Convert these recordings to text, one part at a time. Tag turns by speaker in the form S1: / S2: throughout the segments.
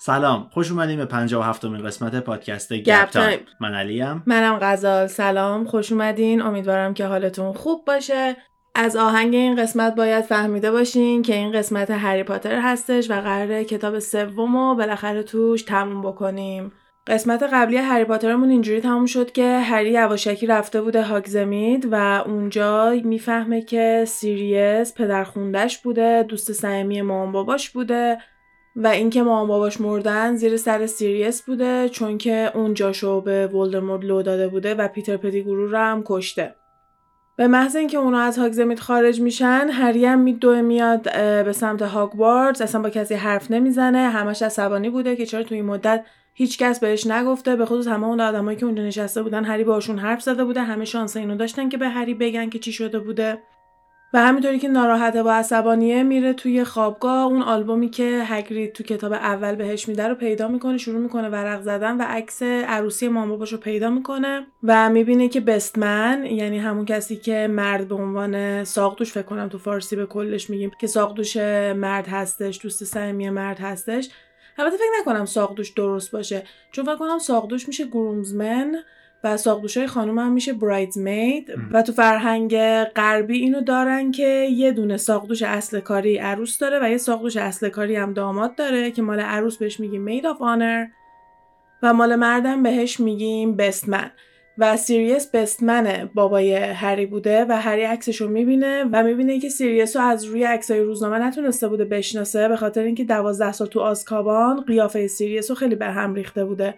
S1: سلام خوش اومدیم به 57 امین قسمت پادکست
S2: گپ
S1: تایم. من علیم.
S2: منم غزال. سلام خوش اومدین. امیدوارم که حالتون خوب باشه. از آهنگ این قسمت باید فهمیده باشین که این قسمت هری پاتر هستش و قراره کتاب سوم رو بالاخره توش تموم بکنیم. قسمت قبلی هری پاترمون اینجوری تموم شد که هری یواشکی رفته بوده هاگزمید و اونجا می‌فهمه که سیریس پدر خوندش بوده دوست صمیمی مامان باباش بوده. و اینکه مامان باباش مردن زیر سر سیریس بوده چون که اون جاشو به ولدمورت لو داده بوده و پیتر پتیگرو رو هم کشته. به محض اینکه اونا از هاگزمید خارج میشن هری هم میدوه میاد به سمت هاگوارتس اصلا با کسی حرف نمی‌زنه. همش عصبانی بوده که چرا توی این مدت هیچ کس بهش نگفته. به خصوص همه اون آدمایی که اونجا نشسته بودن هری باشون حرف زده بوده. همه شانس اینو داشتن که به هری بگن که چی شده بوده. و همینطوری که ناراحته با عصبانیه میره توی خوابگاه اون آلبومی که هگرید تو کتاب اول بهش میده رو پیدا می‌کنه شروع می‌کنه ورق زدن و عکس عروسی مام باباش رو پیدا می‌کنه و می‌بینه که بستمن یعنی همون کسی که مرد به عنوان ساقدوش فکر کنم تو فارسی به کلش میگیم که ساقدوش مرد هستش دوست صمیمی مرد هستش. البته فکر نکنم ساقدوش درست باشه چون فکر کنم ساقدوش میشه گرومزمن و ساقدوشای خانم هم میشه
S1: bridesmaid.
S2: و تو فرهنگ غربی اینو دارن که یه دونه ساقدوش اصل کاری عروس داره و یه ساقدوش اصل کاری هم داماد داره که مال عروس بهش میگیم maid of honor و مال مردم بهش میگیم best man و سیریس best man بابای هری بوده و هری عکسش رو می‌بینه و می‌بینه که سیریس رو از روی عکسای روزنامه نتونسته بوده بشناسه به خاطر اینکه دوازده سال تو آزکابان قیافه سیریس رو خیلی به هم ریخته بوده.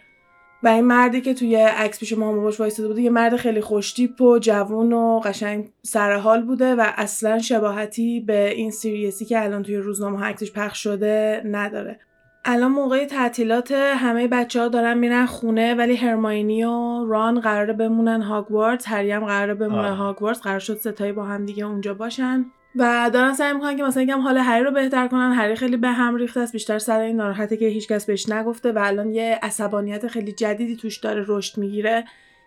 S2: و این مردی که توی عکس پیش مامان باباش وایساده بوده یه مرد خیلی خوشتیپ و جوون و قشنگ سرحال بوده و اصلا شباهتی به این سیریسی که الان توی روزنامه عکسش پخش شده نداره الان موقع تعطیلات همه بچه ها دارن میرن خونه ولی هرماینی و ران قراره بمونن هاگوارتس هری هم قراره بمونه
S1: آه.
S2: هاگوارتس قرار شد ستایی با هم دیگه اونجا باشن و دارن سعی می‌کنن که مثلا یکم حال هری رو بهتر کنن. هری خیلی به هم ریخته است بیشتر سر این ناراحته که هیچکس بهش نگفته و الان یه عصبانیت خیلی جدیدی توش داره رشد می‌گیره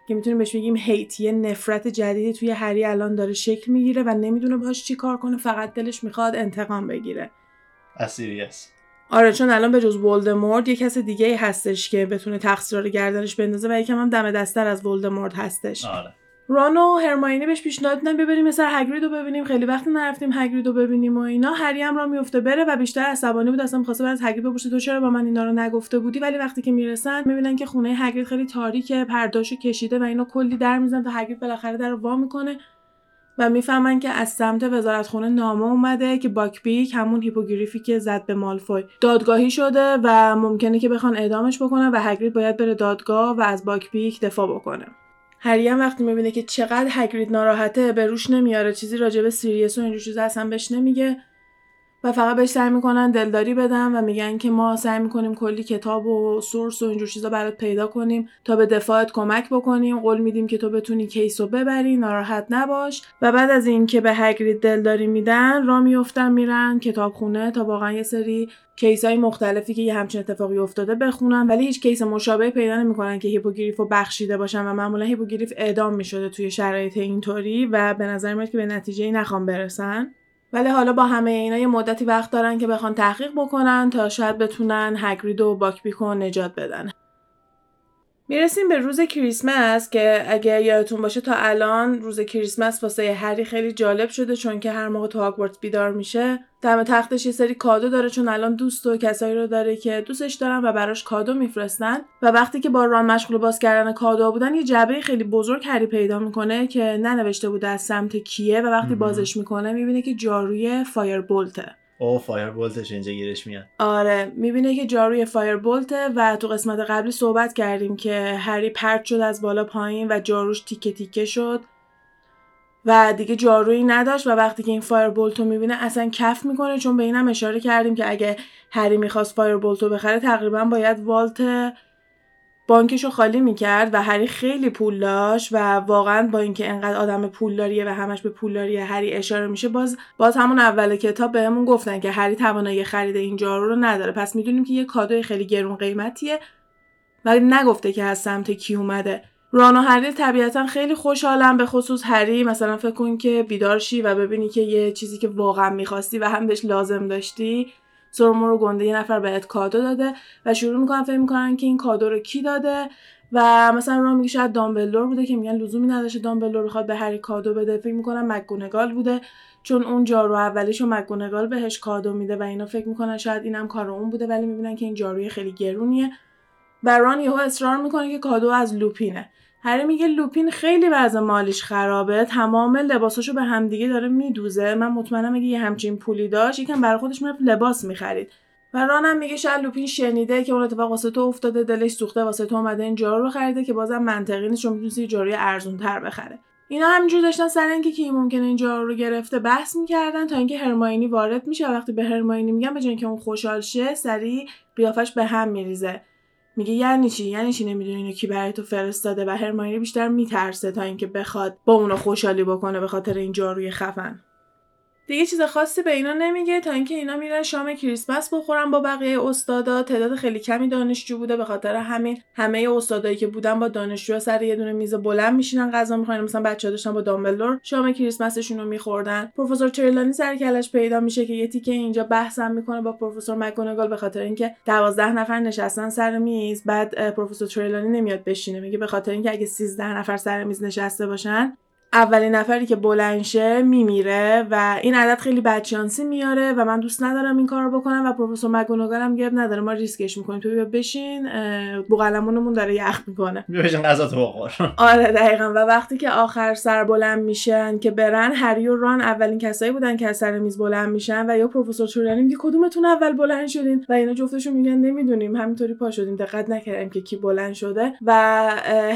S2: که می‌تونیم بهش بگیم hate یه نفرت جدیدی توی هری الان داره شکل می‌گیره و نمی‌دونه باش چی کار کنه فقط دلش می‌خواد انتقام بگیره.
S1: از سیریس
S2: آره چون الان به جز ولدمورت یه کس دیگه ای هستش که بتونه تقصیر رو گردنش بندازه و یکم هم دم دستتر از ولدمورت هستش.
S1: آره.
S2: ران و هرماینی بهش پیشنهاد میدن بریم مثلا هگرید رو ببینیم. خیلی وقت نرفتیم هگرید رو ببینیم و اینا. هری هم را میفته بره و بیشتر عصبانی بود. اصلا می‌خواسته از هگرید بپرسه تو چرا با من اینا رو نگفته بودی؟ ولی وقتی که می‌رسن می‌بینن که خونه هگرید خیلی تاریکه پرداشو کشیده و اینا کلی در میزن تا هگرید بالاخره در وا می‌کنه و می‌فهمن که از سمت وزارت خونه نامه اومده که باکبیک همون هیپوگریفی که زد به مالفوی. دادگاهی شده و ممکنه که بخوان اعدامش بکنن و هگرید باید بره دادگاه و از باکبیک دفاع بکنه. هری هم وقتی می‌بینه که چقدر هگرید ناراحته به روش نمیاره چیزی راجع به سیریس و اینجور چیزا اصلا بهش نمیگه و فقط بهش سعی می‌کنن دلداری بدن و میگن که ما سعی می‌کنیم کلی کتاب و source و اینجور چیزا برات پیدا کنیم تا به دفاعت کمک بکنیم. قول میدیم که تو بتونی case رو ببری ناراحت نباش. و بعد از اینکه به هگرید دلداری میدن را میفتن میرن کتابخونه تا واقعا یه سری case های مختلفی که یه همچین اتفاقی افتاده بخونن ولی هیچ case مشابه پیدا نمی‌کنن که هیپوگریف رو بخشیده باشن و معمولا هیپوگریف اعدام می‌شده توی شرایط اینطوری و به نظر میاد که به نتیجه نخوان برسن. ولی حالا با همه اینا یه مدتی وقت دارن که بخوان تحقیق بکنن تا شاید بتونن هگرید و باکبیکو نجات بدن. می‌رسیم به روز کریسمس که اگه یادتون باشه تا الان روز کریسمس واسه هری خیلی جالب شده چون که هر موقع تو هاگوارتس بیدار میشه. دم تختش یه سری کادو داره چون الان دوست و کسایی رو داره که دوستش دارن و براش کادو میفرستن. و وقتی که با ران مشغول باز کردن کادو بودن یه جعبه خیلی بزرگ هری پیدا می‌کنه که ننوشته بوده از سمت کیه و وقتی. بازش می‌کنه می‌بینه که جاروی فایر بولته
S1: او فایر بولتش اینجا گیرش میاد.
S2: آره می‌بینه که جاروی فایر بولته و تو قسمت قبلی صحبت کردیم که هری پرت شد از بالا پایین و جاروش تیکه تیکه شد و دیگه جارویی نداشت و وقتی که این فایر بولت رو می‌بینه اصلا کف می‌کنه چون به اینم اشاره کردیم که اگه هری می‌خواست فایر بولت رو بخره تقریبا باید vault بانکش رو خالی می‌کرد و هری خیلی پول داشت و واقعا با اینکه انقدر آدم پولداریه و همش به پولداری هری اشاره میشه باز باز همون اول کتاب بهمون گفتن که هری توانایی خرید این جارو رو نداره. پس می‌دونیم که یه کادوی خیلی گرون قیمتیه ولی نگفته که از سمت کی اومده. ران و هری طبیعتا خیلی خوشحالم به خصوص هری. مثلا فکر کن که بیدار شی و ببینی که یه چیزی که واقعا می‌خواستی و هم بهش لازم داشتی. سرمو گنده یه نفر بهت کادو داده و شروع می‌کنن فکر می‌کنن که این کادو رو کی داده و مثلا راه میگه شاید دامبلدور بوده که میگن لزومی نداشته دامبلدور بخواد به هری کادو بده. فکر می‌کنن مکگونگال بوده چون اون جارو اولیشو مکگونگال بهش کادو میده و اینا فکر می‌کنن شاید اینم کار اون بوده ولی می‌بینن که این جاروی خیلی گرونیه. و ران یهو اصرار می‌کنه که کادو از لوپینه. هری میگه لوپین خیلی وضع مالیش خرابه. تمام لباساشو به همدیگه داره میدوزه. من مطمئنم اگه یه همچین پولی داشت یکم برای خودش می‌رفت لباس می‌خرید. و رانم میگه شاید لوپین شنیده که اون اتفاق واسه تو افتاده دلش سوخته واسه تو اومده این جارو رو خریده که بازم منطقی نیست چون می‌تونستی جاروی ارزون تر بخره اینا همینجور داشتن سر اینکه کی ممکنه این جارو رو گرفته بحث می‌کردن تا اینکه هرماینی وارد میشه. وقتی به هرماینی میگن به که اون خوشحال شه سریع قیافش به هم میریزه. میگه یعنی چی؟ یعنی چی نمی‌دونی اینو کی برای تو فرستاده؟ و هرماینی بیشتر میترسه تا اینکه بخواد با اونو خوشحالی بکنه به خاطر این جاروی خفن. دیگه چیز خاصی به اینا نمیگه تا اینکه اینا میرن شام کریسمس بخورن با بقیه استادا. تعداد خیلی کمی دانشجو بوده. به خاطر همین همه استادایی که بودن با دانشجو سر یه دونه میز بلند میشینن غذا می‌خورن. مثلا بچه‌ها داشتن با دامبلدور شام کریسمسشون رو میخوردن. پروفسور چرلانی سر کلش پیدا میشه که یه تیکه اینجا بحثم می‌کنه با پروفسور مکگونگال. به خاطر اینکه 12 نفر نشستن سر میز. بعد پروفسور چرلانی نمیاد بشینه. میگه به خاطر اینکه اگه 13 نفر سر میز نشسته باشن اولین نفری که بلنشه میمیره و این عدد خیلی بدشانسی میاره و من دوست ندارم این کارو بکنم و پروفسور مگونگال هم گرد نداره ما ریسکش می‌کنیم. تو بیا بشین بوقلمونمون داره یخ می‌کنه.
S1: بشین غذا تو بخور.
S2: آره دقیقا. و وقتی که آخر سر بلند میشن که برن هری و ران اولین کسایی بودن که از سر میز بلند میشن و یا پروفسور چورانی میگه کدومتون اول بلند شدین؟ و اینا جفتشون میگن نمی‌دونیم. همینطوری پا شدیم. دقت نکردیم که کی بلند شده. و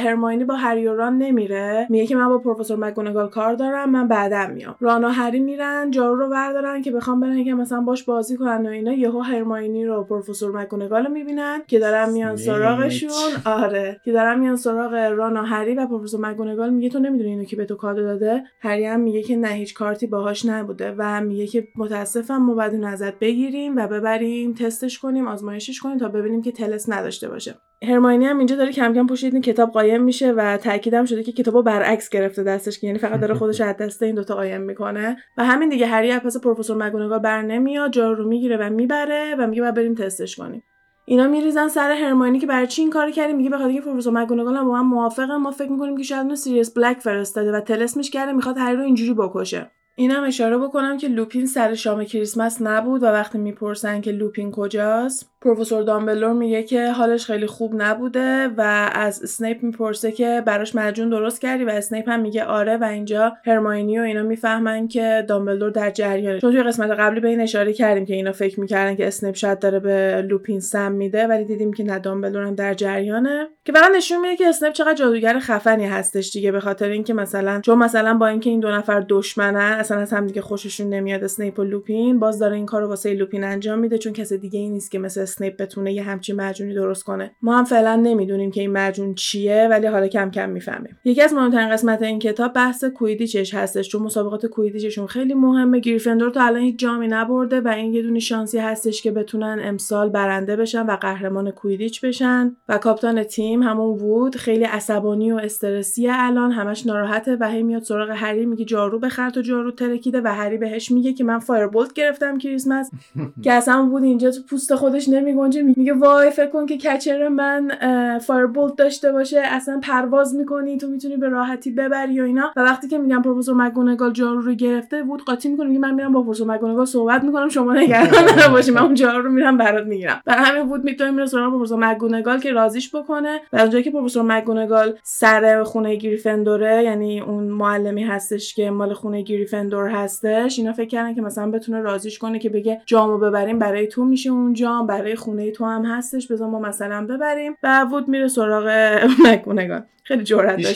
S2: هرماینی با هری و ران نمیره. میگه که من با پروفسور مگونگال کار دارم من بعدم میام. رانا هری میرن جارو رو بردارن که بخوام برن که مثلا باش بازی کنن و اینا. یهو هرماینی رو پروفسور مگونگال رو می‌بینن که دارن میان سراغشون. آره. که دارن میان سراغ رانا هری و پروفسور مگونگال میگه تو نمی‌دونی اینو که به تو کادو داده؟ هری هم میگه که نه هیچ کارتی باهاش نبوده و میگه که متاسفم ما بعد ازت بگیریم و ببریم تستش کنیم آزمایشش کنیم تا ببینیم که تلس نداشته باشه. هرماینی هم اینجا داره کم کم پشت این کتاب قایم میشه و تاکیدم شده که کتابو برعکس گرفته دستش که یعنی فقط داره خودش از دست این دوتا قایم می‌کنه. و همین دیگه هری پس پروفسور مگونگال بر نمیاد جارو رو می‌گیره و می‌بره و میگه باید بریم تستش کنیم. اینا میریزن سر هرماینی که برای چی این کار کردی؟ میگه بخاطر اینکه پروفسور مگونگال با من موافقه. ما فکر می‌کنیم که شاید اونو سیریس بلک فرستاده و طلسمش کرده می‌خواد هری رو اینجوری بکشه. اینم اشاره بکنم که لوپین سر شام کریسمس نبود و وقتی می‌پرسن که لوپین کجاست پروفسور دامبلدور میگه که حالش خیلی خوب نبوده و از اسنیپ می‌پرسه که براش معجون درست کردی و اسنیپ هم میگه آره و اینجا هرماینی و اینا می‌فهمن که دامبلدور در جریانه. چون توی قسمت قبلی به این اشاره کردیم که اینا فکر می‌کردن که اسنیپ شاید داره به لوپین سم میده ولی دیدیم که نه دامبلدور هم در جریانه. که فقط نشون میده که اسنیپ چقدر جادوگر خفنی هستش دیگه به خاطر اینکه مثلا چون مثلا با اینکه این دو نفر دشمنن اصلا از هم دیگه خوششون نمیاد اسنیپ و لوپین باز داره این کارو واسه لوپین انجام میده چون کس دیگه ای نیست که مثل اسنیپ بتونه یه همچین معجونی درست کنه. ما هم فعلا نمی‌دونیم که این معجون چیه ولی حالا کم کم می‌فهمیم. یکی از مهمترین قسمت این کتاب بحث کویدیچش هستش چون مسابقات کویدیچشون خیلی مهمه. گریفندور تا الان هیچ جامی نبرده و این یه دونه شانسی هستش که بتونن امسال برنده بشن و قهرمان کویدیچ بشن. و کاپیتان تیم همون وود خیلی عصبانی و استرسی الان همش ناراحته و هی میاد سراغ هری میگه جارو بخر تو جارو ترکیده و هری بهش میگه که من فایربولت گرفتم کریسمس. که اصلا وود اینجا تو پوست خودش نمیگنجه میگه وای فکر کن که catcher من فایربولت داشته باشه اصلا پرواز می‌کنی تو می‌تونی به راحتی ببری و اینا. و وقتی که میگم پروفسور مگونگال جارو رو گرفته بود قاطی می‌کنه میگه من میرم با پروفسور مگونگال صحبت می‌کنم شما نگران نباشی من اون جارو رو میرم برات می‌گیرم. برای همین وود می‌دوئه میره سراغ پروفسور مگونگال که راضیش بکنه. و اونجایی که پروفسور مگونگال سر خونه گریفندوره یعنی اون معلمی هستش که مال خونه گریفندور هستش اینا فکر کردن که مثلا بتونه راضیش کنه که بگه جامو ببریم برای تو میشه اون جام برای خونه تو هم هستش بذار ما مثلا ببریم. و وود میره سراغ مگونگان خیلی جرأت داشته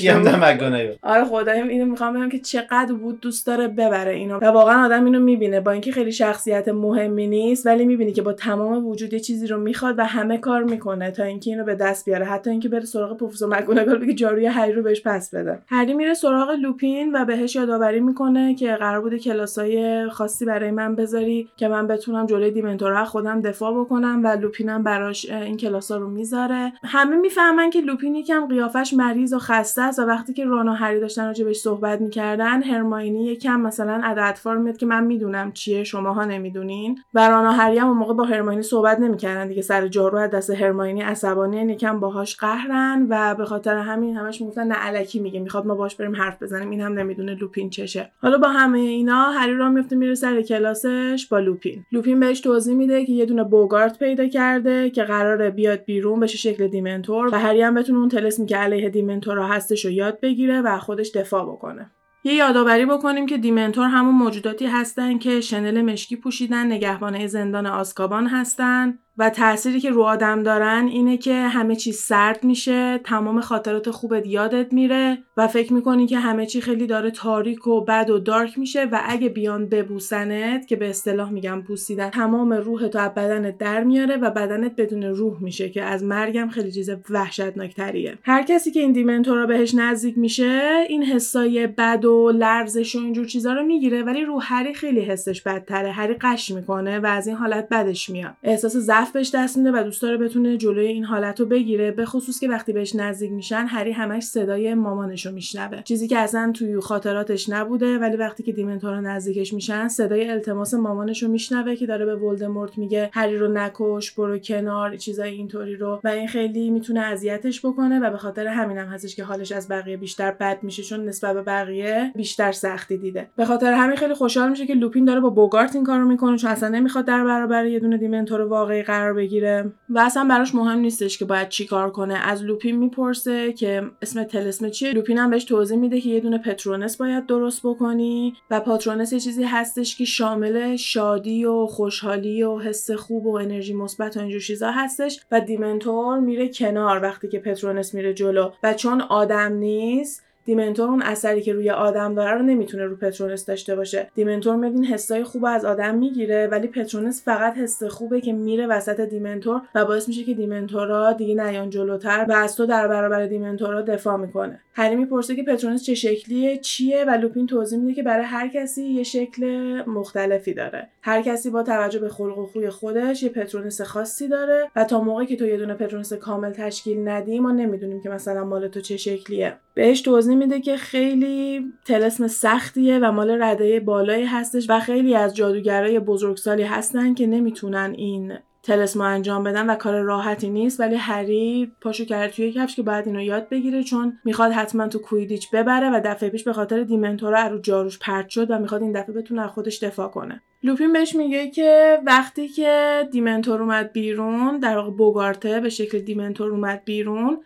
S2: آره خدایم اینو می‌خوام بگم که چقدر بود دوست داره ببره اینو. و واقعا آدم اینو می‌بینه. با اینکه خیلی شخصیت مهمی نیست ولی می‌بینی که با تمام وجود یه چیزی رو می‌خواد و همه کار می‌کنه تا اینکه اینو به دست بیاره. حتی اینکه بره سراغ پروفسور مگونگال بگه جاروی هری رو بهش پس بده. هری میره سراغ لوپین و بهش یادآوری می‌کنه که قرار بوده کلاسای خاصی برای من بذاری که من بتونم جلوی دیمنتورها خودم دفاع بکنم. و لوپینم براش این کلاس ها رو می‌ذاره. همه می‌فهمن که لوپین یکم قیافش مریض و خسته است و وقتی که رانا هری داشتن راجبش صحبت می‌کردن هرماینی یکم مثلا ادفار میاد که من می‌دونم چیه شماها نمی‌دونین. و رانا هری هم موقع با هرماینی صحبت نمی‌کردن دیگه سر جارو دست هرماینی عصبانی یکم باهاش قهرن و به خاطر همین همش می‌گفتن نه الکی میگه می‌خواد ما باش بریم حرف بزنیم این هم نمی‌دونه لوپین چشه. حالا با همه اینا هری را میفته میره سر کلاسش با لوپین. لوپین بهش توضیح میده که یه دونه بوگارت پیدا کرده که قراره بیاد بیرون بشه شکل دیمنتور و هری هم بتونه اون طلسمی که علیه دیمنتورا هستش رو یاد بگیره و خودش دفاع بکنه. یه یادآوری بکنیم که دیمنتور همون موجوداتی هستن که شنل مشکی پوشیدن نگهبانه زندان آزکابان هستن. و تأثیری که رو آدم دارن اینه که همه چی سرد میشه تمام خاطرات خوبت یادت میره و فکر می‌کنی که همه چی خیلی داره تاریک و بد و دارک میشه و اگه بیان ببوسنت که به اصطلاح میگم پوسیدن تمام روح تو از بدنت در میاره و بدنت بدون روح میشه که از مرگم خیلی چیز وحشتناکتریه. هر کسی که این دیمنتورا بهش نزدیک میشه این حسای بد و لرزش و اینجور چیزا رو می‌گیره ولی رو هری خیلی حسش بدتره هری قش می‌کنه و از این حالت بدش میاد. احساس ضعف بهش دست میده و دوست داره بتونه جلوی این حالت رو بگیره به خصوص که وقتی بهش نزدیک میشن هری همش صدای مامانش رو میشنوه. چیزی که اصلا توی خاطراتش نبوده ولی وقتی که دیمنتورا نزدیکش میشن صدای التماس مامانش رو میشنوه که داره به ولدمورت میگه هری رو نکش برو کنار چیزای اینطوری رو. و این خیلی می‌تونه اذیتش بکنه و به خاطر همینم هم هستش که حالش از بقیه بیشتر بد میشه چون نسبت به بقیه بیشتر سختی دیده. به خاطر همین خیلی خوشحال میشه که لوپین داره با بوگارت این کارو می‌کنه چون اصلا نمی‌خواد در برابر یه دونه دیمنتور واقعی قرار بگیره و اصلا براش مهم نیستش که باید چیکار کنه. از لوپین می‌پرسه که اسم طلسم چیه. لوپین هم بهش توضیح میده که یه دونه پاترونس باید درست بکنی و پاترونس یه چیزی هستش که شامل شادی و خوشحالی و حس خوب و انرژی مثبت و اینجور چیزا هستش و دیمنتور میره کنار وقتی که پترونس میره جلو. و چون آدم نیست دیمنتور اون اثری که روی آدم داره رو نمی‌تونه رو پترونس داشته باشه. دیمنتور میاد این حسای خوب از آدم می‌گیره ولی پترونس فقط حس خوبه که میره وسط دیمنتور و باعث میشه که دیمنتورا دیگه نیان جلوتر و از تو در برابر دیمنتورا دفاع می‌کنه. هری می‌پرسه که پترونس چه شکلیه چیه؟ و لوپین توضیح میده که برای هر کسی یه شکل مختلفی داره. هر کسی با توجه به خلق و خوی خودش یه پترونس خاصی داره و تا موقعی که تو یه دونه پترونس کامل تشکیل ندی ما نمی‌دونیم که مثلا مال تو چه شکلیه. بهش توضیح میده که خیلی تلسم سختیه و مال رده بالایی هستش و خیلی از جادوگرای بزرگسالی هستن که نمی‌تونن این طلسما انجام بدن و کار راحتی نیست ولی هری پاشو کرد توی کفش که باید اینو یاد بگیره چون می‌خواد حتما تو کویدیچ ببره و دفعه پیش به خاطر دیمنتورا رو جاروش پرت شد و می‌خواد این دفعه بتونه خودش دفاع کنه. لوپین بهش میگه که وقتی که دیمنتور اومد بیرون در واقع بوگارته به شکل دیمنتور اومد بیرون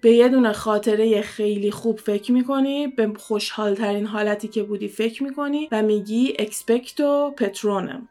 S2: به یه دونه خاطره خیلی خوب فکر می‌کنی به خوشحال ترین حالتی که بودی فکر می‌کنی و میگی Expecto Patronum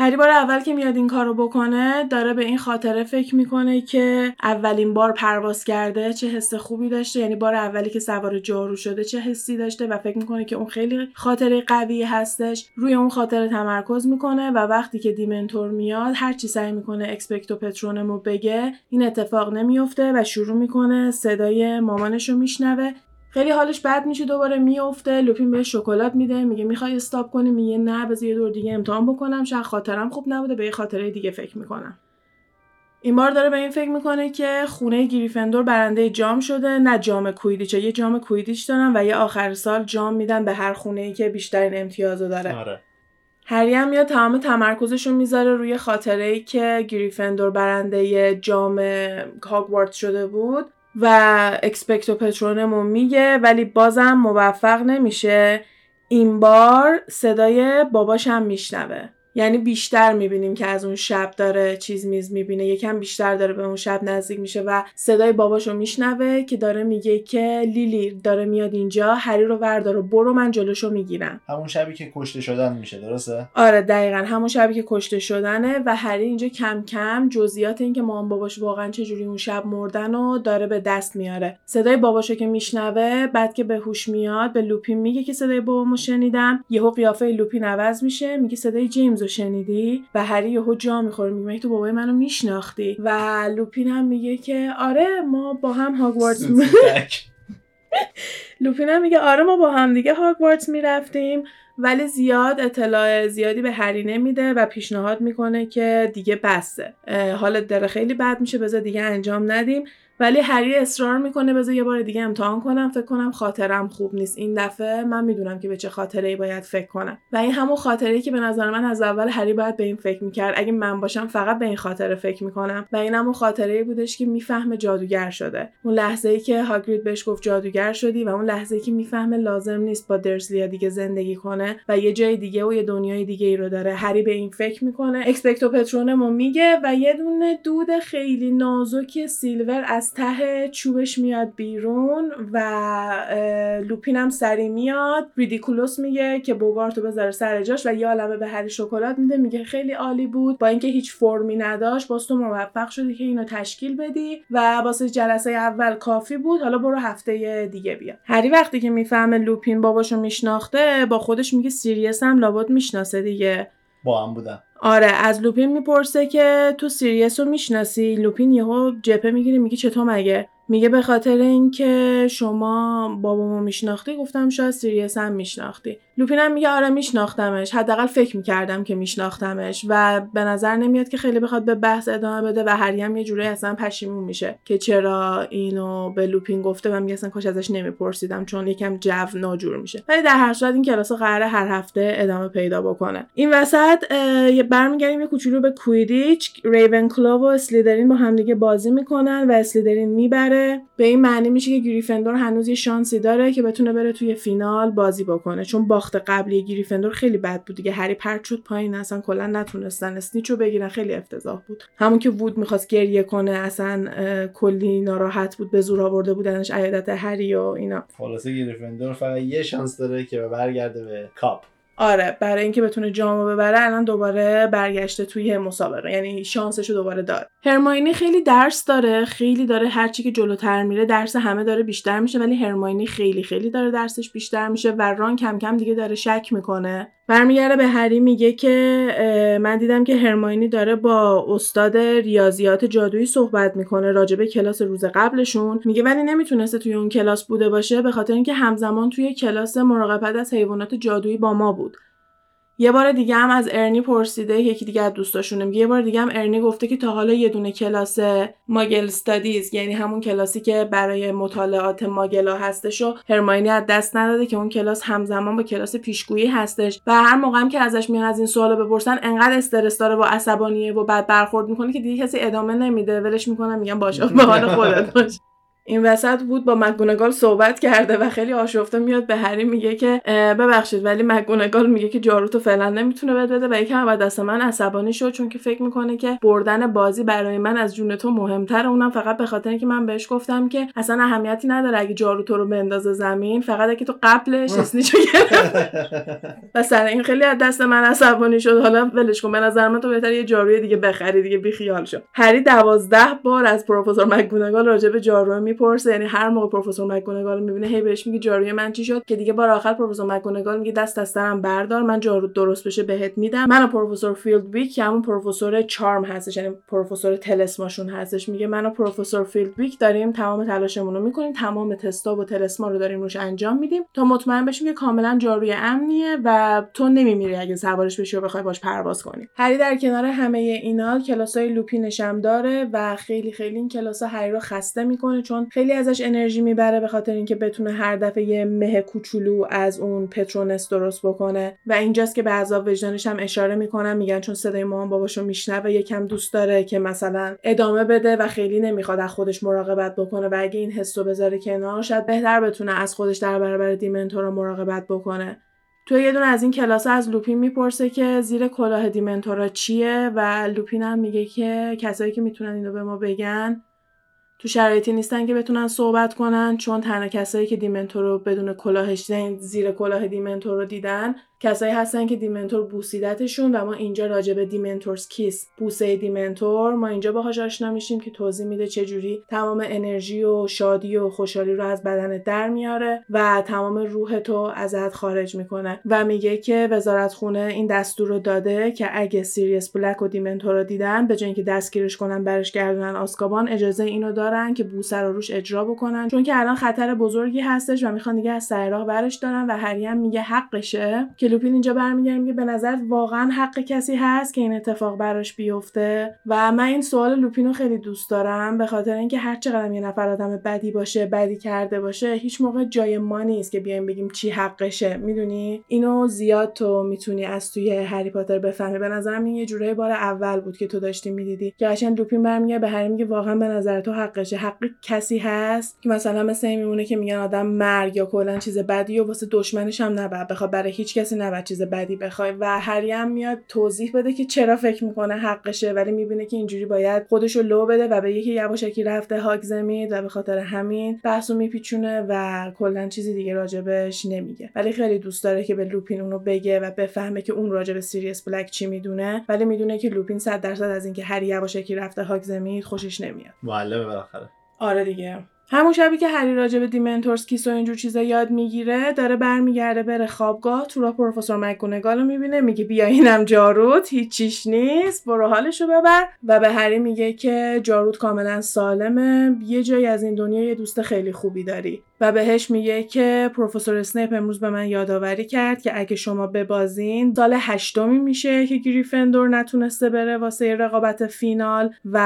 S2: هری بار اول که میاد این کارو بکنه داره به این خاطره فکر می‌کنه که اولین بار پرواز کرده چه حس خوبی داشته. یعنی بار اولی که سوار جارو شده چه حسی داشته و فکر می‌کنه که اون خیلی خاطره قوی هستش. روی اون خاطره تمرکز می‌کنه و وقتی که دیمنتور میاد هر چی سعی می‌کنه اکسپکتو پترونمو بگه این اتفاق نمیفته و شروع می‌کنه صدای مامانش رو میشنوه. خیلی حالش بد میشه دوباره میفته لوپین بهش شکلات میده میگه می‌خوای استاپ کنی میگه نه بذار یه دور دیگه امتحان بکنم. شاید خاطرم خوب نبوده به یه خاطره دیگه فکر می‌کنم. این بار داره به این فکر می‌کنه که خونه گریفندور برنده جام شده. نه جام کویدیچه یه جام کویدیچ دارن و یه آخر سال جام میدن به هر خونه ای که بیشترین امتیازو داره.
S1: آره.
S2: هری هم میاد تمام تمرکزش رو می‌ذاره روی خاطره ای که گریفندور برنده جام هاگوارتس شده بود. و اکسپکتو پترونمو میگه ولی بازم موفق نمیشه. این بار صدای باباشم میشنوه. یعنی بیشتر می‌بینیم که از اون شب داره چیز میز می‌بینه. یکم بیشتر داره به اون شب نزدیک میشه و صدای باباشو میشنوه که داره میگه که لیلی داره میاد اینجا هری رو وردار و برو من جلوشو می‌گیرم.
S1: همون شبی که کشته شدن میشه درسته؟
S2: آره دقیقا. همون شبی که کشته شدنه و هری اینجا کم کم جزئیات این که مام باباش واقعا چجوری اون شب مردن و داره به دست میاره. صدای باباشو که میشنوه بعد که به هوش میاد به لوپین میگه که صدای بابامو شنیدم. یهو قیافه لوپین عوض میشه میگه صدای جیمز شنیدی و هری یهو جا می‌خوره میگه تو بابای منو میشناختی؟ و لوپین هم میگه که آره ما با هم هاگوارتس لوپین هم میگه آره ما با هم دیگه هاگوارتس می‌رفتیم. ولی زیاد اطلاع زیادی به هری نمیده و پیشنهاد می‌کنه که دیگه بسه. حالت داره خیلی بد میشه بذار دیگه انجام ندیم. ولی هری اصرار می‌کنه بذار یه بار دیگه امتحان کنم فکر کنم خاطرم خوب نیست. این دفعه من می‌دونم که به چه خاطره ای باید فکر کنم. و این همون خاطره که به نظر من از اول هری باید به این فکر می‌کرد. اگه من باشم فقط به این خاطره فکر می‌کنم. و این همون خاطره ای بودش که می‌فهمه جادوگر شده. اون لحظه ای که هاگرید بهش گفت جادوگر شدی و اون لحظه ای که می‌فهمه لازم نیست با درسلیا دیگه زندگی کنه و یه جای دیگه و یه دنیای دیگه ای رو داره. هری به این فکر می‌کنه. Expecto Patronum و میگه و یه دونه دود خیلی نازک silver از ته چوبش میاد بیرون و لوپین هم سریع میاد. Riddikulus میگه که بوگارتو بذاره سر جاش و یه عالمه به هری شکلات میده. میگه خیلی عالی بود. با اینکه هیچ فرمی نداشت باز تو موفق شدی که اینو تشکیل بدی و واسه جلسه اول کافی بود. حالا برو هفته دیگه بیا. هری وقتی که می‌فهمه لوپین باباشو میشناخته با خودش میگه سیریس هم لابد می‌شناسه دیگه.
S1: با هم بودن.
S2: آره از لوپین می‌پرسه که تو سیریس رو می‌شناسی؟ لوپین یهو جبهه می‌گیره میگه چطور مگه؟ میگه به خاطر اینکه شما بابامو میشناختی گفتم شاید سیریس هم میشناختی. لوپینم میگه آره میشناختمش. حداقل فکر می‌کردم که میشناختمش و به نظر نمیاد که خیلی بخواد به بحث ادامه بده و هم یه جوری اصلا پشیمون میشه که چرا اینو به لوپین گفته و میگه اصلا کاش ازش نمیپرسیدم چون یکم جو ناجور میشه. ولی در هر صورت این کلاس قراره هر هفته ادامه پیدا بکنه. این وسط برمیگردیم یه کوچولو به کویدیچ. ریون کلو و اسلیدرین با همدیگه بازی می‌کنن و اسلیدرین می‌بره. به این معنی میشه که گریفندور هنوز یه شانسی داره که بتونه بره توی فینال بازی بکنه. چون باخت قبلی گریفندور خیلی بد بود دیگه. هری پرت شد پایین اصلا کلا نتونستن اسنیچو بگیرن. خیلی افتضاح بود. همون که وود می‌خواست گریه کنه اصلا کلی ناراحت بود. به زور آورده بودنش عیادت هری و اینا.
S1: خلاصه گریفندور فقط یه شانس داره که برگرده به کاپ.
S2: آره برای اینکه بتونه جامو ببره الان دوباره برگشته توی مسابقه یعنی شانسشو دوباره داره هرماینی خیلی درس داره خیلی داره هرچی که جلوتر میره درس همه داره بیشتر میشه ولی هرماینی خیلی خیلی داره درسش بیشتر میشه و ران کم کم دیگه داره شک می‌کنه. برمیگرده به هری میگه که من دیدم که هرماینی داره با استاد ریاضیات جادویی صحبت می‌کنه راجبه کلاس روز قبلشون. میگه ولی نمی‌تونسته توی اون کلاس بوده باشه به خاطر اینکه همزمان توی کلاس مراقبت از حیوانات جادویی با ما بود. یه بار دیگه هم از ارنی پرسیده یکی دیگه از دوستاشونه میگه یه بار دیگه هم ارنی گفته که تا حالا یه دونه کلاس ماگل استادیز یعنی همون کلاسی که برای مطالعات ماگلا هستش و هرماینی از دست نداده که اون کلاس همزمان با کلاس پیشگویی هستش و هر موقع هم که ازش میان از این سوالو بپرسن انقدر استرس داره و عصبانیه و بعد برخورد می‌کنه که دیگه کسی ادامه نمیده ولش می‌کنه میگن باشه به حال خودت باش. این وسط بود با مکگونگال صحبت کرده و خیلی آشفته میاد به هری میگه که ببخشید ولی مکگونگال میگه که جاروتو فعلا نمی‌تونه بده و یکم بعد دست من عصبانی شد چون که فکر می‌کنه که بردن بازی برای من از جون تو مهمتره اونم فقط به خاطر اینکه من بهش گفتم که اصلا اهمیتی نداره اگه جاروتو رو بندازه زمین فقط اگه تو قبلش اسنیچو و سر این خیلی از دست من عصبانی شد. حالا ولش کن به نظر من تو بهتر یه جاروی دیگه بخری دیگه بیخیال شو. هری دوازده بار از پروفسور مکگونگال راجع به جارو می‌پرسه یعنی هر موقع پروفسور مکگونگال می‌بینه هی بهش میگه جاروی من چی شد؟ که دیگه بار آخر پروفسور مکگونگال میگه دست از سرم بردار من جارو درست بشه بهت میدم. من پروفسور فلیت‌ویک که همون پروفسور charm هستش یعنی پروفسور تلسماشون هستش میگه من و پروفسور فلیت‌ویک داریم تمام تلاشمون رو می‌کنیم تمام تستا و تلسما رو داریم روش انجام میدیم تا مطمئن بشیم که کاملا جاروی امنیه و تو نمیمیری اگه سوارش بشی و بخوای باش پرواز کنی. هری در کنار همه اینا کلاسای لوپینش داره و خیلی خیلی این کلاسا هری رو خسته می‌کنه چون خیلی ازش انرژی می‌بره به خاطر اینکه بتونه هر دفعه یه مه کوچولو از اون پترونس درست بکنه. و اینجاست که به عذاب وجدانش هم اشاره می‌کنن میگن چون صدای مامان باباشو میشنوه یکم دوست داره که مثلا ادامه بده و خیلی نمی‌خواد از خودش مراقبت بکنه. و اگه این حسو بذاره کنار شاید بهتر بتونه از خودش در برابر دیمنتورا مراقبت بکنه. تو یه دونه از این کلاس از لوپین می‌پرسه که زیر کلاه دیمنتورا چیه؟ و لوپین هم میگه که کسایی که می‌تونن اینو به ما بگن تو شرایطی نیستن که بتونن صحبت کنن چون تنها کسایی که دیمنتور رو بدون کلاهش زیر کلاه دیمنتور رو دیدن کسایی هستن که دیمنتور بوسیدتشون و ما اینجا راجع به Dementor's Kiss بوسه دیمنتور ما اینجا باهاش آشنا میشیم که توضیح میده چه جوری تمام انرژی و شادی و خوشحالی رو از بدنت در میاره و تمام روح تو ازت خارج می‌کنه و میگه که وزارت خونه این دستور رو داده که اگه سیریس بلک و دیمنتورا دیدن به جای اینکه دستگیرش کنن برش گردونن آزکابان اجازه اینو دارن که بوسه رو روش اجرا بکنن. چون که الان خطر بزرگی هستش و می‌خوان دیگه از سر راه برش دارن و هریم میگه حقشه که لوپین اینجا برمیگرده میگه به نظر واقعا حق کسی هست که این اتفاق براش بیفته. و من این سوال لوپین رو خیلی دوست دارم به خاطر اینکه هر چقدر یه نفر آدم بدی باشه بدی کرده باشه هیچ موقع جای ما نیست که بیایم بگیم چی حقشه. می‌دونی؟ اینو زیاد تو می‌تونی از توی هری پاتر بفهمی. به نظرم این یه جوره بار اول بود که تو داشتی می‌دیدی. که قشنگ لوپین برمیگه به هری میگه واقعا به نظر تو حقشه. حق کسی هست که مثلا مثل میمونه که میگن آدم مرگ یا کلا چیز بدی و واسه دشمنش هم نباید بخواد برای هیچ کسی نباید چیز بدی بخوای و هری هم میاد توضیح بده که چرا فکر می‌کنه حقشه ولی می‌بینه که اینجوری باید خودشو لو بده و به یکی یواشکی رفته هاگزمید و به خاطر همین بحثو میپیچونه و کلا چیزی دیگه راجبش نمیگه. ولی خیلی دوست داره که به لوپین اونو بگه و بفهمه که اون راجب سیریس بلک چی می‌دونه. ولی می‌دونه که لوپین 100 درصد از اینکه هری یواشکی رفته هاگزمید خوشش نمیاد.
S1: معلمه بالاخره.
S2: آره دیگه. همون شبی که هری راجع به Dementor's Kiss و اینجور چیزا یاد می‌گیره داره برمیگرده بره خوابگاه تو را پروفسور مکگونگال رو می‌بینه میگه بیا اینم جاروت هیچیش نیست برو حالشو ببر. و به هری میگه که جاروت کاملا سالمه یه جایی از این دنیا یه دوست خیلی خوبی داری. و بهش میگه که پروفسور اسنیپ امروز به من یادآوری کرد که اگه شما ببازین سال هشتمی میشه که گریفندور نتونسته بره واسه رقابت فینال و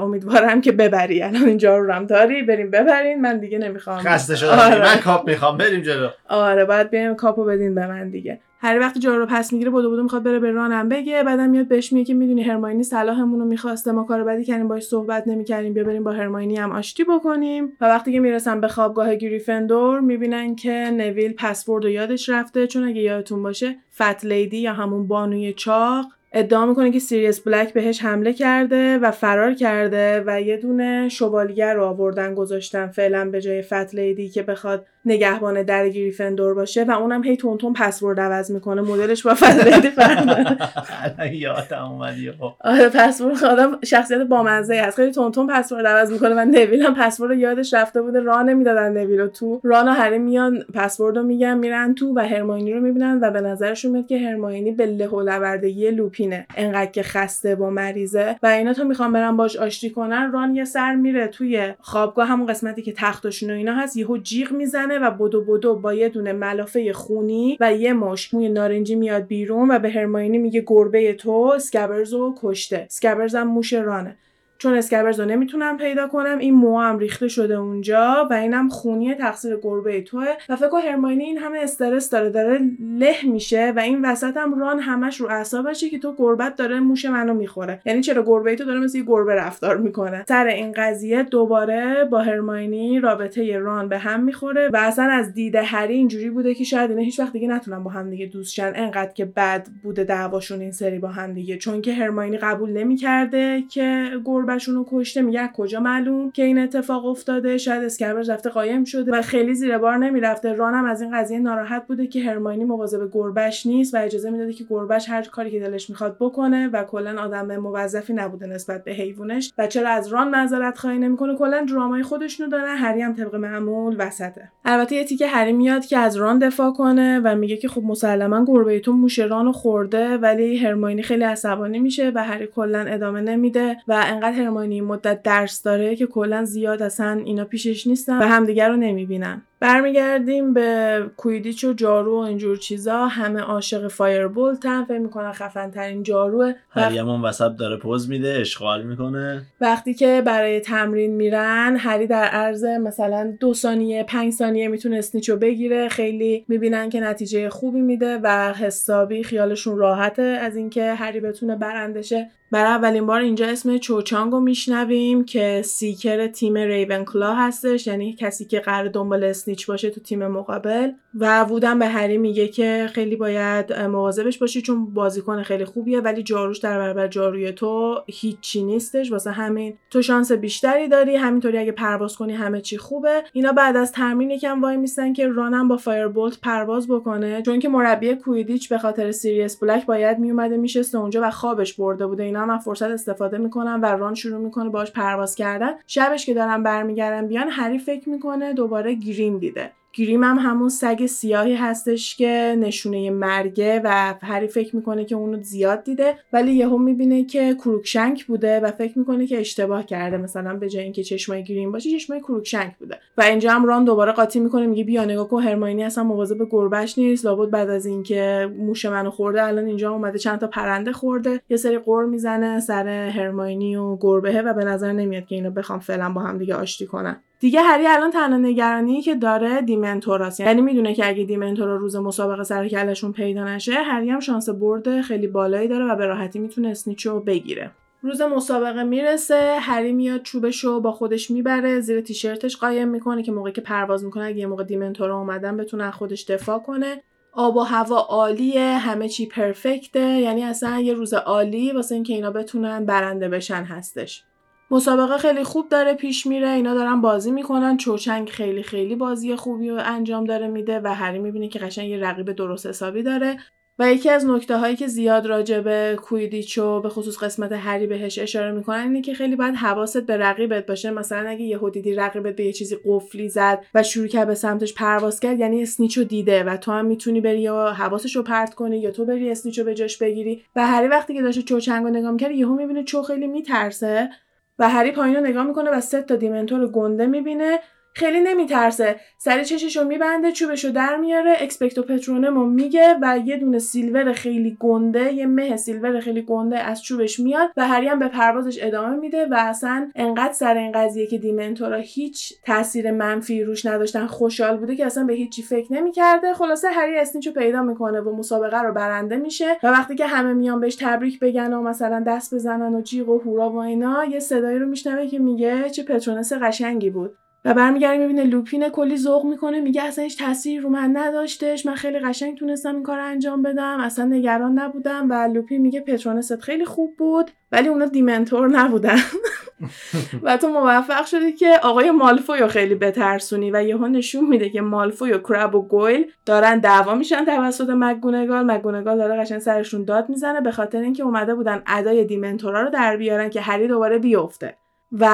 S2: امیدوارم که ببری. الان اینجا رو هم داری بریم ببرین. من دیگه نمی‌خوام.
S1: خسته شدم.
S2: آره.
S1: من کاپ می‌خوام. بریم جلو.
S2: آره باید بیایم کاپو بدین به من دیگه. هر وقتی جارو رو پس می‌گیره بدو بدو می‌خواد بره به رانم بگه. بعدم میاد بهش میگه که می‌دونی هرماینی صلاحمونو می‌خواسته ما کار بدی کردیم باش صحبت نمی‌کردیم. بیا بریم با هرماینی هم آشتی بکنیم. و وقتی که می‌رسن به خوابگاه گریفندور می‌بینن که نویل پسوردو یادش رفته. چون اگه یادتون باشه Fat Lady یا همون بانوی چاق ادعا می‌کنه که سیریس بلک بهش حمله کرده و فرار کرده و یه دونه شوالیه رو آوردن گذاشتن فعلا به جای Fat Lady که بخواد نگهبان در گریفندور باشه و اونم هی تند تند پسورد عوض می‌کنه مدلش با داره.
S1: الان یادم اومد یهو.
S2: آره پسورد آدم شخصیت بامزه است خیلی تند تند پسورد عوض می‌کنه. و نویل هم پسورد رو یادش رفته بوده. راه نمی‌دادن نویل رو تو. ران و هری میان پسورد رو میگن میرن تو و هرماینی رو می‌بینن و به نظرشون میاد که هرماینی به له و لوردگی لوپینه. انقدر که خسته و مریضه. و اینا تا می‌خوان برن باش آشتی کنن ران یه سر میره توی خوابگاه همون قسمتی که تختشون و اینا هست. یهو جیغ می‌زنه. و بدو بدو با یه دونه ملافه خونی و یه مش موی نارنجی میاد بیرون و به هرماینی میگه گربه تو اسکبرز رو کشته. اسکبرز هم موش رانه. چون اسکبرز رو نمی‌تونم پیدا کنم این مو هم ریخته شده اونجا و اینم خونی تقصیر گربه توه. و فکر هرماینی این همه استرس داره داره له میشه و این وسط هم ران همش رو اعصابشه که تو گربت داره موش منو می‌خوره. یعنی چرا گربه تو داره مثل یه گربه رفتار می‌کنه. سر این قضیه دوباره با هرماینی رابطه ران به هم می‌خوره و اصلا از دید هری اینجوری بوده که شاید اینا هیچ وقت دیگه نتونن با هم دیگه دوست شن. انقدر که بد بوده دعواشون این سری با هم دیگه. چون که هرماینی قبول نمی‌کرده که گربهشون رو کشته میگه کجا معلوم که این اتفاق افتاده؟ شاید اسکربرز رفته قایم شده و خیلی زیر بار نمی‌رفته. رانم از این قضیه ناراحت بوده که هرماینی مواظب گربش نیست و اجازه می‌داده که گربش هر کاری که دلش می‌خواد بکنه و کلا آدم مواظبی نبوده نسبت به حیوانش. و چرا از ران معذرت خواهی نمی‌کنه؟ کلا درامای خودشونو دارن هری هم طبق معمول وسطه. البته یه تیکه هری میاد که از ران دفاع کنه و میگه که خب مسلما گربه تو موش رانو خورده ولی هرماینی خیلی عصبانی میشه و هری کلا ادامه نمیده و انقدر هرماینی این مدت درس داره که کلا زیاد اصلا اینا پیشش نیستن و همدیگه رو نمی‌بینن. برمیگردیم به کویدیچ و جارو و اینجور چیزا. همه عاشق فایربولتن فکر می‌کنن خفن ترین جاروه
S1: هری هم اون وسط داره پوز میده اشغال می‌کنه.
S2: وقتی که برای تمرین میرن هری در عرض مثلا دو ثانیه پنج ثانیه می‌تونه اسنیچو بگیره. خیلی می‌بینن که نتیجه خوبی میده و حسابی خیالشون راحته از اینکه هری بتونه برندشه برای اولین بار اینجا اسم چوچانگو میشنویم که سیکر تیم ریون هستش. یعنی کسی که قرار دنبال اسنیچ باشه تو تیم مقابل و وودم به هری میگه که خیلی باید مواظبش باشی چون بازیکن خیلی خوبیه ولی جاروش در برابر جاروی تو هیچی نیستش. واسه همین تو شانس بیشتری داری. همینطوری اگه پرواز کنی همه چی خوبه. اینا بعد از تمرین یکم وای میستن که رانم با فایربولت پرواز بکنه. چون که مربی کویدیچ به خاطر سیریس بلک باید میومده میشسته اونجا و خوابش برده بوده. اینا هم فرصت استفاده می‌کنن و ران شروع می‌کنه باش پرواز کردن. شبش که دارن برمیگردن بیان هری فکر می‌کنه دوباره گریم دیده. گریم هم همون سگ سیاهی هستش که نشونه مرگه و هری فکر می‌کنه که اونو زیاد دیده ولی یهو می‌بینه که کروکشنک بوده و فکر می‌کنه که اشتباه کرده مثلا به جای اینکه چشمای گریم باشه چشمای کروکشنک بوده. و اینجا هم ران دوباره قاطی می‌کنه میگه بیا نگاه کن هرماینی اصلا مواظب گربش نیست لابد بعد از اینکه موش منو خورده الان اینجا اومده چند تا پرنده خورده یه سری قور می‌زنه سر هرماینی و گربهه و به نظر نمیاد که اینا بخوان فعلا با هم دیگه آشتی کنن. دیگه هری الان تنها نگرانی که داره دیمنتوراست. یعنی می‌دونه که اگه دیمنتورا روز مسابقه سر کلشون پیدا نشه هری هم شانس برد خیلی بالایی داره و به راحتی می‌تونه اسنیچو بگیره. روز مسابقه می‌رسه هری میاد چوبشو با خودش می‌بره زیر تیشرتش قایم می‌کنه که موقعی که پرواز می‌کنه اگه یه موقع دیمنتورا اومدن بتونه خودش دفاع کنه. آب و هوا عالیه همه چی پرفکته. یعنی اصلا یه روز عالی واسه اینکه اینا بتونن برنده بشن هستش. مسابقه خیلی خوب داره پیش میره اینا دارن بازی می‌کنن. چوچنگ خیلی خیلی بازی خوبی رو انجام داره میده و هری می‌بینه که قشنگ یه رقیب درست حسابی داره. و یکی از نکته هایی که زیاد راجع به Quidditch و به خصوص قسمت هری بهش اشاره می‌کنن اینه که خیلی باید حواست به رقیبت باشه. مثلا اگه یهو دیدی رقیبت به یه چیزی قفلی زد و شروع کرد به سمتش پرواز کرد یعنی snitch و دیده و تو هم می‌تونی بری یا حواسش رو پرت کنی یا تو بری snitch و به جاش بگیری. و هری وقتی که داشته چوچنگو نگاه می‌کرد یهو می‌بینه چو خیلی میترسه. و هری پایین رو نگاه می‌کنه و سه تا dementor گنده می‌بینه. خیلی نمیترسه. سریع چششو میبنده چوبشو در میاره Expecto Patronum و میگه و یه دونه silver خیلی گنده یه مه silver خیلی گنده از چوبش میاد و هری هم به پروازش ادامه میده و اصلا انقدر سر این قضیه که dementor ا هیچ تاثیر منفی روش نداشتن خوشحال بوده که اصلا به هیچی فکر نمی‌کرده. خلاصه هری اسنیچو پیدا می‌کنه و مسابقه رو برنده میشه و وقتی که همه میان بهش تبریک بگن و مثلا دست بزنن و جیغ و هورا و اینا یه صدایی رو میشنوه که میگه چه پترونس قشنگی بود. و برمیگرده می‌بینه لوپین کلی ذوق می‌کنه میگه اصلا هیچ تاثیری رو من نداشتش من خیلی قشنگ تونستم این کار انجام بدم اصلا نگران نبودم و لوپین میگه پترونست خیلی خوب بود ولی اونا دیمنتور نبودن. و تو موفق شدی که آقای مالفوی رو خیلی بترسونی و یهو نشون میده که مالفوی و کرب و گویل دارن دعوا میشن توسط مگونگال مگونگال داره قشنگ سرشون داد می‌زنه به خاطر اینکه اومده بودن ادای دیمنتورا رو در بیارن که هری دوباره بیفته. و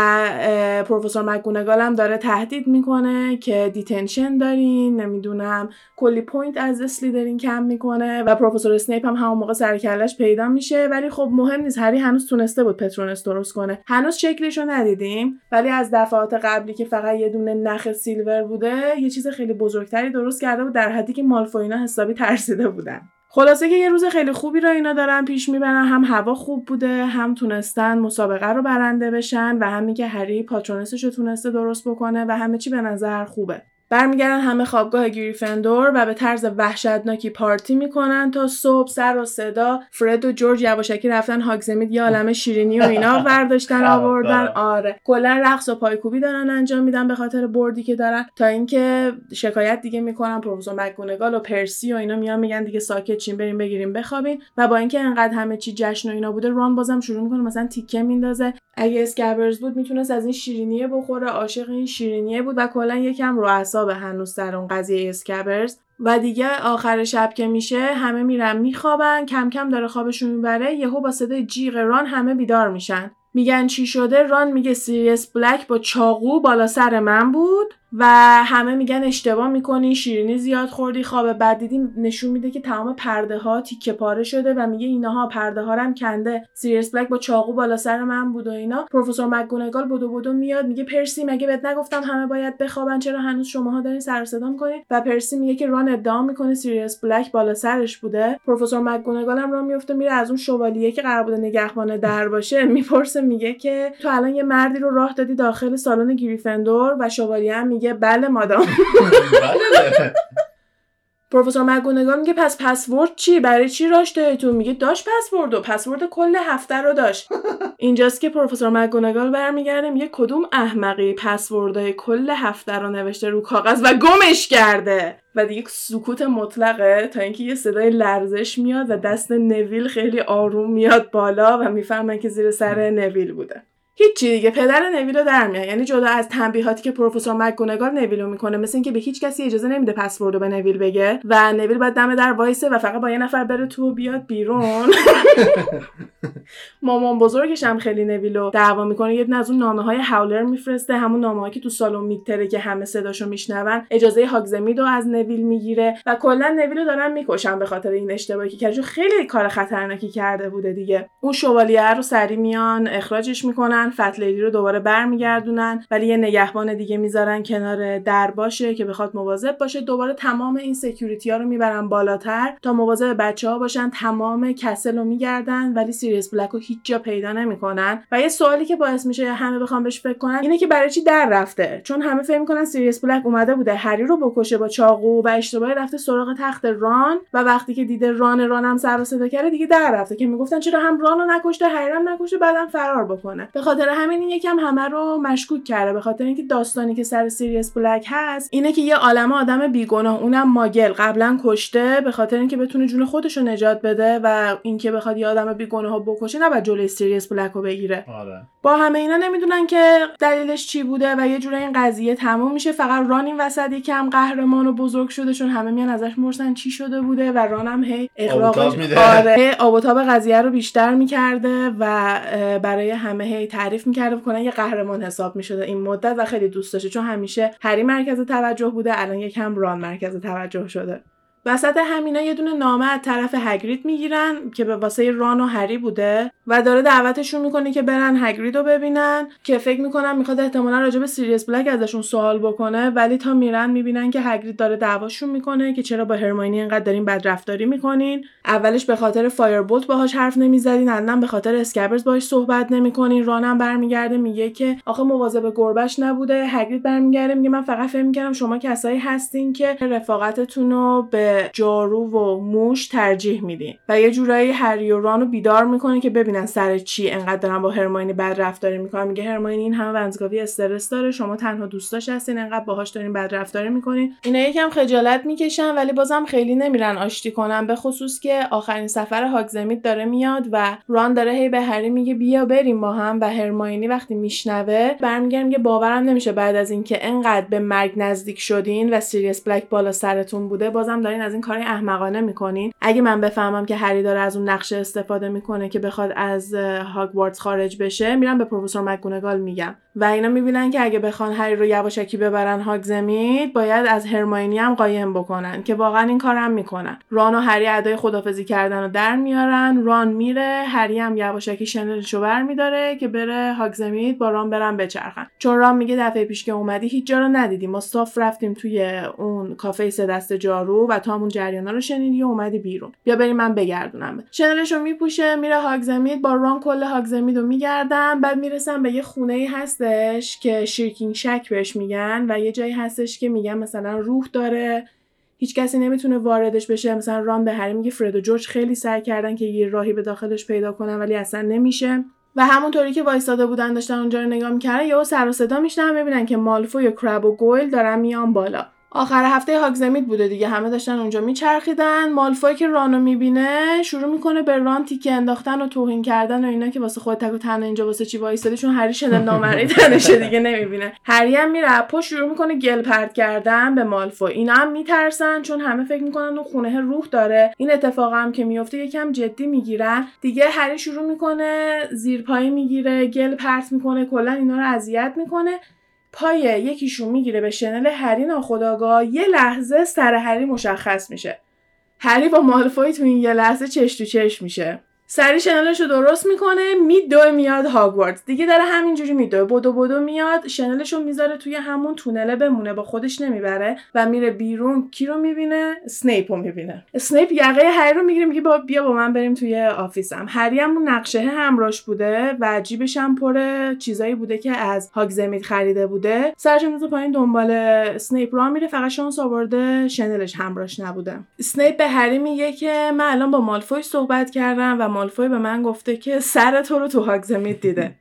S2: پروفسور مکگونگال هم داره تهدید می‌کنه که detention دارین نمی‌دونم کلی point از اسلیدرین کم می‌کنه و پروفسور اسنیپ هم همون موقع سر کلش پیدا میشه. ولی خب مهم نیست هری هنوز تونسته بود patronus درست کنه. هنوز شکلش رو ندیدیم ولی از دفعات قبلی که فقط یه دونه نخ silver بوده یه چیز خیلی بزرگتری درست کرده بود در حدی که مالفوینا حسابی ترسیده بودن. خلاصه که یه روز خیلی خوبی رو اینا دارن پیش می‌برن. هم هوا خوب بوده هم تونستن مسابقه رو برنده بشن و همین که هری patronus ش رو تونسته درست بکنه و همه چی به نظر خوبه. برمیگردن همه خوابگاه گریفندور و به طرز وحشتناکی پارتی می‌کنن تا صبح سر و صدا فرد و جورج یواشکی رفتن هاگزمید یه عالم شیرینی و اینا برداشتن آوردن. آره. کلا رقص و پایکوبی دارن انجام میدن به خاطر بردی که دارن. تا اینکه شکایت دیگه می‌کنن پروفسور مکگونگال و پرسی و اینا میان میگن دیگه ساکت چین بریم بگیریم بخوابین و با اینکه انقدر همه چی جشن و اینا بوده ران بازم شروع می‌کنه مثلا تیکه میندازه. اگه اسکبرز بود می‌تونست از این شیرینیه بخوره عاشق این شیرینیه بود و کلا یکم رو به هنوز سر اون قضیه اسکبرز. و دیگه آخر شب که میشه همه میرن میخوابن کم کم داره خوابشون می‌بره یهو با صدای جیغ ران همه بیدار میشن. میگن چی شده؟ ران میگه سیریس بلک با چاقو بالا سر من بود. و همه میگن اشتباه می‌کنی شیرینی زیاد خوردی خواب بد دیدی نشون میده که تمام پرده ها تیکه پاره شده و میگه اینها پرده ها هم کنده. سیریس بلک با چاقو بالا سر من بود و اینا. پروفسور مکگونگال بودو بودو میاد میگه پرسی مگه بهت نگفتم همه باید بخوابن؟ چرا هنوز شماها دارین سر صدا می‌کنین؟ و پرسی میگه که ران ادعا می‌کنه سیریس بلک بالا سرش بوده. پروفسور مکگونگال هم راه میفته میره از اون شوالیه که قرار بوده نگهبان در باشه می‌پرسه میگه که تو الان یه مردی رو راه دادی داخل سالن گریفندور و شوالیه هم بله مادام. بله. پروفسور مگونگان میگه پس پسورد چی؟ برای چی راش تو میگه داشت پسورد و پسورد کل هفته رو داشت. اینجاست که پروفسور مگونگال برمیگرده میگه کدوم احمقی پسوردهای کل هفته رو نوشته رو کاغذ و گمش کرده؟ و دیگه سکوت مطلقه تا اینکه یه صدای لرزش میاد و دست نویل خیلی آروم میاد بالا و می‌فهمن که زیر سر نویل بوده. هیچی دیگه پدر نویل رو در میاد. یعنی جدا از تنبیهاتی که پروفسور مکگونگال نویل رو می‌کنه مثل اینکه به هیچ کسی اجازه نمیده پسورد رو به نویل بگه و نویل باید دم در وایسه و فقط با یه نفر بره تو و بیاد بیرون. مامان بزرگش هم خیلی نویل رو دعوا می‌کنه. یه از اون نامه های howler میفرسته. همون نامه که تو سالن میترکه که همه صداشو میشنون. اجازه هاگزمید رو از نویل می‌گیره و کلا نویل رو دارن می‌کشن به خاطر این اشتباهی که کرده خیلی کار خطرناکی کرده بوده دیگه. اون شوالیه رو سریع میان اخراجش می‌کنن. Fat Lady رو دوباره برمیگردونن ولی یه نگهبان دیگه می‌ذارن کنار در باشه که بخواد مواظب باشه. دوباره تمام این security ها رو می‌برن بالاتر تا مواظب بچه ها باشن. تمام castle رو میگردن ولی سیریس بلک رو هیچ جا پیدا نمی‌کنن. و یه سوالی که باعث میشه همه بخوام بهش فکر کنن اینه که برای چی در رفته؟ چون همه فکر می‌کنن سیریس بلک اومده بوده هری رو بکشه با چاقو و اشتباهی رفته سراغ تخت ران. و وقتی که دیده ران رانم سر و صدا کرده دیگه در رفته که می‌گفتن چرا هم ران رو نکشته هری هم نکشته بعدم فرار بکنه. خاطر همین این یکم همه رو مشکوک کرده. به خاطر اینکه داستانی که سر سیریس بلک هست اینه که یه عالمه آدم بیگناه اونم muggle قبلا کشته. به خاطر اینکه بتونه جون خودش رو نجات بده و اینکه بخواد یه آدم بیگناه بکشه نباید جلوی سیریس بلک رو بگیره.
S1: آره.
S2: با همه اینا نمی‌دونن که دلیلش چی بوده و یه جوری این قضیه تموم میشه. فقط ران این وسط یکم قهرمان و بزرگ شده چون همه میان ازش میپرسن چی شده بوده و رانم هی اغراق آره. آب قضیه رو بیشتر می‌کرده و برای همه هی تعریف می‌کرده کنن یه قهرمان حساب می‌شده این مدت و خیلی دوست داشته چون همیشه هری مرکز توجه بوده الان یکم ران مرکز توجه شده. وسط همینا یه دونه نامه از طرف هگرید می‌گیرن که به واسه ران و هری بوده و داره دعوتشون می‌کنه که برن هگرید رو ببینن که فکر می‌کنن می‌خواد احتمالا راجع به سیریس بلک ازشون سوال بکنه ولی تا میرن می‌بینن که هگرید داره دعواشون می‌کنه که چرا با هرماینی اینقدر دارین بدرفتاری می‌کنین. اولش به خاطر Firebolt باهاش حرف نمی‌زدین الان به خاطر اسکبرز باهاش صحبت نمی‌کنین. رانم برمیگرده میگه که آخه مواظب گربش نبوده. هگرید برمیگرده میگه من فقط فکر می‌کردم شما کسایی هستین که رفاقتتون رو به جارو و موش ترجیح میدین. و یه جورایی هری و رانو بیدار می‌کنه که ببینن سر چی انقدر دارن با هرماینی بد رفتاری می‌کنن. میگه هرماینی این همه ونزگاوی استرس داره شما تنها دوستاش هستین انقدر باهاش دارین بد رفتاری می‌کنین. اینا یکم خجالت می‌کشن ولی بازم خیلی نمیرن آشتی کنن به خصوص که آخرین سفر هاگزمیت داره میاد و ران داره هی به هری میگه بیا بریم با هم و هرماینی وقتی میشنوه برمیگره میگه باورم نمیشه بعد از اینکه انقدر به مرگ نزدیک شدین و سیریس بلک بالا سرتون بوده بازم دارین از این کاری احمقانه می‌کنین؟ اگه من بفهمم که هری داره از اون نقشه استفاده می‌کنه که بخواد از هاگوارتس خارج بشه میرم به پروفسور مکگونگال میگم. و اینا می‌بینن که اگه بخوان هری رو یواشکی ببرن هاگ زمید باید از هرماینی هم قایم بکنن که واقعا این کارم می‌کنن. ران و هری ادای خدافزی کردن رو در میارن ران میره هری هم یواشکی شنلشو بر میداره که بره هاگ زمید با ران برن بچرخن. چون ران میگه دفعه پیش که اومدی هیچ جا رو ندیدیم. ما صاف رفتیم توی اون کافه سه دست جارو و تا همون جریانا رو شنیدی و اومدی بیرون. بیا بریم من بگردونم. شنلشو میپوشه میره هاگ زمید با ران کل هاگ زمید رو میگردن بعد می‌رسن به یه خونه هست هستش که شیرکینگ شک بهش میگن و یه جایی هستش که میگن مثلا روح داره هیچ کسی نمی‌تونه واردش بشه. مثلا ران به هری میگه فرد و جورج خیلی سعی کردن که یه راهی به داخلش پیدا کنن ولی اصلا نمیشه. و همونطوری که وایستاده بودن داشتن اونجا رو نگاه می‌کردن یهو سر و صدا میشنن ببینن که مالفو یا کرب و گویل دارن میان بالا. آخر هفته هاگزمید بوده دیگه. همه داشتن اونجا میچرخیدن. مالفوی که رانو می‌بینه شروع می‌کنه به ران تیکه انداختن و توهین کردن و اینا که واسه خود تک و اینجا واسه چی وایسادی چون هری شده نامری تنشه دیگه نمی‌بینه. هری هم میره پشت شروع می‌کنه گل پرت کردن به مالفو اینا هم میترسن چون همه فکر می‌کنن اون خونه روح داره. این اتفاق هم که میفته یکم جدی می‌گیرن. دیگه هری شروع می‌کنه زیرپایی می‌گیره گل پرت می‌کنه کلا اینا رو اذیت می‌کنه. پای یکیشون می‌گیره به شنل هری ناخداگاه یه لحظه سر هری مشخص میشه. هری با مالفوی تو این یه لحظه چش تو چش میشه. سری شنلش رو درست می‌کنه میدوه میاد هاگوارد. دیگه داره همینجوری میدوه. بدو بدو میاد شنلش رو می‌ذاره توی همون تونله بمونه با خودش نمی‌بره و میره بیرون. کی رو می‌بینه؟ اسنیپ رو می‌بینه. اسنیپ یقه هری رو می‌گیره میگه بیا با من بریم توی آفیسم. هری هم نقشه همراش بوده و جیبش هم پر چیزایی بوده که از هاگزمید خریده بوده. سرش می‌ذاره پایین دنبال اسنیپ را میره. فقط شانس آورده شنلش همراش نبوده. اسنیپ به هری میگه که من الان با مالفوی صحبت کردم و مالفوی به من گفته که سر تو رو تو هاگزمید دیده.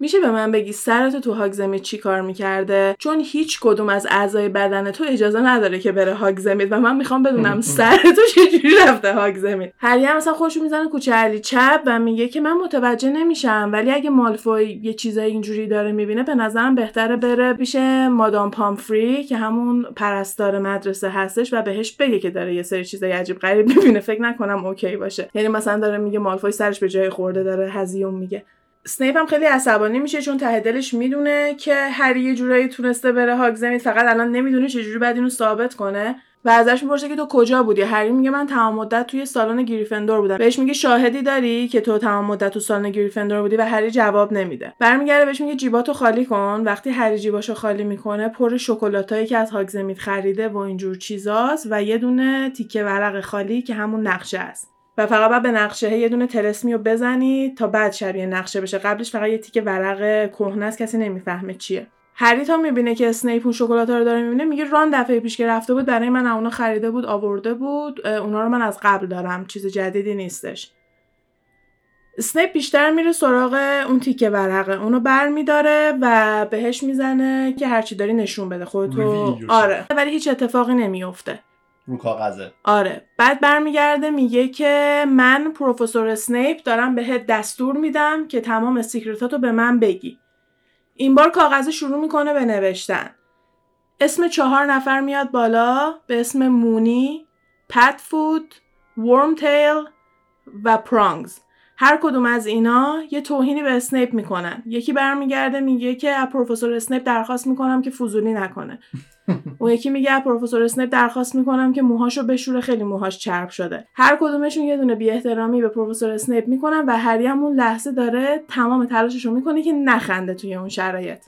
S2: میشه به من بگی سرتو تو هاگزمید چی کار می‌کرده؟ چون هیچ کدوم از اعضای بدن تو اجازه نداره که بره هاگزمید و من می‌خوام بدونم سرتو چجوری رفته هاگزمید هری هم مثلا خوش می‌زنه کوچه علی چپ و میگه که من متوجه نمیشم ولی اگه مالفوی یه چیزای اینجوری داره می‌بینه به نظرم بهتره بره پیش مادام پامفری که همون پرستار مدرسه هستش و بهش بگه که داره یه سری چیزای عجیب غریب می‌بینه. فکر نکنم okay باشه. یعنی مثلا داره میگه مالفوی سرش به جای خورده داره هذیون میگه. سنیپ هم خیلی عصبانی میشه چون ته دلش می‌دونه که هری یه جورایی تونسته بره هاگزمید فقط الان نمی‌دونه چجوری بعد اینو ثابت کنه. و ازش می‌پرسه که تو کجا بودی؟ هری میگه من تمام مدت توی سالن گریفندور بودم. بهش میگه شاهدی داری که تو تمام مدت تو سالن گریفندور بودی و هری جواب نمیده. برمیگرده بهش میگه جیباتو خالی کن. وقتی هری جیباشو خالی می‌کنه پر شکلاتایی که از هاگزمید خریده و اینجور چیزاست و یه دونه تیکه ورق خالی که همون نقشه است. و فقط باید به نقشه یه دونه طلسمی رو بزنی تا بعد شبیه نقشه بشه. قبلش فقط یه تیکه ورق کهنه است کسی نمی‌فهمه چیه. هری تا می‌بینه که اسنیپ اون شکلات رو داره می‌بینه میگه ران دفعه پیش که رفته بود برای من اونو خریده بود آورده بود اونا رو من از قبل دارم چیز جدیدی نیستش. اسنیپ بیشتر میره سراغ اون تیکه ورقه اونو بر میداره و بهش می‌زنه که هرچی داری نشون بده خودتو. آره. ولی هیچ اتفاقی نمیفته
S1: رو کاغذه.
S2: آره. بعد برمیگرده میگه که من پروفسور اسنیپ دارم بهت دستور میدم که تمام secret اتو به من بگی. این بار کاغذ شروع می‌کنه به نوشتن. اسم چهار نفر میاد بالا به اسم مونی، پدفوت، ورم تیل و پرانگز. هر کدوم از اینا یه توهینی به اسنیپ می‌کنن. یکی برمیگرده میگه که پروفسور اسنیپ درخواست می‌کنم که فضولی نکنه. اون یکی میگه پروفسور اسنیپ درخواست می‌کنم که موهاشو بشوره خیلی موهاش چرب شده. هر کدومشون یه دونه بی احترامی به پروفسور اسنیپ می‌کنن و هری هم اون لحظه داره تمام تلاششو می‌کنه که نخنده توی اون شرایط.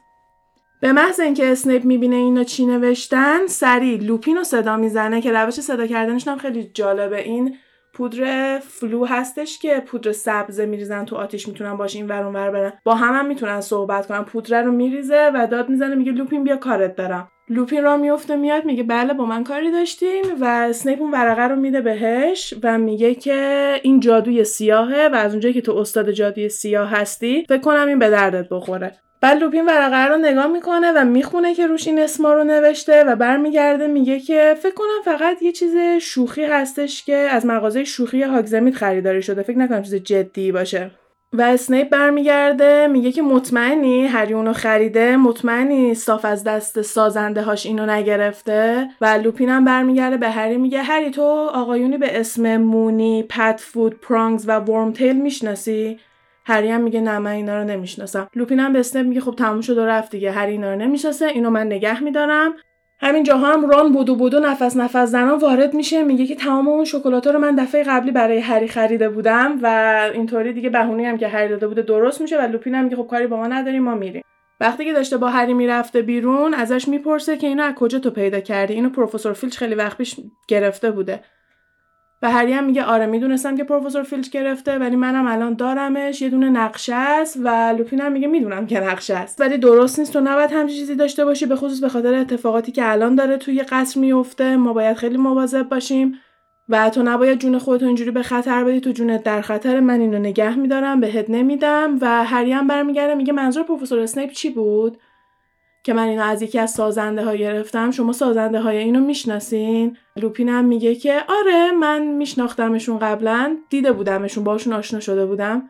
S2: به محض اینکه اسنیپ می‌بینه اینا چی نوشتن سری لوپین رو صدا می‌زنه که روش صدا کردنش هم خیلی جالبه. این پودر فلو هستش که پودر سبز میریزن تو آتیش می‌تونن باش این ور اون ور برن. با هم, هم می‌تونن صحبت کنن. پودر رو میریزه و داد می‌زنه میگه لوپین بیا کارت دارم لوپین را میفته میاد میگه بله با من کاری داشتیم و اسنیپ اون ورقه رو میده بهش و میگه که این جادوی سیاهه و از اونجایی که تو استاد جادوی سیاه هستی فکر کنم این به دردت بخوره. بعد لوپین ورقه رو نگاه می‌کنه و می‌خونه که روش این اسما رو نوشته و برمیگرده میگه که فکر کنم فقط یه چیز شوخی هستش که از مغازه شوخی هاگزمید خریداری شده. فکر نکنم چیز جدی باشه. و اسنیپ برمیگرده میگه که مطمئنی؟ هری اونو خریده مطمئنی صاف از دست سازنده هاش اینو نگرفته؟ و لوپین هم برمیگرده به هری میگه هری تو آقایونی به اسم مونی پت فود پرانگز و ورم تیل می‌شناسی؟ هری هم میگه نه من اینا رو نمی‌شناسم. لوپین هم به اسنپ میگه خب تموم شد و رفت دیگه هری اینا رو نمی‌شناسه اینو من نگه میدارم. همین جاها هم ران بودو بودو نفس نفس زنان وارد میشه میگه که تمام اون شکلات رو من دفعه قبلی برای هری خریده بودم و اینطوری دیگه بهونه هم که هری داده بوده درست میشه و لوپین هم میگه خب کاری با ما نداریم ما میریم. وقتی که داشته با هری می‌رفته بیرون ازش می‌پرسه که اینو از کجا تو پیدا کردی؟ اینو پروفسور فیلچ خیلی وقت پیش گرفته بوده. و هری هم میگه آره می‌دونستم که پروفسور فیلچ گرفته ولی منم الان دارمش. یه دونه نقشه است و لوپین هم میگه می‌دونم که نقشه است. ولی درست نیست تو نباید همچین چیزی داشته باشی به خصوص به خاطر اتفاقاتی که الان داره توی قصر میفته ما باید خیلی مواظب باشیم. و تو نباید جون خودتو اینجوری به خطر بدی تو جونت در خطر. من اینو نگه میدارم بهت نمیدم. و هری هم برمیگرده میگه منظور پروفسور اسنیپ چی بود؟ که من اینو از یکی از سازنده ها گرفتم. شما سازنده های اینو می‌شناسین؟ لوپینم میگه که آره من میشناختمشون قبلا دیده بودمشون باشون آشنا شده بودم.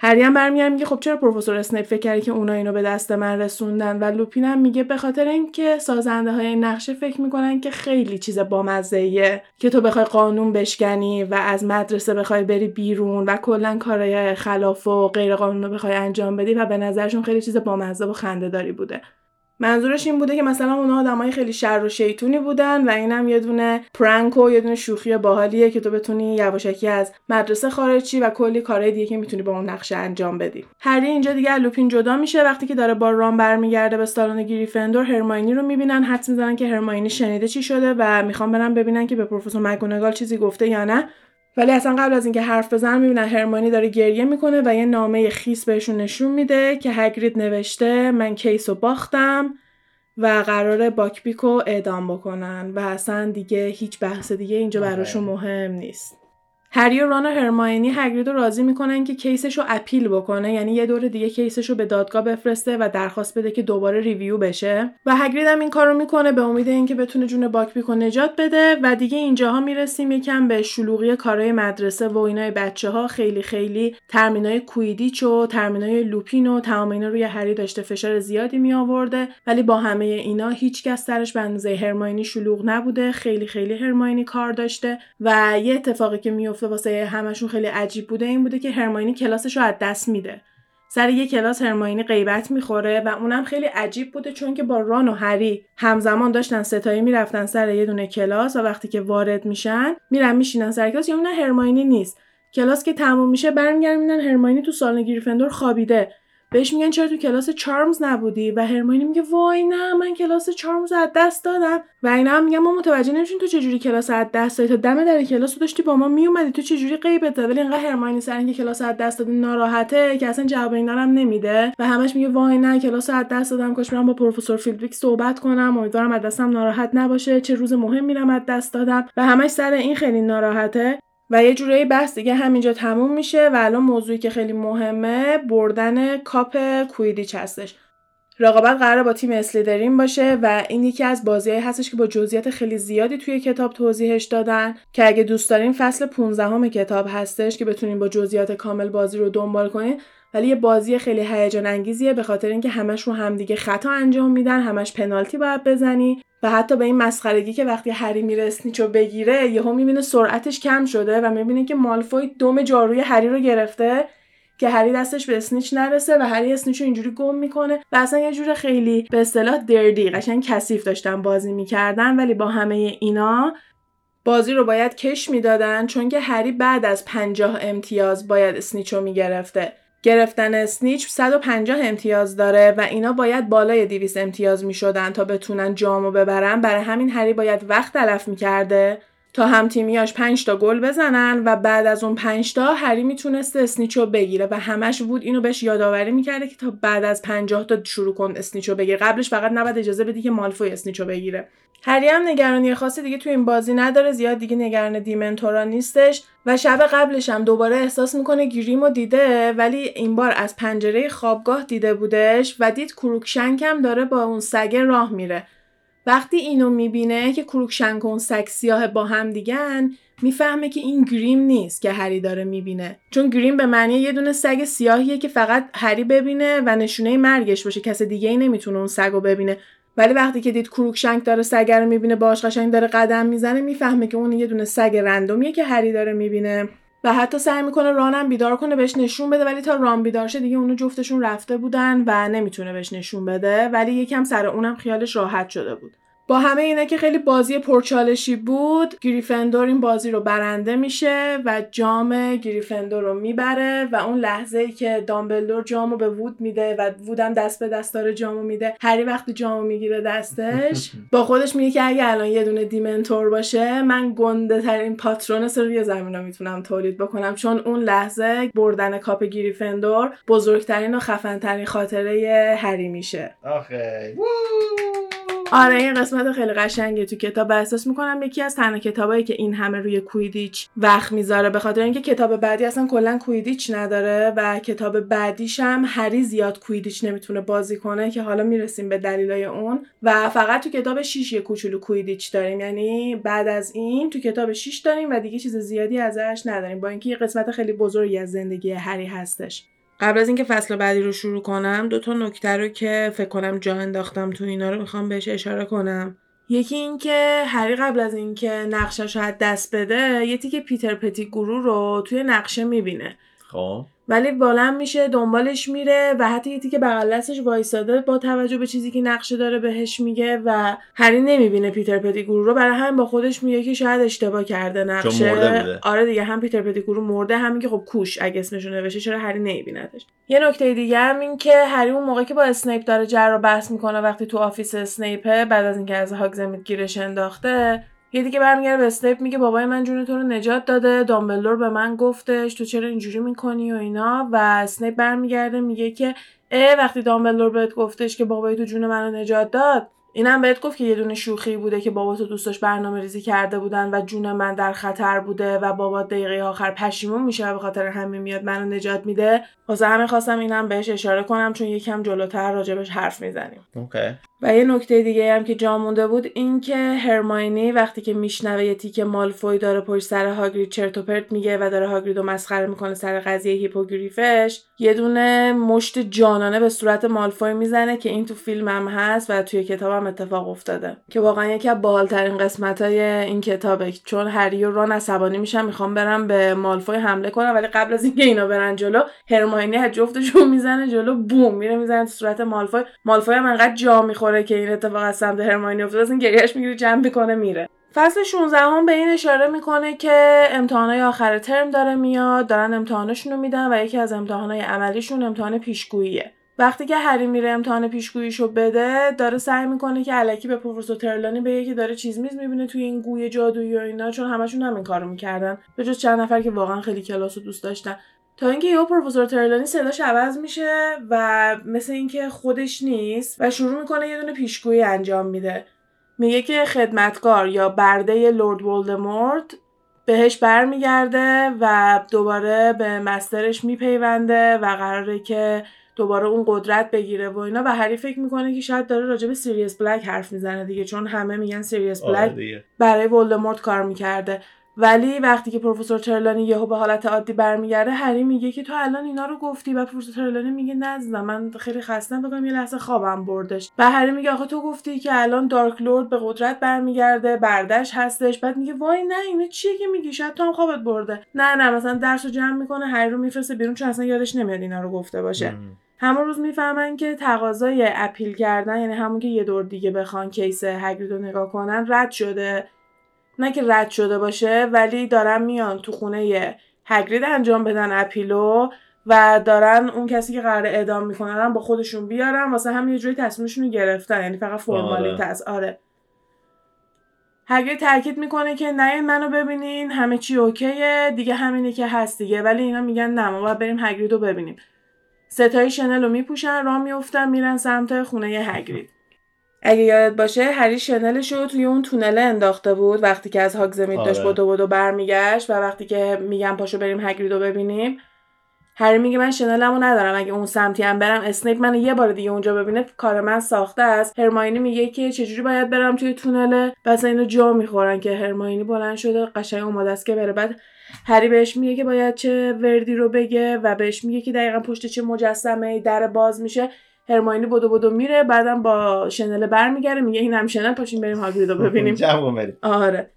S2: هری هم برمیگرد میگه خب چرا پروفسور اسنیپ فکر کردی که اونا اینو به دست من رسوندن؟ و لوپینم میگه به خاطر اینکه سازنده های نقشه فکر می‌کنن که خیلی چیز بامزه که تو بخوای قانون بشکنی و از مدرسه بخوای بری بیرون و کلا کارهای خلاف و غیر قانون رو بخوای انجام بدی و به نظرشون خیلی چیز بامزه و خنده داری بوده. منظورش این بوده که مثلا اونها آدمای خیلی شر و شیطونی بودن و اینم یه دونه پرانک و یه دونه شوخی باحالیه که تو بتونی یواشکی از مدرسه خارجی و کلی کارهای دیگه که می‌تونی با اون نقشه انجام بدی. هری اینجا دیگه لوپین جدا میشه وقتی که داره با رام برمیگرده به سالن گریفندور هرماینی رو می‌بینن حدس می‌زنن که هرماینی شنیده چی شده و می‌خوان برن ببینن که به پروفسور مگونگال چیزی گفته یا نه. ولی اصلا قبل از اینکه حرف بزنن می‌بینن هرمانی داره گریه می‌کنه و یه نامه خیس بهشون نشون میده که هگرید نوشته من case رو باختم و قراره باکبیک رو اعدام بکنن و اصلا دیگه هیچ بحث دیگه اینجا براشون مهم نیست. هری و ران و هرماینی هگرید رو راضی می‌کنن که case ش رو appeal بکنه یعنی یه دور دیگه case ش رو به دادگاه بفرسته و درخواست بده که دوباره review بشه. و هگرید هم این کارو می‌کنه به امید اینکه بتونه جون باکبیک نجات بده و دیگه اینجاها می‌رسیم یکم به شلوغی کارهای مدرسه و اینای بچه ها خیلی خیلی تمرینای کویدیچ و تمرینای لوپین و تمام اینا روی هری داشته فشار زیادی می آورده ولی با همه اینا هیچکس سرش به اندازه هرماینی شلوغ نبوده. خیلی خیلی هرماینی کار داشته و یه اتفاقی که میفته واسه همشون خیلی عجیب بوده این بوده که هرماینی کلاسش رو از دست میده. سر یه کلاس هرماینی غیبت می‌خوره و اونم خیلی عجیب بوده چون که با ران و هری همزمان داشتن ستایی می‌رفتن سر یه دونه کلاس و وقتی که وارد میشن میرن میشینن سر کلاس. یا نه هرماینی نیست. کلاس که تموم میشه برمیگردن می‌بینن هرماینی تو سالن گریفندور خوابیده. بهش میگن چرا تو کلاس Charms نبودی؟ و هرماینی میگه وای نه من کلاس Charms از دست دادم. و اینا هم میگن ما متوجه نمیشیم تو چجوری کلاس از دست دادی. تا دم در کلاس رو داشتی با ما میومدی. تو چجوری غیبت ولی اینقدر هرماینی سر اینکه کلاس از دست دادی ناراحته که اصلا جواب اینا هم نمیده. و همش میگه وای نه کلاس از دست دادم. کاش برم با پروفسور فلیتویک صحبت کنم. امیدوارم از دستم ناراحت نباشه. چه روز مهم میرم از دست دادم. و همش سر این خیلی ناراحته. و یه جورایی بحث دیگه همینجا تموم میشه و الان موضوعی که خیلی مهمه بردن کاپ کویدیچ هستش. رقابت قرار با تیم اسلیدرین باشه و این یکی از بازیهایی هستش که با جزئیات خیلی زیادی توی کتاب توضیحش دادن که اگه دوست دارین فصل 15 همه کتاب هستش که بتونین با جزئیات کامل بازی رو دنبال کنین ولی یه بازی خیلی هیجان انگیزیه به خاطر اینکه همش رو همدیگه خطا انجام میدن همش پنالتی باید بزنی و حتی به این مسخرگی که وقتی هری میره اسنیچو بگیره یهو می‌بینه سرعتش کم شده و می‌بینه که مالفوی دم جاروی هری رو گرفته که هری دستش به اسنیچ نرسه و هری اسنیچ رو اینجوری گم می‌کنه و اصلا یه جور خیلی به اصطلاح دردی قشنگ کثیف داشتن بازی می‌کردن ولی با همه اینا بازی رو باید کش می‌دادن چون که هری بعد از پنجاه امتیاز باید اسنیچ رو می‌گرفته. گرفتن اسنیچ 150 امتیاز داره و اینا باید بالای 200 امتیاز می شدن تا بتونن جامو ببرن. برای همین هری باید وقت تلف می‌کرده. تا هم تیمیاش 5 تا گل بزنن و بعد از اون 5 تا هری می‌تونست اسنیچو بگیره و همش بود اینو بهش یادآوری می‌کرده که تا بعد از 50 تا شروع کن اسنیچو بگیره قبلش فقط نباید اجازه بدی که مالفوی اسنیچو بگیره. هری هم نگرانی خاصی دیگه تو این بازی نداره زیاد دیگه نگران دیمنتورا نیستش و شب قبلش هم دوباره احساس می‌کنه گیریمو دیده ولی این بار از پنجره خوابگاه دیده بودش و دید کروکشنک هم داره با اون سگه راه میره. وقتی اینو می‌بینه که اون سگ سیاه با هم دیگن می‌فهمه که این گریم نیست که هری داره می‌بینه. چون گریم به معنی یه دونه سگ سیاهیه که فقط هری ببینه و نشونه مرگش باشه. کس دیگه ای نمی‌تونه اون سگ ببینه. ولی وقتی که دید کروکشنک داره سگ رو می‌بینه باش قشنگ داره قدم می‌زنه می‌فهمه که اون یه دونه سگ random یه که هری داره می‌بینه. و حتی سعی می‌کنه رانم بیدار کنه بهش نشون بده. ولی تا ران بیدار شه دیگه اونو جفتشون رفته بودن و نمی‌تونه بهش نشون بده. ولی یکم سر اونم خیالش راحت شده بود. با همه اینا که خیلی بازی پرچالشی بود گریفندور این بازی رو برنده میشه و جام گریفندور رو می‌بره و اون لحظه ای که دامبلدور جامو به وود میده و وودم دست به دست داره جامو میده هری وقتی جامو می‌گیره دستش با خودش میگه که اگه الان یه دونه dementor باشه من گنده ترین Patronus روی زمین رو می‌تونم تولید بکنم چون اون لحظه بردن کاپ گریفندور بزرگترین و خفنترین خاطره هری میشه.
S1: آخه.
S2: آره این قسمت خیلی قشنگه تو کتاب. احساس می‌کنم یکی از تنها کتابایی که این همه روی کویدیچ وقت می‌ذاره به خاطر اینکه کتاب بعدی اصلا کلا کویدیچ نداره و کتاب بعدیش هم هری زیاد کویدیچ نمی‌تونه بازی کنه که حالا می‌رسیم به دلیلای اون. و فقط تو کتاب 6 یه کوچولو کویدیچ داریم. یعنی بعد از این تو کتاب 6 داریم و دیگه چیز زیادی ازش نداریم با اینکه یه قسمت خیلی بزرگی از زندگی هری هستش. قبل از اینکه فصل بعدی رو شروع کنم دو تا نکته رو که فکر کنم جا انداختم تو اینا رو می‌خوام بهش اشاره کنم. یکی اینکه هری قبل از اینکه نقشش رو دست بده یه تیکه پیتر پتیگرو رو توی نقشه می‌بینه.
S1: خب.
S2: ولی بلند میشه دنبالش میره و حتی یه تیکه بغل دستش وایساده با توجه به چیزی که نقشه داره بهش میگه و هری نمی‌بینه پیتر پتیگرو رو. برای همین با خودش میگه که شاید اشتباه کرده نقشه.
S1: مرده بوده.
S2: آره دیگه هم پیتر پتیگرو مرده همین که خب کوش اگه اسمشو نوشته چرا هری نمیبیندش. یه نکته دیگه هم این که هری اون موقع که با اسنیپ داره جر و بحث می‌کنه وقتی تو office اسنیپه بعد از اینکه از هاگزمید گیرش انداخته یه دیگه برمیگرده به اسنیپ میگه بابای من جون تو رو نجات داده دامبلدور به من گفتش تو چرا اینجوری می‌کنی و اینا؟ و اسنیپ برمیگرده میگه که اه وقتی دامبلدور بهت گفتش که بابای تو جون منو نجات داد اینم بهت گفت که یه دونه شوخی بوده که بابا تو دوستاش برنامه ریزی کرده بودن و جون من در خطر بوده و بابا دقیقه آخر پشیمون میشه و به خاطر همین میاد منو نجات میده. واسه همین خواستم اینم بهش اشاره کنم چون یکم جلوتر راجبش حرف می‌زنیم.
S1: okay.
S2: و یه نکته دیگه هم که جا مونده بود این که هرماینی وقتی که میشنوه یه تیک مالفوی داره پشت سر هاگرید چرت و پرت میگه و داره هاگریدو مسخره می‌کنه سر قضیه هیپوگریفش یه دونه مشت جانانه به صورت مالفوی می‌زنه که این تو فیلم هم هست و توی کتابم اتفاق افتاده. که واقعا یکی از باحالترین قسمت های این کتابه. چون هری و ران عصبانی میشن می‌خوام برم به مالفوی حمله کنم ولی قبل از اینکه اینا برن جلو هرماینی از جفتشون می‌زنه جلو بوم میره می‌زنه تو صورت مالفوی. مالفوی هم انقدر جا می‌خوره که این اتفاق از سمت هرماینی افتاده از این گریهش می‌گیره جمع می‌کنه میره. فصل 16 هم به این اشاره می‌کنه که امتحانای آخر ترم داره میاد دارن امتحانشون رو میدن و یکی از امتحانای عملیشون امتحان پیشگوییه. وقتی که هری میره امتحان پیشگوییشو بده داره سعی می‌کنه که علکی به پروفسور ترلانی بگه که داره چیز میز می‌بینه توی این گوی جادویی و اینا چون همشون همین کارو می‌کردن. به جز چند نفر که واقعا خیلی کلاس دوست داشتن. تا اینکه یهو پروفسور ترلانی صداش عوض میشه و مثل اینکه خودش نیست و شروع می‌کنه یه دونه پیشگویی انجام میده. میگه که خدمتکار یا برده Lord ولدمورت بهش برمیگرده و دوباره به master ش میپیونده و قراره که دوباره اون قدرت بگیره و اینا و هری فکر می‌کنه که شاید داره راجع به سیریس بلک حرف می‌زنه دیگه چون همه میگن سیریس بلک برای ولدمورت کار می‌کرده. ولی وقتی که پروفسور ترلانی یهو به حالت عادی برمیگرده هری میگه که تو الان اینا رو گفتی؟ و پروفسور ترلانی میگه نه من خیلی خستم بگم یه لحظه خوابم بردش. و هری میگه آخه تو گفتی که الان Dark Lord به قدرت برمیگرده بردش هستش. بعد میگه وای نه اینه چیه که میگی؟ شاید تو هم خوابت برده. نه نه مثلا درس رو جمع می‌کنه هری رو میفرسته بیرون چون اصلا یادش نمیاد اینا رو گفته باشه. همون روز می‌فهمن که تقاضای اپیل کردن یعنی همون که یه دور دیگه بخوان کیس هگرید رو نگاه کنن رد شده. نه که رد شده باشه ولی دارن میان تو خونه هگرید انجام بدن اپیلو و دارن اون کسی که قرار اعدام می‌کنن با خودشون بیارن واسه هم یه جوری تصمیمشون رو گرفتن یعنی فقط فرمالیته است آره. هگرید تاکید می‌کنه که نه منو ببینین همه چی اوکیه دیگه همینه که هست دیگه ولی اینا میگن نه ما باید بریم هگرید رو ببینیم. ستای شنل رو میپوشن راه میفتن میرن سمت خونه هگرید. اگه یادت باشه هری شنلش رو توی اون تونله انداخته بود وقتی که از هاگزمید داشت
S1: آره.
S2: بدو بدو برمیگشت و وقتی که میگم پاشو بریم هگرید رو ببینیم هری میگه من شنلمو ندارم اگه اون سمتی هم برم اسنیپ منو یه بار دیگه اونجا ببینه کار من ساخته است. هرماینی میگه که چجوری باید برم توی تونله بس اینو جا می‌خورن که هرماینی بلند شده قشنگ اومده است که بره. بعد هری بهش میگه که باید چه وردی رو بگه و بهش میگه که دقیقا پشت چه مجسمه در باز میشه. هرماینی بدو بدو میره بعدم با شنل برمیگره میگه اینم شنل پاشین بریم هاگرید رو ببینیم آره.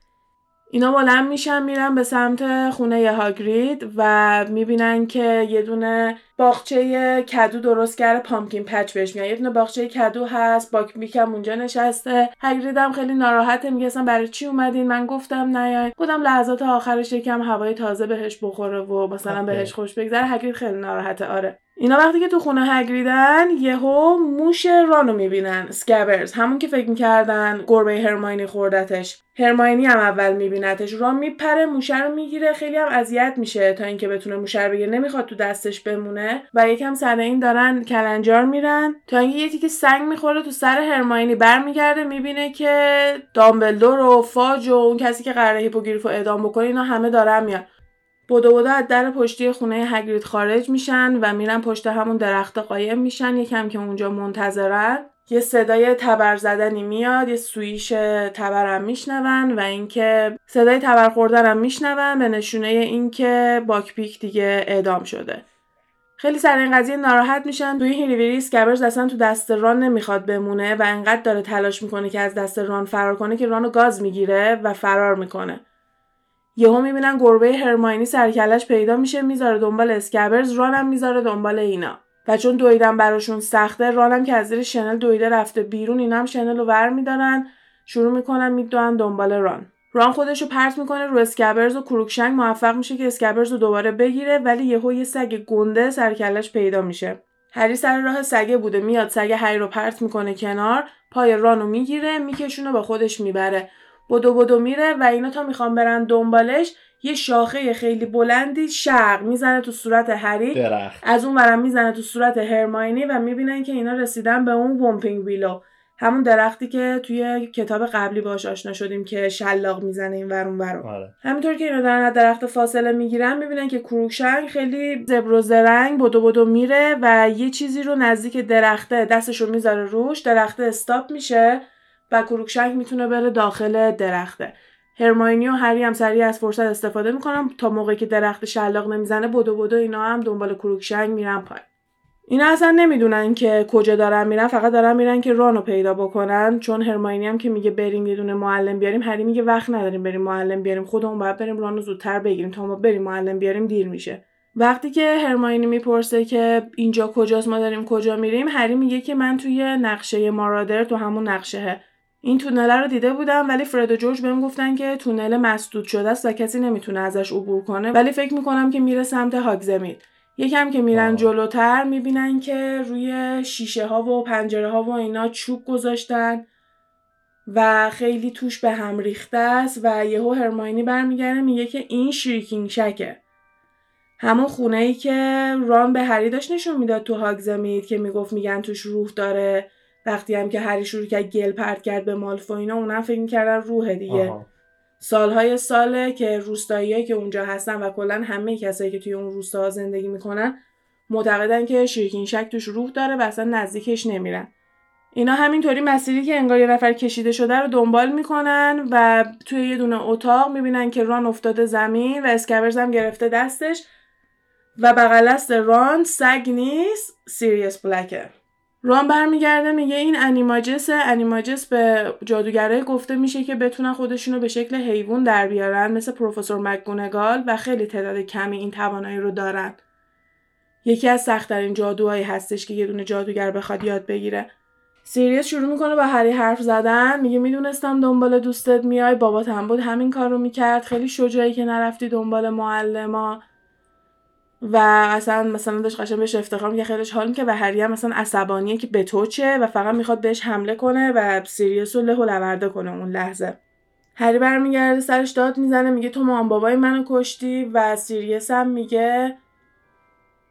S2: اینا بلند میشن میرن به سمت خونه هاگرید و می‌بینن که یه دونه باغچه کدو درست کرده پامکین پچ بهش میگن. یه دونه باغچه کدو هست باک میکم اونجا نشسته. هاگرید هم خیلی ناراحته میگه اصلا برای چی اومدین؟ من گفتم نیاین. بودم لحظات آخرش یکم هوای تازه بهش بخوره و مثلا. بهش خوش بگذره. هاگرید خیلی ناراحته. آره. اینا وقتی که تو خونه هگریدن یهو موش رانو می‌بینن سکبرز همون که فکر می‌کردن گربه هرماینی خوردتش. هرماینی هم اول میبینتش ران میپره موشه رو می‌گیره خیلی هم اذیت میشه تا اینکه بتونه موشه رو بگیره نمی‌خواد تو دستش بمونه و یکم سر این دارن کلنجار میرن تا اینکه یه تیکه سنگ می‌خوره تو سر هرماینی برمیگرده می‌بینه که دامبلدور و فاج و اون کسی که قراره هیپوگریف رو اعدام بکنه اینا همه دارن میان. بدو بدو از در پشتی خونه هگرید خارج میشن و میرن پشت همون درخت قایم میشن. یکم که اونجا منتظرن. یه صدای تبر زدنی میاد یه سویش تبرم میشنون و اینکه صدای تبر خوردنم میشنون به نشونه اینکه باکپیک دیگه اعدام شده. خیلی سر این قضیه ناراحت میشن. توی هیلیویری اسکبرز اصلا تو دست ران نمی‌خواد بمونه و انقدر داره تلاش می‌کنه که از دست ران فرار کنه که رانو گاز می‌گیره و فرار می‌کنه. یهو می‌بینن گربه هرماینی سرکلش پیدا میشه می‌ذاره دنبال اسکبرز رانم می‌ذاره دنبال اینا. و چون دویدن براشون سخته رانم که از زیر شنل دویده رفته بیرون اینا هم شنل رو ور میدارن شروع می‌کنن میدوئن دنبال ران. ران خودش رو پرت می‌کنه رو اسکبرز و کروکشنک موفق میشه که اسکبرز رو دوباره بگیره ولی یهو یه سگ گنده سرکلش پیدا میشه. هری سر راه سگه بوده میاد سگ هری رو پرت می‌کنه کنار پای رانو می‌گیره میکشونه با خودش می‌بره. بدو بدو میره و اینا تا می‌خوان برن دنبالش یه شاخه خیلی بلندی شق می‌زنه تو صورت هری
S1: درخت.
S2: از اون برم می‌زنه تو صورت هرماینی و می‌بینن که اینا رسیدن به اون Whomping Willow همون درختی که توی کتاب قبلی باش آشنا شدیم که شلاق می‌زنه این ورون ورون
S1: آره.
S2: همینطور که اینا دارن از درخت فاصله می‌گیرن می‌بینن که کروکشنگ خیلی زبر و زرنگ بدو بدو میره و یه چیزی رو نزدیک درخته دستش رو می‌ذاره روش درخته استاپ میشه. و کروکشنگ می‌تونه بره داخل درخته. هرماینی و هری هم سریع از فرصت استفاده می‌کنن تا موقعی که درخت شلاق نمی‌زنه بدو بدو اینا هم دنبال کروکشنگ میرن پایین. اینا اصلا نمی‌دونن که کجا دارن میرن فقط دارن میرن که رانو پیدا بکنن. چون هرماینی هم که میگه بریم یه دونه معلم بیاریم هری میگه وقت نداریم بریم معلم بیاریم. خودمون باید بریم رانو زودتر بگیریم تا ما بریم معلم بیاریم دیر میشه. وقتی که هرماینی می‌پرسه که اینجا کجاست ما داریم کجا میریم هری میگه که من توی نقشه مارادر تو همون نقشه این تونل رو دیده بودم ولی فرد و جورج بهم گفتن که تونل مسدود شده است و کسی نمی‌تونه ازش عبور کنه. ولی فکر می‌کنم که میره سمت هاگزمید. یکم که میرن
S1: آه.
S2: جلوتر می‌بینن که روی شیشه ها و پنجره ها و اینا چوب گذاشتن و خیلی توش به هم ریخته است و یهو هرماینی برمیگرده میگه که این شریکینگ شکه. همون خونه ای که ران به هری داشت نشون می‌داد تو هاگزمید که می‌گفت میگن توش روح داره. وقتی هم که هری شروع کرد گل پرت کرد به مالفو اینا اونم فکر می‌کردن روح دیگه.
S1: آها.
S2: سالهای ساله که روستاییایی که اونجا هستن و کلا همه کسایی که توی اون روستاها زندگی می‌کنن معتقدن که شیرکین شک توش روح داره و اصلا نزدیکش نمیرن. اینا همینطوری مسیری که انگار یه نفر کشیده شده رو دنبال می‌کنن و توی یه دونه اتاق می‌بینن که ران افتاده زمین و اسکبرز هم گرفته دستش و بغل دست ران سگ نیست سیریس بلکه. ران برمیگرده میگه این انیماجس انیماجس به جادوگرای گفته میشه که بتونن خودشونو به شکل حیوان در بیارن مثل پروفسور مکگونگال و خیلی تعداد کمی این توانایی رو دارن. یکی از سختترین جادوهایی هستش که یه دونه جادوگر بخواد یاد بگیره. سیریس شروع می‌کنه با هری حرف زدن میگه می‌دونستم دنبال دوستت میای بابات هم بود همین کار رو می‌کرد خیلی شجاعی که نرفتی دنبال معلما. و اصلا مثلا داشت قشنگ بهش افتخار میگه خیلیش حال می‌کنه و هری هم مثلا عصبانیه که به تو چه و فقط می‌خواد بهش حمله کنه و سیریس رو له و لورده کنه اون لحظه. هری برمیگرده سرش داد می‌زنه میگه تو مامان بابای منو کشتی و سیریس هم میگه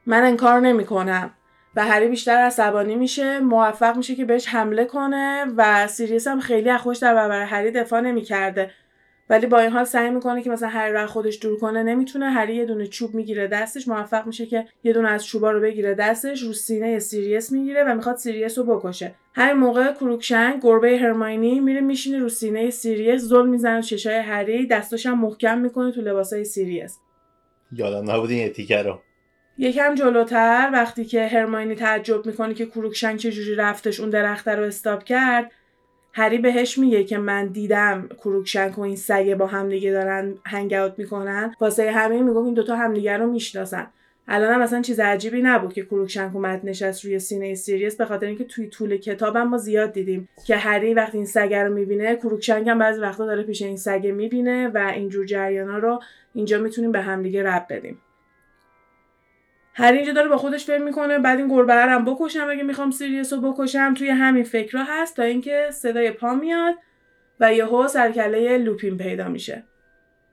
S2: من انکار نمی‌کنم. و هری بیشتر عصبانی میشه موفق میشه که بهش حمله کنه و سیریس هم خیلی از خودش در برابر هری دفاع نمی‌کرده. ولی با این حال سعی می‌کنه که مثلا هری رو خودش دور کنه نمی‌تونه. هری یه دونه چوب می‌گیره دستش موفق میشه که یه دونه از چوبا رو بگیره دستش رو سینه سیریس می‌گیره و می‌خواد سیریس رو بکشه. همین موقع کروکشنگ گربه هرماینی میره میشینه رو سینه سیریس زل می‌زنه چشای هری دستاش هم محکم می‌کنه تو لباسای سیریس.
S1: یادم نبود این تیکه رو.
S2: یکم جلوتر وقتی که هرماینی تعجب می‌کنه که کروکشنگ چجوری رفتش اون درخته رو stop کرد هری بهش میگه که من دیدم کروکشنگ و این سگه با همدیگه دارن hang می‌کنن. واسه همین می‌گفت این دوتا همدیگه رو می‌شناسن. الان هم اصلا چیز عجیبی نبود که کروکشنگ اومد نشست روی سینه سیریس به خاطر اینکه توی طول کتابم ما زیاد دیدیم که هری وقتی این سگه رو می‌بینه کروکشنگ هم بعضی وقتا داره پیش این سگه می‌بینه و اینجور جریانا رو اینجا می‌تونیم به همدیگه ربط بدیم. هری اینجا داره با خودش فکر می‌کنه باید این گربه هم بکشم اگه می‌خوام سیریس رو بکشم. توی همین فکرها هست تا اینکه صدای پا میاد و یهو سر و کله لوپین پیدا میشه.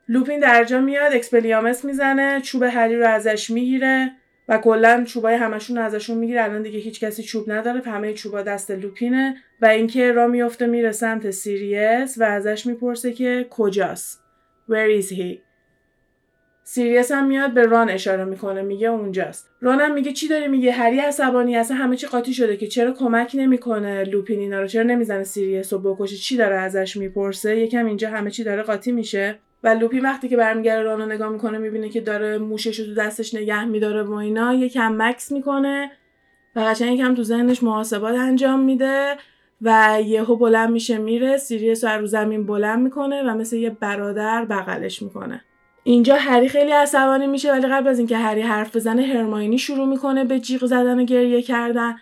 S2: لوپین در جا میاد Expelliarmus می‌زنه چوب هری رو ازش می‌گیره و کلا چوبای همشون ازشون می‌گیره. الان دیگه هیچ کسی چوب نداره همه چوبا دست لوپینه و اینکه را میفته میره سمت سیریس و ازش می‌پرسه که کجاست؟ Where is he? سیریس هم میاد به ران اشاره می‌کنه میگه اونجاست. ران هم میگه چی داری میگه هری عصبانی اصلا همه چی قاطی شده که چرا کمک نمی‌کنه لوپین اینا رو؟ چرا نمی‌زنه سیریس رو بکشه؟ چی داره ازش می‌پرسه؟ یکم اینجا همه چی داره قاطی میشه. و لوپین وقتی که برمیگره ران رو نگاه می‌کنه می‌بینه که داره موشش رو تو دستش نگه میداره و اینا. یکم مکث می‌کنه و قشنگ یکم تو ذهنش محاسبات انجام میده و یهو بلند میشه میره. سیریس رو رو زمین بلند می‌کنه و مثل یه برادر بغلش می‌کنه. اینجا هری خیلی عصبانی میشه ولی قبل از اینکه هری حرف بزنه هرماینی شروع می‌کنه به جیغ زدن و گریه کردن.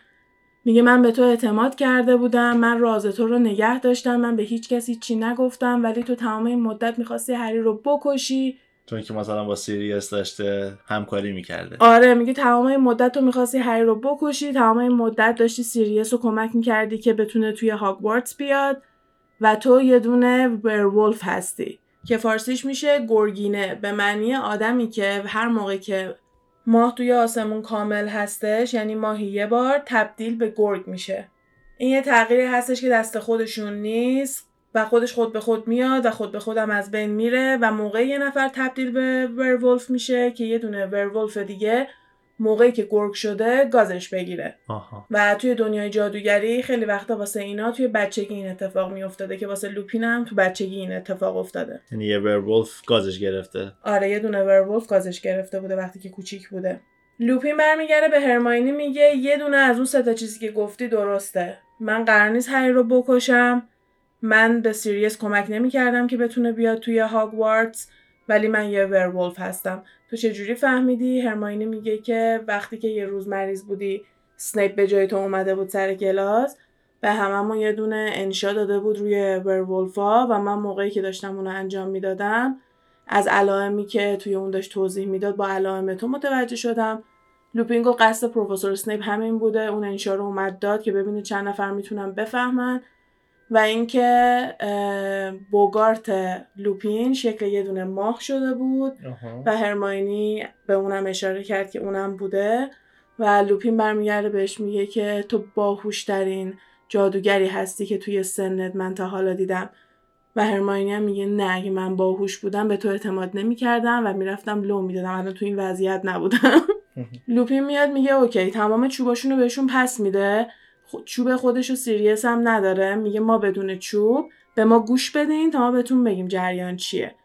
S2: میگه من به تو اعتماد کرده بودم من راز تو رو نگه داشتم من به هیچ کسی چی نگفتم ولی تو تمام این مدت می‌خواستی هری رو بکشی.
S1: چون که مثلا با سیریس داشته همکاری می‌کرده.
S2: آره میگه تمام این مدت تو می‌خواستی هری رو بکشی تمام این مدت داشتی سیریس رو کمک می‌کردی که بتونه توی هاگوارتس بیاد و تو یه دونه ورولف هستی. که فارسیش میشه گرگینه. به معنی آدمی که هر موقع که ماه توی آسمون کامل هستش یعنی ماهی یه بار تبدیل به گرگ میشه. این یه تغییری هستش که دست خودشون نیست و خودش خود به خود میاد و خود به خودم از بین میره و موقع یه نفر تبدیل به ورولف میشه که یه دونه ورولف دیگه موقعی که گرگ شده گازش بگیره.
S1: آها.
S2: و توی دنیای جادوگری خیلی وقتا واسه اینا توی بچگی این اتفاق میافتاده که واسه لوپین هم تو بچگی این اتفاق افتاده.
S1: یعنی یه werewolf گازش گرفته.
S2: آره یه دونه werewolf گازش گرفته بوده وقتی که کوچیک بوده. لوپین برمیگرده به هرماینی میگه یه دونه از اون سه تا چیزی که گفتی درسته. من قرار نیست هری رو بکشم. من به سیریس کمک نمی‌کردم که بتونه بیاد توی هاگوارتس ولی من یه werewolf هستم. تو چجوری فهمیدی؟ هرماینی میگه که وقتی که یه روز مریض بودی سنیپ به جای تو اومده بود سر کلاس به هممون یه دونه انشا داده بود روی ورولفا و من موقعی که داشتم اونو انجام می‌دادم از علائمی که توی اون داشت توضیح می‌داد با علائم تو متوجه شدم. لوپین گفت قصد پروفسور سنیپ همین بوده اون انشا رو اومد داد که ببینه چند نفر می‌تونن بفهمن. و اینکه بوگارت لوپین شکل یه دونه ماه شده بود و هرماینی به اونم اشاره کرد که اونم بوده و لوپین برمیگرده بهش میگه که تو باهوشترین جادوگری هستی که توی سنت من تا حالا دیدم. و هرماینی هم میگه نه اگه من باهوش بودم به تو اعتماد نمی‌کردم و می‌رفتم لو می‌دادم. الان تو این وضعیت نبودم. لوپین میاد میگه OK تمام چوباشون رو بهشون پس میده. چوب خودش رو سیریس هم نداره. میگه ما بدون چوب به ما گوش بدین تا ما بهتون بگیم جریان چیه.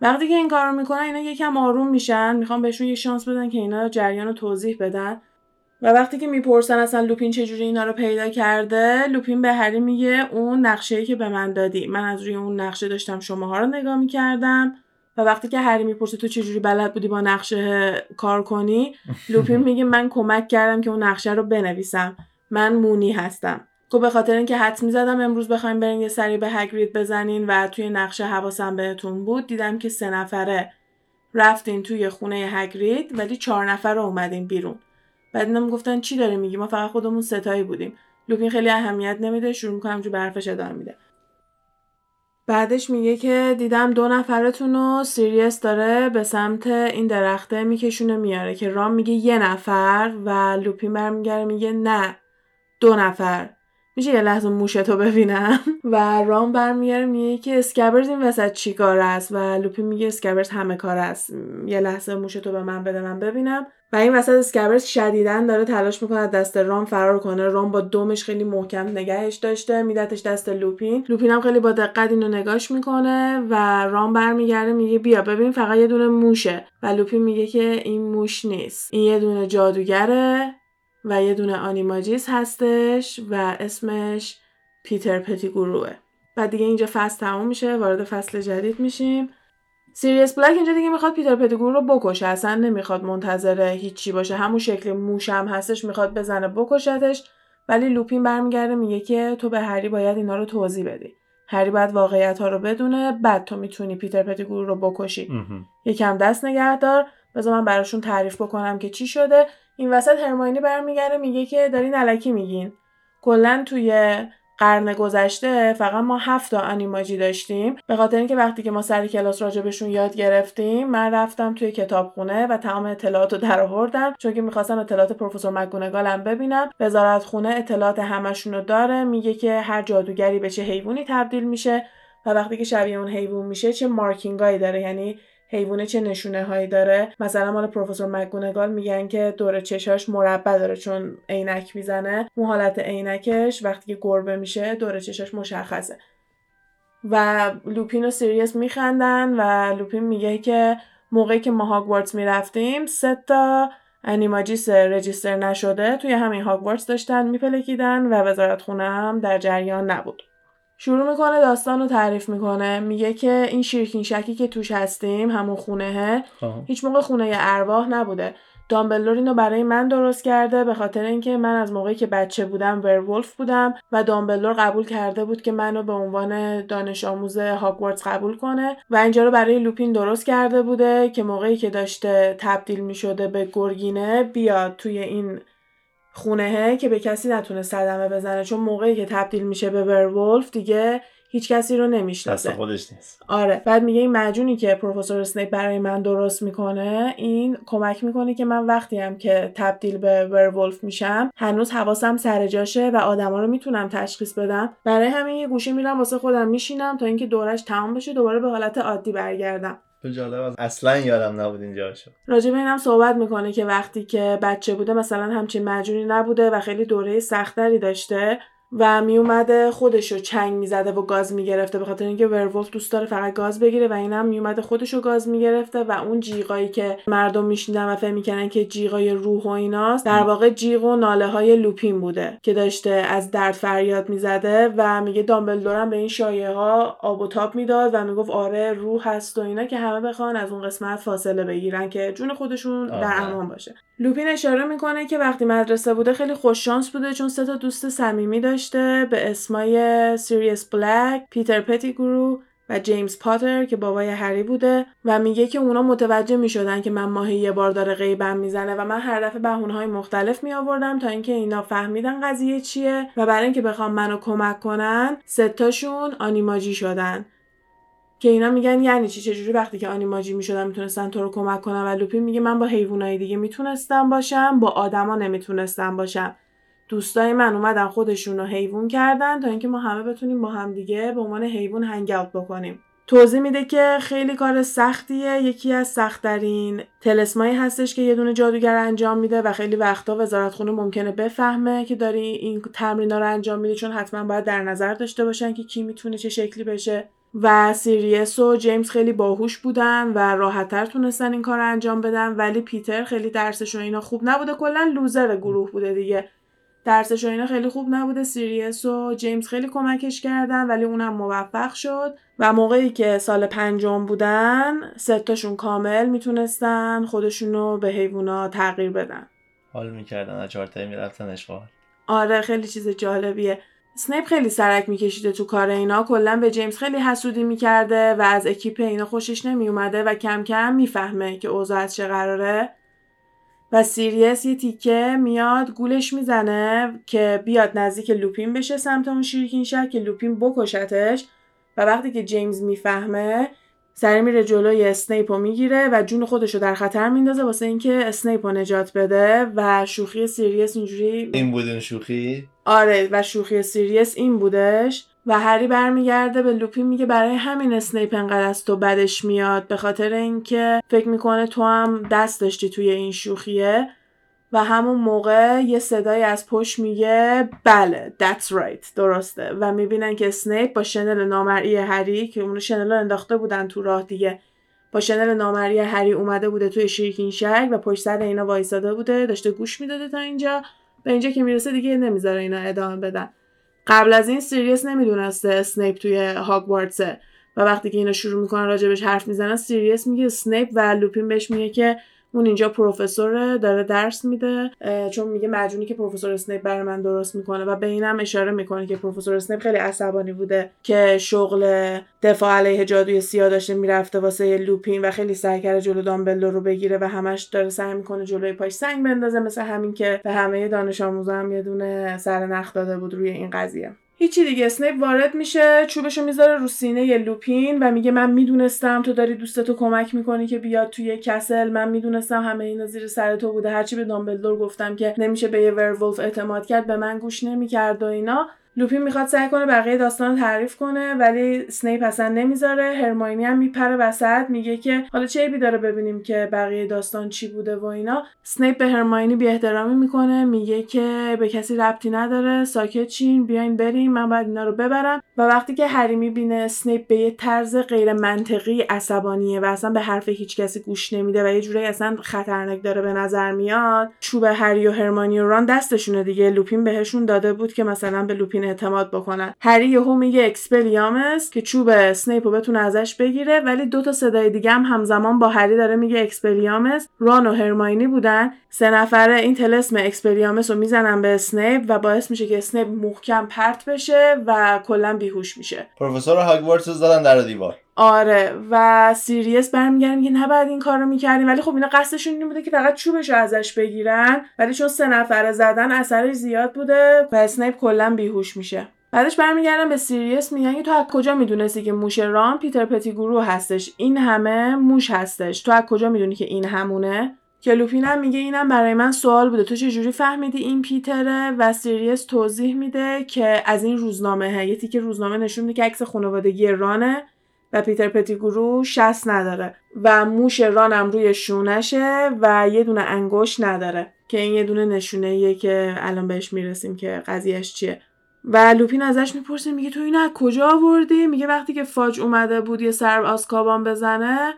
S2: وقتی که این کار رو می‌کنن اینا یکم آروم میشن. می‌خوان بهشون یه شانس بدن که اینا جریان رو توضیح بدن. و وقتی که می‌پرسن اصلا لوپین چجوری اینا رو پیدا کرده لوپین به هری میگه اون نقشه که به من دادی. من از روی اون نقشه داشتم شماها رو نگاه می‌کردم. و وقتی که هری می‌پرسه تو چجوری بلد بودی با نقشه کار کنی؟ لوپین میگه من کمک کردم که اون نقشه رو بنویسم. من مونی هستم. خب به خاطر اینکه حد می‌زدم امروز بخوایم برین یه سری به هگرید بزنین و توی نقشه حواسم بهتون بود دیدم که سه نفره رفتین توی خونه هگرید ولی چهار نفر رو اومدین بیرون. بعد اینم گفتن چی داری میگی ما فقط خودمون سه‌تایی بودیم. لوپین خیلی اهمیت نمیده شروع می‌کنه به حرفش ادامه میده. بعدش میگه که دیدم دو نفرتون رو سیریس داره به سمت این درخته میکشونه میاره. که ران میگه یه نفر و لوپین برمیگره میگه نه. دو نفر. میشه یه لحظه موشتو ببینم. و ران برمیگره میگه که اسکبرز این وسط چی کار است؟ و لوپین میگه اسکبرز همه کار است. یه لحظه موشتو به من بده ببینم. و این وسط اسکبرز شدیدن داره تلاش می‌کنه دست رام فرار کنه. رام با دومش خیلی محکم نگهش داشته میدتش دست لوپین. لوپین هم خیلی با دقت اینو نگاش می‌کنه و رام برمیگرده میگه بیا ببین فقط یه دونه موشه. و لوپین میگه که این موش نیست. این یه دونه جادوگره. و یه دونه آنیماجیس هستش و اسمش پیتر پتیگوروه بعد دیگه اینجا فصل تموم میشه وارد فصل جدید میشیم. سیریس بلک اینجا دیگه می‌خواد پیتر پتیگورو رو بکشه اصلا نمی‌خواد منتظر هیچی باشه. همون شکل موشم هستش می‌خواد بزنه بکشتش. ولی لوپین برمیگرده میگه که تو به هری باید اینا رو توضیح بدی. هری باید واقعیت ها رو بدونه بعد تو می‌تونی پیتر پتیگورو رو بکشی. یکم دست نگه دار بذار من براشون تعریف بکنم که چی شده. این وسط هرماینی برمیگرده میگه که دارین الکی میگین. کلا توی قرن گذشته فقط ما هفت تا Animagi داشتیم. به خاطر اینکه وقتی که ما سر کلاس راجبشون یاد گرفتیم من رفتم توی کتابخونه و تمام اطلاعات رو درآوردم. چون که می‌خواستم اطلاعات پروفسور مکگونگالم ببینم. وزارت خونه اطلاعات همشون داره. میگه که هر جادوگری به چه حیوانی تبدیل میشه و وقتی که شبیه اون حیوان میشه چه marking ایی داره. یعنی حیوانه چه نشونه هایی داره. مثلا مال پروفسور مکگونگال میگن که دور چشاش مربع داره چون عینک می‌زنه. اون حالت عینکش وقتی که گربه میشه دور چشاش مشخصه. و لوپین و سیریس میخندن و لوپین میگه که موقعی که ما هاگوارتس می‌رفتیم سه تا Animagus register نشده توی همین هاگوارتس داشتن میپلکیدن و وزارت خونه هم در جریان نبود. شروع می‌کنه داستان رو تعریف می‌کنه. میگه که این شیرکین شکی که توش هستیم همون خونهه هیچ موقع خونه ارواح نبوده. دامبلدور اینو برای من درست کرده به خاطر اینکه من از موقعی که بچه بودم ورولف بودم و دامبلدور قبول کرده بود که منو به عنوان دانش آموز هاگوارتس قبول کنه و اینجا رو برای لوپین درست کرده بوده که موقعی که داشته تبدیل می‌شده به گرگینه بیاد توی این خونهه که به کسی نتونه صدمه بزنه چون موقعی که تبدیل میشه به ورولف دیگه هیچ کسی رو
S1: دست
S2: نمی‌شناسه
S1: خودش نیست.
S2: آره. بعد میگه این مجونی که پروفسور اسنیپ برای من درست می‌کنه این کمک می‌کنه که من وقتی هم که تبدیل به ورولف میشم هنوز حواسم سر جاشه و آدما رو می‌تونم تشخیص بدم. برای همین یه گوشه میرم واسه خودم میشینم تا اینکه دورش تمام بشه دوباره به حالت عادی برگردم.
S1: جالب است. اصلا یادم نبود اینجا شو
S2: راجع به اینم صحبت می‌کنه که وقتی که بچه بوده مثلا همچین معجونی نبوده و خیلی دوره سختری داشته و میومده خودشو چنگ می‌زده و گاز می‌گرفته به خاطر اینکه werewolf دوست داره فقط گاز بگیره و اینم میومده خودشو گاز می‌گرفته و اون جیغایی که مردم میشنیدن و فکر می‌کنن که جیغای روح و ایناست در واقع جیغ و ناله های لوپین بوده که داشته از درد فریاد می‌زده و میگه دامبلدورم به این شایعه ها آب و تاب می‌داد و می‌گفت آره روح هست و اینا که همه بخوان از اون قسمت فاصله بگیرن که جون خودشون در
S1: آره.
S2: امان باشه لوپین اشاره می‌کنه که وقتی مدرسه بوده خیلی خوششانس بوده چون سه تا دوست صمیمی داشته به اسمای سیریس بلک، پیتر پتیگرو و جیمز پاتر که بابای هری بوده و میگه که اونا متوجه می‌شدن که من ماهی یه بار داره غیبم می‌زنه و من هر دفعه بهونه های مختلف می آوردم تا اینکه اینا فهمیدن قضیه چیه و برای اینکه بخوام منو کمک کنن ستاشون آنیماجی شدن. که اینا میگن یعنی چی؟ چجوری وقتی که آنیماجی می‌شدن می‌تونستن تو رو کمک کنن؟ و لوپین میگه من با حیوانای دیگه می‌تونستم باشم با آدما نمی‌تونستم باشم. دوستای من اومدن خودشون رو حیوان کردن تا اینکه ما همه بتونیم با هم دیگه به عنوان حیوان هنگ بکنیم. توضیح میده که خیلی کار سختیه. یکی از سختترین تلسمایی هستش که یه دونه جادوگر انجام میده و خیلی وقتا وزارت خونه ممکنه بفهمه که داری این تمرینا رو انجام میدی چون حتما باید در نظر داشته باشن که کی می‌تونه چه شکلی بشه. و سیریس و جیمز خیلی باهوش بودن و راحتتر تونستن این کار رو انجام بدن. ولی پیتر خیلی درسش و اینا خوب نبوده. کلا loser گروه بوده دیگه. درسش و اینا خیلی خوب نبوده. سیریس و جیمز خیلی کمکش کردن ولی اونم موفق شد. و موقعی که سال پنجم بودن سه تاشون کامل می‌تونستن خودشونو به حیوونا تغییر بدن.
S1: حال می‌کردن از چهارتایی می‌رفتن عشق و حال.
S2: آره خیلی چیز جالبیه. سنیپ خیلی سرک میکشیده تو کار اینا. کلا به جیمز خیلی حسودی می‌کرده و از اکیپ اینا خوشش نمیومده و کم کم می‌فهمه که اوضاع از چه قراره. و سیریس یه تیکه میاد گولش می‌زنه که بیاد نزدیک لوپین بشه سمت اون Shrieking Shack که لوپین بکشتش. و وقتی که جیمز می‌فهمه سریع میره جلوی اسنیپ رو می‌گیره و جون خودش رو در خطر میندازه واسه اینکه اسنیپ رو نجات بده و شوخی سیریس اینجوری
S1: این بود شوخی؟
S2: آره و شوخی سیریس این بودش. و هری برمیگرده به لوپین میگه برای همین اسنیپ انقدر از تو بدش میاد به خاطر اینکه فکر می‌کنه تو هم دست داشتی توی این شوخیه. و همون موقع یه صدای از پشت میگه بله that's right درسته. و می‌بینن که اسنیپ با شنل نامرئی هری که اون شنل انداخته بودن تو راه دیگه با شنل نامرئی هری اومده بوده توی Shrieking Shack و پشت سر اینا وایساده بوده داشته گوش می‌داده تا اینجا. به اینجا که می‌رسه دیگه نمی‌ذاره اینا ادامه بدن. قبل از این سیریس نمی‌دونسته اسنیپ توی هاگوارتسه. و وقتی که اینا شروع می‌کنن راجع بهش حرف می‌زنن سیریس میگه اسنیپ و لوپین بهش میگه که اون اینجا پروفسوره داره درس میده چون میگه معجونی که پروفسور اسنیپ برای من درست می‌کنه و به اینم اشاره می‌کنه که پروفسور اسنیپ خیلی عصبانی بوده که شغل دفاع علیه جادوی سیاه داشته می‌رفته واسه لوپین و خیلی سعی کرده جلو دامبلدور رو بگیره و همش داره سعی می‌کنه جلوی پاش سنگ بندازه مثل همین که به همه دانش آموزا هم یه دونه سر نخ داده بود روی این قضیه. هیچی دیگه. اسنیپ وارد میشه چوبشو می‌ذاره رو سینه‌ی لوپین و میگه من می‌دونستم تو داری دوستتو کمک می‌کنی که بیاد توی castle. من می‌دونستم همه اینا زیر سر تو بوده. هرچی به دامبلدور گفتم که نمیشه به یه werewolf اعتماد کرد به من گوش نمی‌کرد و اینا. لوپین می‌خواد سعی کنه بقیه داستان رو تعریف کنه ولی سنیپ اصلا نمی‌ذاره. هرماینی هم میپره وسط میگه که حالا چه عیبی داره ببینیم که بقیه داستان چی بوده و اینا. سنیپ به هرماینی بی احترامی می‌کنه میگه که به کسی ربطی نداره ساکت شین بیاین بریم من باید اینا رو ببرم. و وقتی که هری می‌بینه سنیپ به یه طرز غیر منطقی عصبانیه و اصلا به حرف هیچ کسی گوش نمیده و یه جورایی اصلا خطرناک داره به نظر میاد چوب هری و هرماینی و ران دستشونه دیگه. لوپین بهشون داده بود که مثلا به لوپین اعتماد بکنن. هری یهو میگه Expelliarmus که چوب اسنیپ رو بتونه ازش بگیره ولی دو تا صدای دیگه هم همزمان با هری داره میگه Expelliarmus ران و هرماینی بودن. سه نفره این طلسم Expelliarmus رو می‌زنن به اسنیپ و باعث میشه که اسنیپ محکم پرت بشه و کلا بیهوش میشه.
S1: پروفسور هاگوارتس زدن در دیوار.
S2: آره و سیریس برمیگرده میگه نباید این کار رو می‌کردیم. ولی خب اینا قصدشون این بوده که فقط چوبش رو ازش بگیرن ولی چون سه نفره زدن اثرش زیاد بوده و اسنیپ کلا بیهوش میشه. بعدش برمیگردن به سیریس میگن تو از کجا می‌دونستی که موش ران پیتر پتیگورو هستش؟ این همه موش هستش. تو از کجا می‌دونی که این همونه؟ که لوپین هم میگه اینم برای من سوال بوده. تو چجوری فهمیدی این پیتره؟ و سیریس توضیح میده که از این روزنامهه که روزنامه نشون میده که عکس خانوادگی رانه. و پیتر پتیگورو شست نداره و موش رانم روی شونشه و یه دونه انگوش نداره که این یه دونه نشونه که الان بهش می‌رسیم که قضیهش چیه. و لوپین ازش می‌پرسه میگه تو اینو از کجا آوردی؟ میگه وقتی که فاج اومده بود یه سر آزکابان بزنه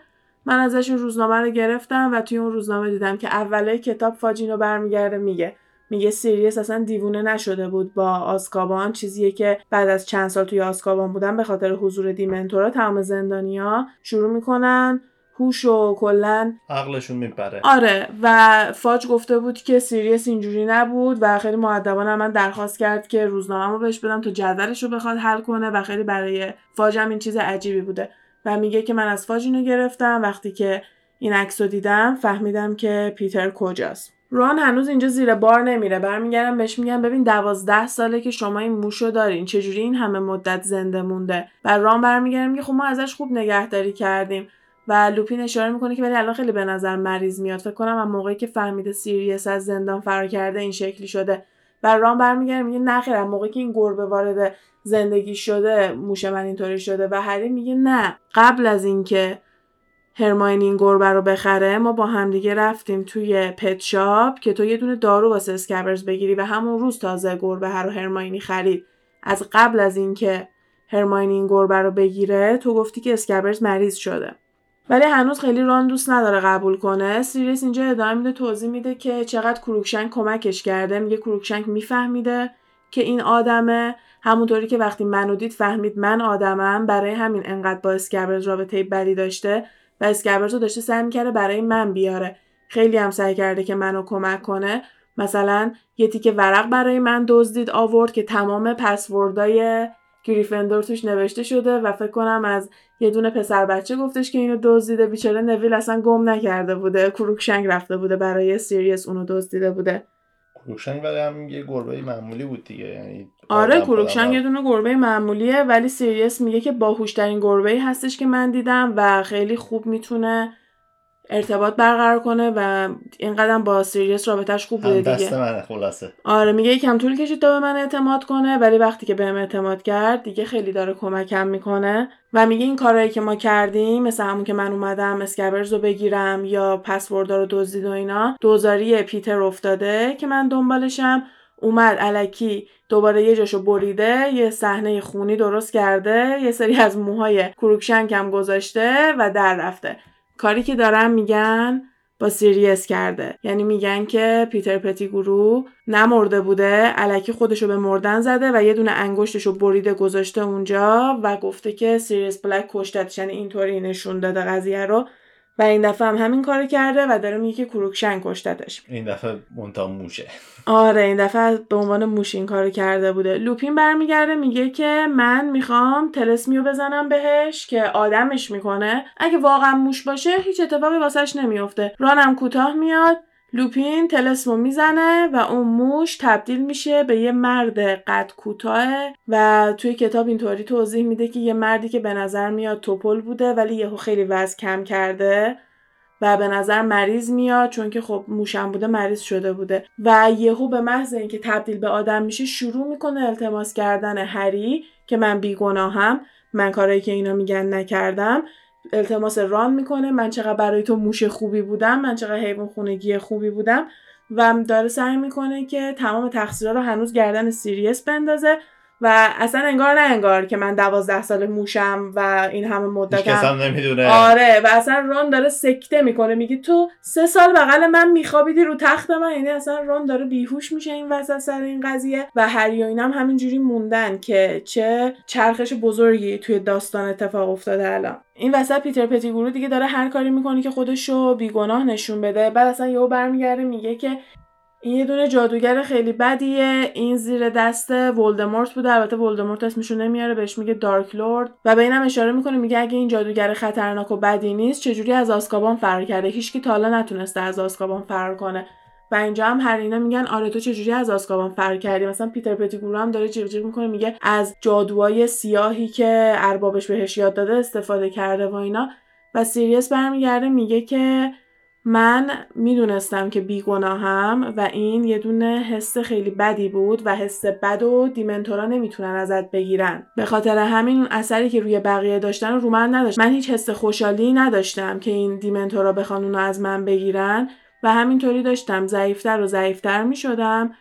S2: من ازش روزنامه رو گرفتم و توی اون روزنامه دیدم که اوله کتاب فاج اینو برمیگرده میگه. میگه سیریس اصلا دیوونه نشده بود با آزکابان چیزیه که بعد از چند سال توی آزکابان بودن به خاطر حضور dementor ا تمام زندانیا شروع می‌کنن هوش و کلا
S1: عقلشون میپره.
S2: آره و فاج گفته بود که سیریس اینجوری نبود و خیلی مؤدبانه من درخواست کرد که روزنامه رو بهش بدم تا جدولش رو بخواد حل کنه و خیلی برای فاج هم این چیز عجیبی بوده و میگه که من از فاج اینو گرفتم وقتی که این عکس رو دیدم فهمیدم که پیتر کجاست. ران هنوز اینجا زیر بار نمیره. برمیگردم بهش میگم ببین دوازده ساله که شما این موشو دارین چجوری این همه مدت زنده مونده؟ و ران برمیگردم میگه خب ما ازش خوب نگهداری کردیم. و لوپین اشاره می‌کنه که ولی الان خیلی به نظر مریض میاد. فکر کنم از موقعی که فهمیده سیریس از زندان فرار کرده این شکلی شده. و رام برمیگرده میگه نخیر موقعی که این گربه وارد زندگی شده موش من اینطوری شده. و هری میگه نه. قبل از اینکه هرماینی این گربه رو بخره ما با همدیگه رفتیم توی pet shop که تو یه دونه دارو واسه اسکبرز بگیری و همون روز تازه گربه رو هرماینی خرید. از قبل از اینکه هرماینی این گربه رو بگیره تو گفتی که اسکبرز مریض شده. ولی هنوز خیلی ران دوست نداره قبول کنه. سیریس اینجا ادامه میده توضیح میده که چقدر کروکشنگ کمکش کرده. میگه کروکشنگ میفهمیده که این آدمه. همونطوری که وقتی منو دید فهمید من آدمم. برای همین انقدر با اسکبرز رابطه بدی داشته. و اسکبرز رو داشته سعی می‌کرده برای من بیاره. خیلی هم سعی کرده که منو کمک کنه. مثلا یه تیکه ورق برای من دزدید آورد که تمام پسوردای گریفندور توش نوشته شده و فکر کنم از یه دونه پسر بچه گفتش که اینو دزدیده. بیچاره نویل اصلا گم نکرده بوده. کروکشنگ رفته بوده برای سیریس اونو دزدیده بوده.
S1: کروکشنگ ولی هم یه گربه معمولی بود دیگه. یعنی
S2: آره کروکشنگ یه دونه گربه معمولیه ولی سیریس میگه که باهوشترین گربه هستش که من دیدم و خیلی خوب می‌تونه ارتباط برقرار کنه و این قدم با سیریس رابطهش خوب بوده دیگه.
S1: دست منه خلاصه.
S2: آره میگه یکم طول کشید تا به من اعتماد کنه ولی وقتی که بهم اعتماد کرد دیگه خیلی داره کمکم می‌کنه و میگه این کارهایی که ما کردیم مثل همون که من اومدم اسکبرز رو بگیرم یا پسوردا رو دزدید و اینا دوزاری پیتر افتاده که من دنبالشم. اومد الکی دوباره یه جاشو بریده یه صحنه خونی درست کرده یه سری از موهای کروکشنگ گذاشته و در رفته. کاری که دارن میگن با سیریس کرده. یعنی میگن که پیتر پتیگورو نمرده بوده الکی خودشو به مردن زده و یه دونه انگشتشو بریده گذاشته اونجا و گفته که سیریس بلک کشتتش یعنی اینطوری نشون داده قضیه رو. و این دفعه هم همین کارو کرده و داره میگه که کروکشنگ کشتتش.
S1: این دفعه مونتا موشه.
S2: آره این دفعه به عنوان موش این کارو کرده بوده. لوپین برمیگرده میگه که من می‌خوام تلسمیو بزنم بهش که آدمش می‌کنه. اگه واقعا موش باشه هیچ اتفاقی واسش نمیافته. رانم کوتاه میاد. لوپین تلسمو می‌زنه و اون موش تبدیل میشه به یه مرد قد کوتاه و توی کتاب اینطوری توضیح میده که یه مردی که به نظر میاد توپل بوده ولی یهو خیلی وزن کم کرده و به نظر مریض میاد چون که خب موشم بوده مریض شده بوده. و یهو به محض اینکه تبدیل به آدم میشه شروع می‌کنه التماس کردن هری که من بیگناهم من کارایی که اینا میگن نکردم. التماس ران می‌کنه. من چقدر برای تو موش خوبی بودم من چقدر حیوان خونگی خوبی بودم. و داره سعی می‌کنه که تمام تقصیرها رو هنوز گردن سیریس بندازه. و اصلا انگار نه انگار که من دوازده سال موشم و این همه مدت
S1: هم نمی‌دونه.
S2: آره و اصلا ران داره سکته می‌کنه میگه تو سه سال بغل من میخوابیدی رو تخت من. یعنی اصلا ران داره بیهوش میشه این وسط سر این قضیه و هری و اینم همینجوری موندن که چه چرخش بزرگی توی داستان اتفاق افتاده الان. این وسط پیتر پتیگورو دیگه داره هر کاری می‌کنه که خودشو بیگناه نشون بده. بعد اصلا یهو برمیگرده میگه که این یه دونه جادوگر خیلی بدیه. این زیر دست ولدمورت بوده. البته ولدمورت اسمشو نمیاره بهش میگه دارک لورد. و به اینم اشاره می‌کنه میگه اگه این جادوگر خطرناک و بدی نیست چجوری از آسکابان فرار کرده؟ هیچکی تا حالا نتونسته از آسکابان فرار کنه. و اینجا هم هر اینا میگن آره تو چجوری از آسکابان فرار کردی؟ مثلا پیتر پتیگورو هم داره جیغ جیغ می‌کنه میگه از جادوهای سیاهی که اربابش بهش یاد داده استفاده کرده و اینا. و سیریس برمیگرده میگه که من می‌دونستم که بیگناهم و این یه دونه حس خیلی بدی بود و حس بد و دیمنتورا نمی‌تونن ازت بگیرن. به خاطر همین اون اثری که روی بقیه داشتن رو من نداشت من هیچ حس خوشحالی نداشتم که این دیمنتورا بخوان اونو از من بگیرن و همینطوری داشتم. ضعیفتر و ضعیفتر می‌شدم.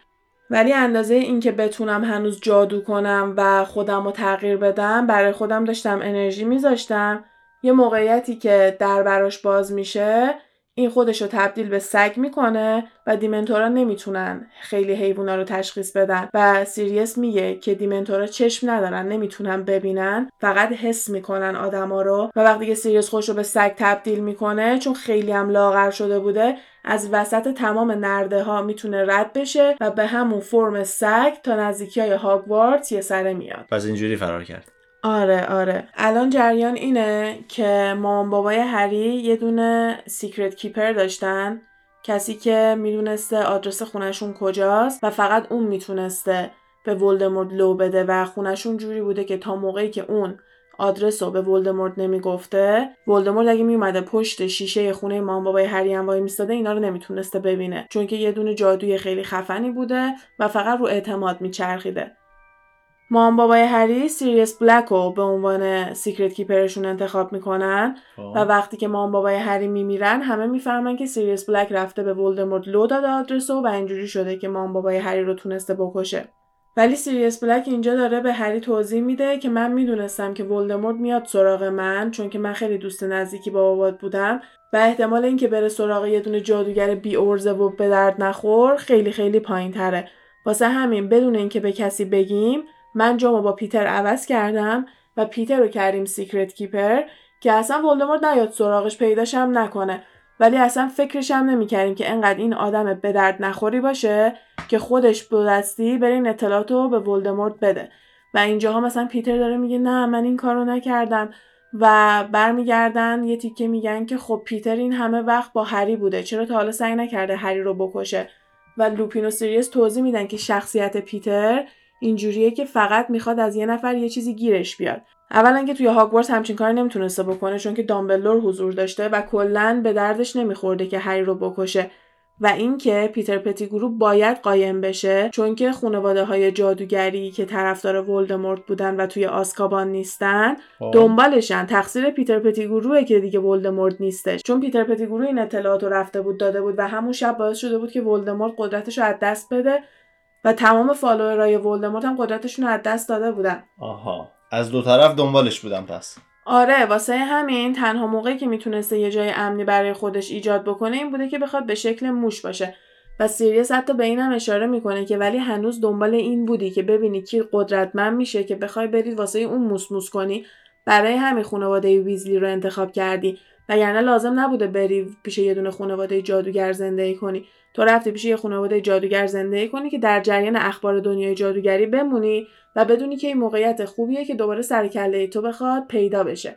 S2: ولی اندازه اینکه بتونم هنوز جادو کنم و خودم رو تغییر بدم برای خودم داشتم انرژی میذاشتم. یه موقعیتی که در براش باز میشه این خودش رو تبدیل به سگ می‌کنه و dementor ا نمی‌تونن خیلی حیوونا رو تشخیص بدن. و سیریس میگه که dementor ا چشم ندارن نمی‌تونن ببینن فقط حس می‌کنن آدما رو. و وقتی که سیریس خودش رو به سگ تبدیل می‌کنه چون خیلی هم لاغر شده بوده از وسط تمام نرده ها می‌تونه رد بشه و به همون فرم سگ تا نزدیکی های هاگوارتس یه سره میاد.
S1: پس اینجوری فرار کرد.
S2: آره آره. الان جریان اینه که مامان بابای هری یه دونه secret keeper داشتن. کسی که می‌دونسته آدرس خونشون کجاست و فقط اون می‌تونسته به ولدمورت لو بده و خونشون جوری بوده که تا موقعی که اون آدرس رو به ولدمورت نمی‌گفته ولدمورت اگه میومده پشت شیشه خونه مامان بابای هری هم وای میستاده اینا رو نمی‌تونسته ببینه. چون که یه دونه جادوی خیلی خفنی بوده و فقط رو اعتماد میچرخیده. مام بابای هری سیریس بلک رو به عنوان secret keeper شون انتخاب می‌کنن. و وقتی که مام بابای هری میمیرن همه می‌فهمن که سیریس بلک رفته به ولدمورت لو داده آدرس و اینجوری شده که مام بابای هری رو تونسته بکشه. ولی سیریس بلک اینجا داره به هری توضیح میده که من می‌دونستم که ولدمورت میاد سراغ من چون که من خیلی دوست نزدیکی با بابات بودم. و احتمال اینکه بره سراغ یه دونه جادوگر بی عرضه و به درد نخور خیلی خیلی پایین تره واسه همین بدون اینکه به کسی بگیم من جامو با پیتر عوض کردم و پیتر رو کردیم secret keeper که اصلا ولدمورت نیاد سراغش پیداشم نکنه. ولی اصلا فکرش هم نمی‌کردیم که انقدر این آدم به درد نخوری باشه که خودش دستی بره این اطلاعات رو به ولدمورت بده. و اینجاها مثلا پیتر داره میگه نه من این کارو نکردم. و برمیگردن یه تیکه میگن که خب پیتر این همه وقت با هری بوده. چرا تا حالا سعی نکرده هری رو بکشه؟ و لوپین و سیریس توضیح میدن که شخصیت پیتر اینجوریه که فقط می‌خواد از یه نفر یه چیزی گیرش بیاد. اولا که توی هاگوارتس همچین کار نمی‌تونسته بکنه چون که دامبلدور حضور داشته و کلا به دردش نمیخورده که هری رو بکشه. و اینکه پیتر پتیگرو باید قایم بشه چون که خانواده های جادوگری که طرفدار ولدمورت بودن و توی آزکابان نیستن دنبالشن. تقصیر پیتر پتیگروه که دیگه ولدمورت نیستش. چون پیتر پتیگرو این اطلاعات رو رفته بود داده بود و همون شب باعث شده بود که ولدمورت قدرتش رو از دست بده و تمام follower ای ولدمورت هم قدرتشون رو از دست داده بودن.
S1: آها. از دو طرف دنبالش بودم پس.
S2: آره واسه همین تنها موقعی که می‌تونسته یه جای امنی برای خودش ایجاد بکنه این بوده که بخواد به شکل موش باشه. و سیریس حتی به اینم اشاره می‌کنه که ولی هنوز دنبال این بودی که ببینی کی قدرتمند میشه که بخوای برید واسه اون موس موس کنی. برای همین خانواده ویزلی رو انتخاب کردی. وگرنه لازم نبوده بری پیش یه دونه خانواده جادوگر زندگی کنی. تو رفتی پیش یه خانواده جادوگر زندگی کنی که در جریان اخبار دنیای جادوگری بمونی و بدونی که این موقعیت خوبیه که دوباره سر کله تو بخواد پیدا بشه.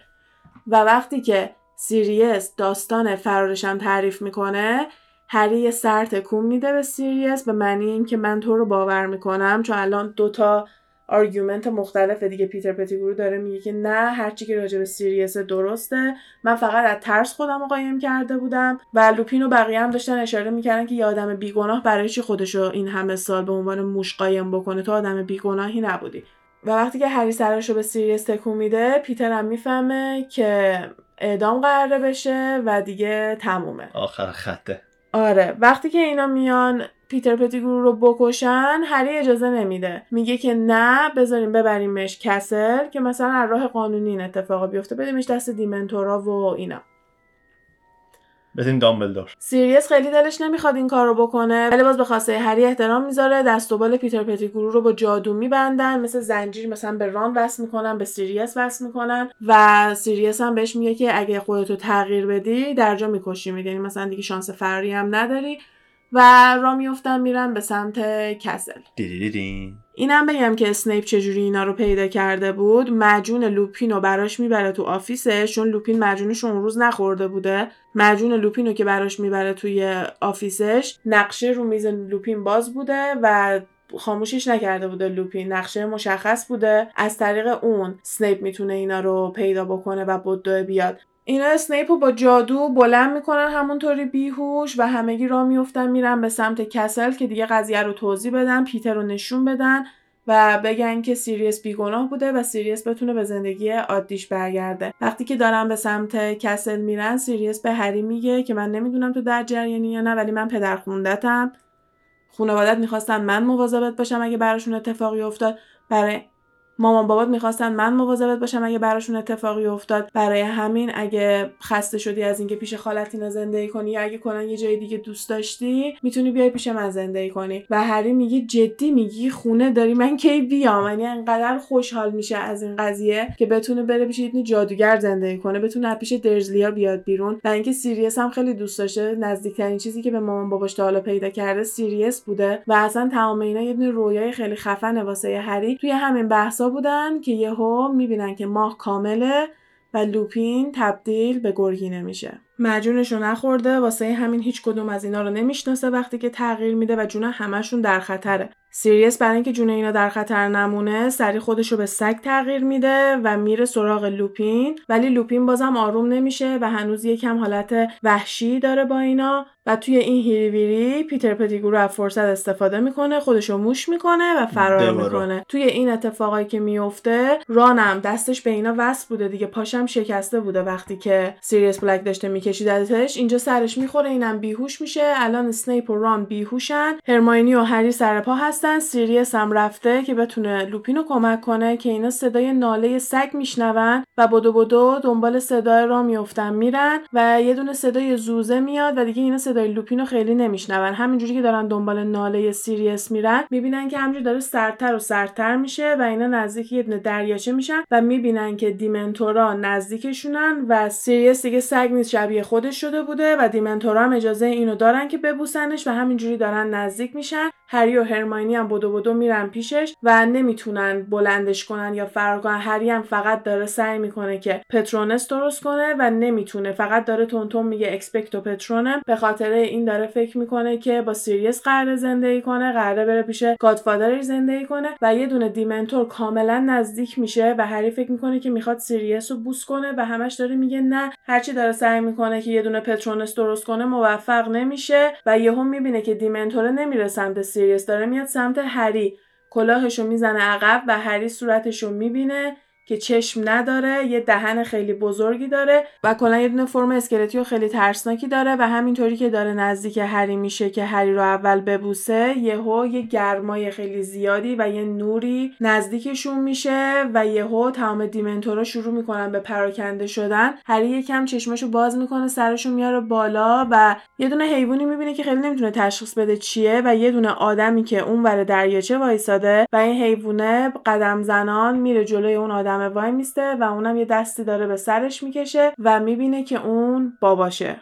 S2: و وقتی که سیریس داستان فرارش هم تعریف می‌کنه هری یه سر تکون میده به سیریس به معنی اینکه من تو رو باور می‌کنم چون الان دوتا argument مختلف دیگه. پیتر پتیگرو داره میگه که نه هرچی که راجع به سیریس درسته. من فقط از ترس خودم رو قایم کرده بودم و لوپین و بقیه هم داشتن اشاره می‌کردن که یه آدم بیگناه برای چی خودشو این همه سال به عنوان موش قایم بکنه؟ تو آدم بیگناهی نبودی. و وقتی که هری سرش رو به سیریس تکون میده پیتر هم می‌فهمه که اعدام قراره بشه و دیگه تمومه.
S1: آخر خطه.
S2: آره وقتی که اینا میان پیتر پتیگرو رو بکشن هری اجازه نمیده. میگه که نه بذاریم ببریمش castle که مثلا از راه قانونی این اتفاق بیفته بدیمش دست dementor ا و اینا.
S1: بدیم دامبلدور.
S2: سیریس خیلی دلش نمی‌خواد این کار رو بکنه. ولی باز به خواسته هری احترام می‌ذاره. دست و بال پیتر پتیگرو رو با جادو میبندن. مثل زنجیر مثلا به ران وصل می‌کنن به سیریس وصل می‌کنن. و سیریس هم بهش میگه که اگه خودتو تغییر بدی درجا می‌کشی می‌دونی مثلا دیگه شانس فراری هم نداری. و را میفتن میرن به سمت castle.
S1: دیدیدین؟
S2: اینم بگم که اسنیپ چجوری اینا رو پیدا کرده بود معجون لوپین رو براش می‌بره تو آفیسش چون لوپین معجونش اون روز نخورده بوده. معجون لوپین رو که براش می‌بره توی آفیسش نقشه رو میز لوپین باز بوده و خاموشش نکرده بوده لوپین. نقشه مشخص بوده. از طریق اون سنیپ می‌تونه اینا رو پیدا بکنه و بدوه بیاد. اینا اسنیپ با جادو بلند می‌کنن همونطوری بیهوش و همگی را میفتن میرن به سمت castle که دیگه قضیه رو توضیح بدن پیتر رو نشون بدن و بگن که سیریس بیگناه بوده و سیریس بتونه به زندگی عادیش برگرده. وقتی که دارن به سمت castle میرن سیریس به هری میگه که من نمی‌دونم تو در جریانی یا نه ولی من پدر خوندتم. خانوادت می‌خواستن من مواظبت باشم اگه براشون اتفاقی افتاد. برای مامان بابات می‌خواستن من مواظبت باشم اگه براشون اتفاقی افتاد. برای همین اگه خسته شدی از اینکه پیش خالت‌اینا زندگی کنی یا اگه کنن یه جای دیگه دوست داشتی می‌تونی بیای پیش من زندگی کنی. و هری میگه جدی میگی خونه داری من کی بیام؟ یعنی انقدر خوشحال میشه از این قضیه که بتونه بره پیش یه جادوگر زندگی کنه بتونه پیش دورسلیا بیاد بیرون. و اینکه سیریس هم خیلی دوست داشته نزدیکترین چیزی که به مامان باباش تا حالا پیدا کرده سیریس بوده. و اصلا تمام اینا یه دونه رویای خیلی خفنه واسه هری. توی همین بودن که یهو می‌بینن که ماه کامله و لوپین تبدیل به گرگینه میشه. معجونش رو نخورده واسه همین هیچ کدوم از اینا رو نمی‌شناسه وقتی که تغییر میده و جون همشون در خطره. سیریس برای اینکه جون اینا در خطر نمونه سری خودش رو به سگ تغییر میده و میره سراغ لوپین. ولی لوپین بازم آروم نمیشه و هنوز یکم حالت وحشی داره با اینا. و توی این هیری‌ویری پیتر پتیگرو از فرصت استفاده می‌کنه خودشو موش می‌کنه و فرار می‌کنه. توی این اتفاقایی که میفته رانم دستش به اینا وصل بوده دیگه پاشم شکسته بوده. وقتی که سیریس بلک داشته میکشیدتش اینجا سرش می‌خوره اینم بیهوش میشه. الان اسنیپ و ران بیهوشن. هرماینی و هری سر پا هستن. سیریس هم رفته که بتونه لوپینو کمک کنه که اینا صدای ناله سگ میشنون و بدو بدو دنبال صدای را میفتن میرن و یه دونه صدای زوزه میاد و دیگه اینا صدای لوپینو خیلی نمیشنون. همینجوری که دارن دنبال ناله سیریس میرن می‌بینن که همینجوری داره سردتر و سردتر میشه و اینا نزدیک یه دونه دریاچه میشن و می‌بینن که دیمنتورا نزدیکشونن و سیریس دیگه سگ نیست شبیه خودش شده بوده و دیمنتورا هم اجازه اینو دارن که ببوسنش و همینجوری دارن نزدیک میشن. هری و هرماینی هم بدو بدو میرن پیشش و نمی‌تونن بلندش کنن یا فرار کنن. هری هم فقط داره سعی می‌کنه که پترونس درست کنه و نمی‌تونه. فقط داره تندتند میگه اکسپکتو پاترونوم به خاطر این داره فکر می‌کنه که با سیریس قراره زندگی کنه قراره بره پیش godfather ش زندگی کنه و یه دونه دیمنتور کاملا نزدیک میشه و هری فکر می‌کنه که می‌خواد سیریس رو بوس کنه و همش داره میگه نه. هرچی داره سعی می‌کنه که یه دونه پترونس درست کنه موفق نمیشه و یهو می‌بینه که دیمنتور نمیره سمت سیریس. داره میاد سمت هری. کلاهشو می‌زنه عقب و هری صورتشو می‌بینه. که چشم نداره یه دهن خیلی بزرگی داره و کلا یه دونه فرم اسکلتی و خیلی ترسناکی داره و همینطوری که داره نزدیک هری میشه که هری رو اول ببوسه یهو یه گرمای خیلی زیادی و یه نوری نزدیکشون میشه و یهو تمام دیمنتورا شروع می‌کنن به پراکنده شدن. هری یکم چشمشو باز می‌کنه سرشو میاره بالا و یه دونه حیوانی می‌بینه که خیلی نمی‌تونه تشخیص بده چیه و یه دونه آدمی که اون ور دریاچه وایساده و این حیوانه قدم زنان میره جلوی اون آدم همه وای میسته و اونم یه دستی داره به سرش می‌کشه و می‌بینه که اون باباشه.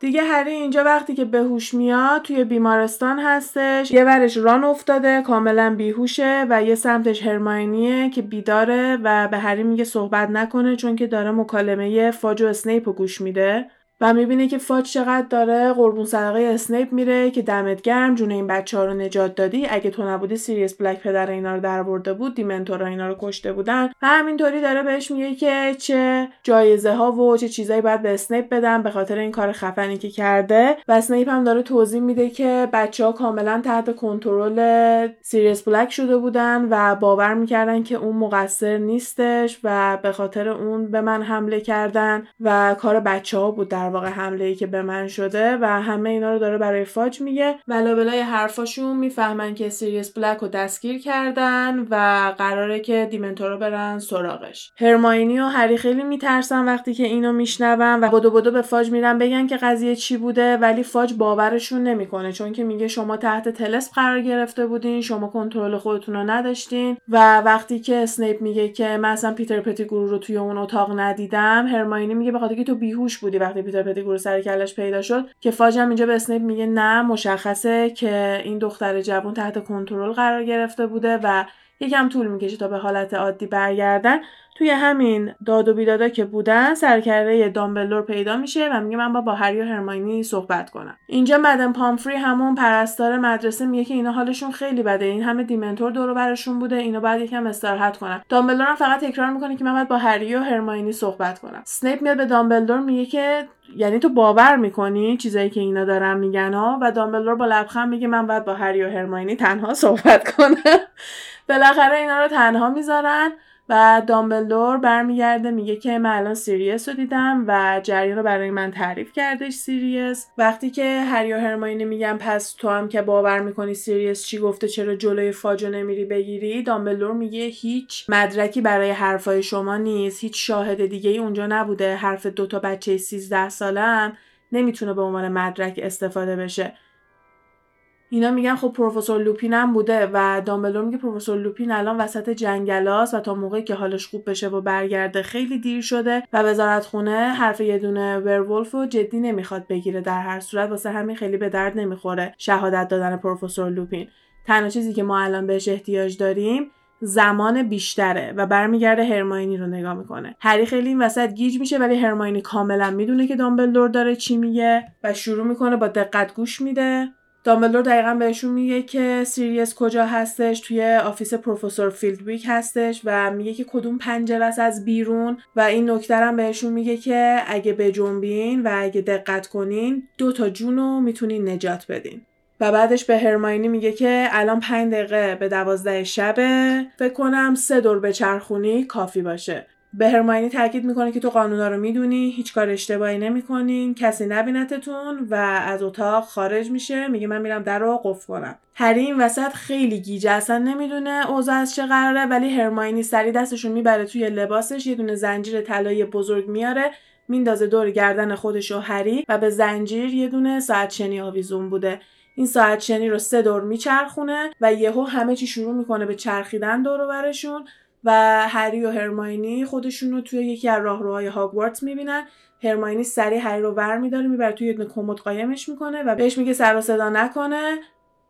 S2: دیگه هری اینجا وقتی که به هوش میاد توی بیمارستان هستش. یه ورش ران افتاده کاملا بیهوشه و یه سمتش هرماینیه که بیداره و به هری میگه صحبت نکنه چون که داره مکالمه فاج و اسنیپ گوش میده. و می‌بینه که فاج چقدر داره قربون صدقه اسنیپ میره که دمت گرم جون این بچه ها رو نجات دادی. اگه تو نبودی سیریس بلک پدر اینا رو درورده بود دیمنتورا اینا رو کشته بودن. و همینطوری داره بهش میگه که چه جایزه ها و چه چیزایی باید به اسنیپ بدن به خاطر این کار خفنی که کرده. و اسنیپ هم داره توضیح میده که بچه ها کاملا تحت کنترل سیریس بلک شده بودن و باور می‌کردن که اون مقصر نیستش و به خاطر اون به من حمله کردن و کار بچه ها بود در واقع حمله ای که به من شده و همه اینا رو داره برای فاج میگه و لابلای حرفاشون می‌فهمن که سیریس بلک رو دستگیر کردن و قراره که دیمنتورا برن سراغش. هرماینی و هری خیلی میترسن وقتی که اینو میشنون و بدو بدو به فاج میرن بگن که قضیه چی بوده ولی فاج باورشون نمی‌کنه چون که میگه شما تحت طلسم قرار گرفته بودین شما کنترل خودتون رو نداشتین و وقتی که اسنیپ میگه که من اصلا پیتر پتیگرو رو توی اون اتاق ندیدم هرماینی میگه بخاطر که تو بیهوش بودی وقتی پیتر پتیگرو سر و کلش پیدا شد که فاج هم اینجا به اسنیپ میگه نه مشخصه که این دختر جوون تحت کنترل قرار گرفته بوده و یکم طول می‌کشه تا به حالت عادی برگردن. توی همین داد و بیدادا که بودن سرکره دامبلور پیدا میشه و میگه من با با هری و هرماینی صحبت کنم. اینجا مدن پامفری همون پرستار مدرسه میگه که اینا حالشون خیلی بده. این همه دیمنتور دور برشون بوده اینا باید یکم استراحت کنن دامبلور هم فقط تکرار می‌کنه که من باید با هری و هرماینی صحبت کنم. سنیپ میاد به دامبلدور میگه که یعنی تو باور می‌کنی چیزایی که اینا دارن میگن ها؟ و دامبلدور با لبخند میگه من باید با هری و هرماینی تنها صحبت کنم. بالاخره اینا رو تنها می‌ذارن. و دامبلدور برمیگرده میگه که من الان سیریس رو دیدم و جریان رو برای من تعریف کردش سیریس. وقتی که هری و هرماینی میگن پس تو هم که باور می‌کنی سیریس چی گفته چرا جلوی فاجو نمیری بگیری دامبلدور میگه هیچ مدرکی برای حرفای شما نیست هیچ شاهد دیگه ای اونجا نبوده حرف دوتا بچه 13 سالم نمی‌تونه به عنوان مدرک استفاده بشه. اینا میگن خب پروفسور لوپین هم بوده و دامبلدور میگه پروفسور لوپین الان وسط جنگلاست و تا موقعی که حالش خوب بشه و برگرده خیلی دیر شده و وزارت خونه حرف یه دونه werewolf رو جدی نمی‌خواد بگیره در هر صورت واسه همین خیلی به درد نمی‌خوره شهادت دادن پروفسور لوپین. تنها چیزی که ما الان بهش احتیاج داریم زمان بیشتره و برمیگرده هرماینی رو نگاه می‌کنه. هری خیلی این وسط گیج میشه ولی هرماینی کاملا می‌دونه که دامبلدور داره چی میگه و شروع می‌کنه با دقت گوش میده. دامبلدور دقیقا بهشون میگه که سیریس کجا هستش توی office پروفسور فلیت‌ویک هستش و میگه که کدوم پنجره است از بیرون و این نکته هم بهشون میگه که اگه بجنبین و اگه دقت کنین دو تا جون رو می‌تونین نجات بدین. و بعدش به هرماینی میگه که الان پنج دقیقه به دوازده شبه فکر کنم سه دور به چرخونی کافی باشه. به هرماینی تاکید می‌کنه که تو قانونا رو می‌دونی هیچ کار اشتباهی نمی‌کنین کسی نبینتتون و از اتاق خارج میشه میگه من میرم در رو قفل کنم. هری این وسط خیلی گیجه اصلا نمی‌دونه اوضاع از چه قراره ولی هرماینی سری دستشون می‌بره توی لباسش یه دونه زنجیر طلایی بزرگ میاره میندازه دور گردن خودش و هری و به زنجیر یه دونه ساعت شنی آویزون بوده. این ساعت شنی رو سه دور میچرخونه و یهو همه چی شروع می‌کنه به چرخیدن دور و برشون. و هری و هرماینی خودشون رو توی یکی از راهروهای هاگوارتس می‌بینن. هرماینی سری هری رو ور میداره می‌بره توی یه کمد قایمش می‌کنه و بهش میگه سر و صدا نکنه.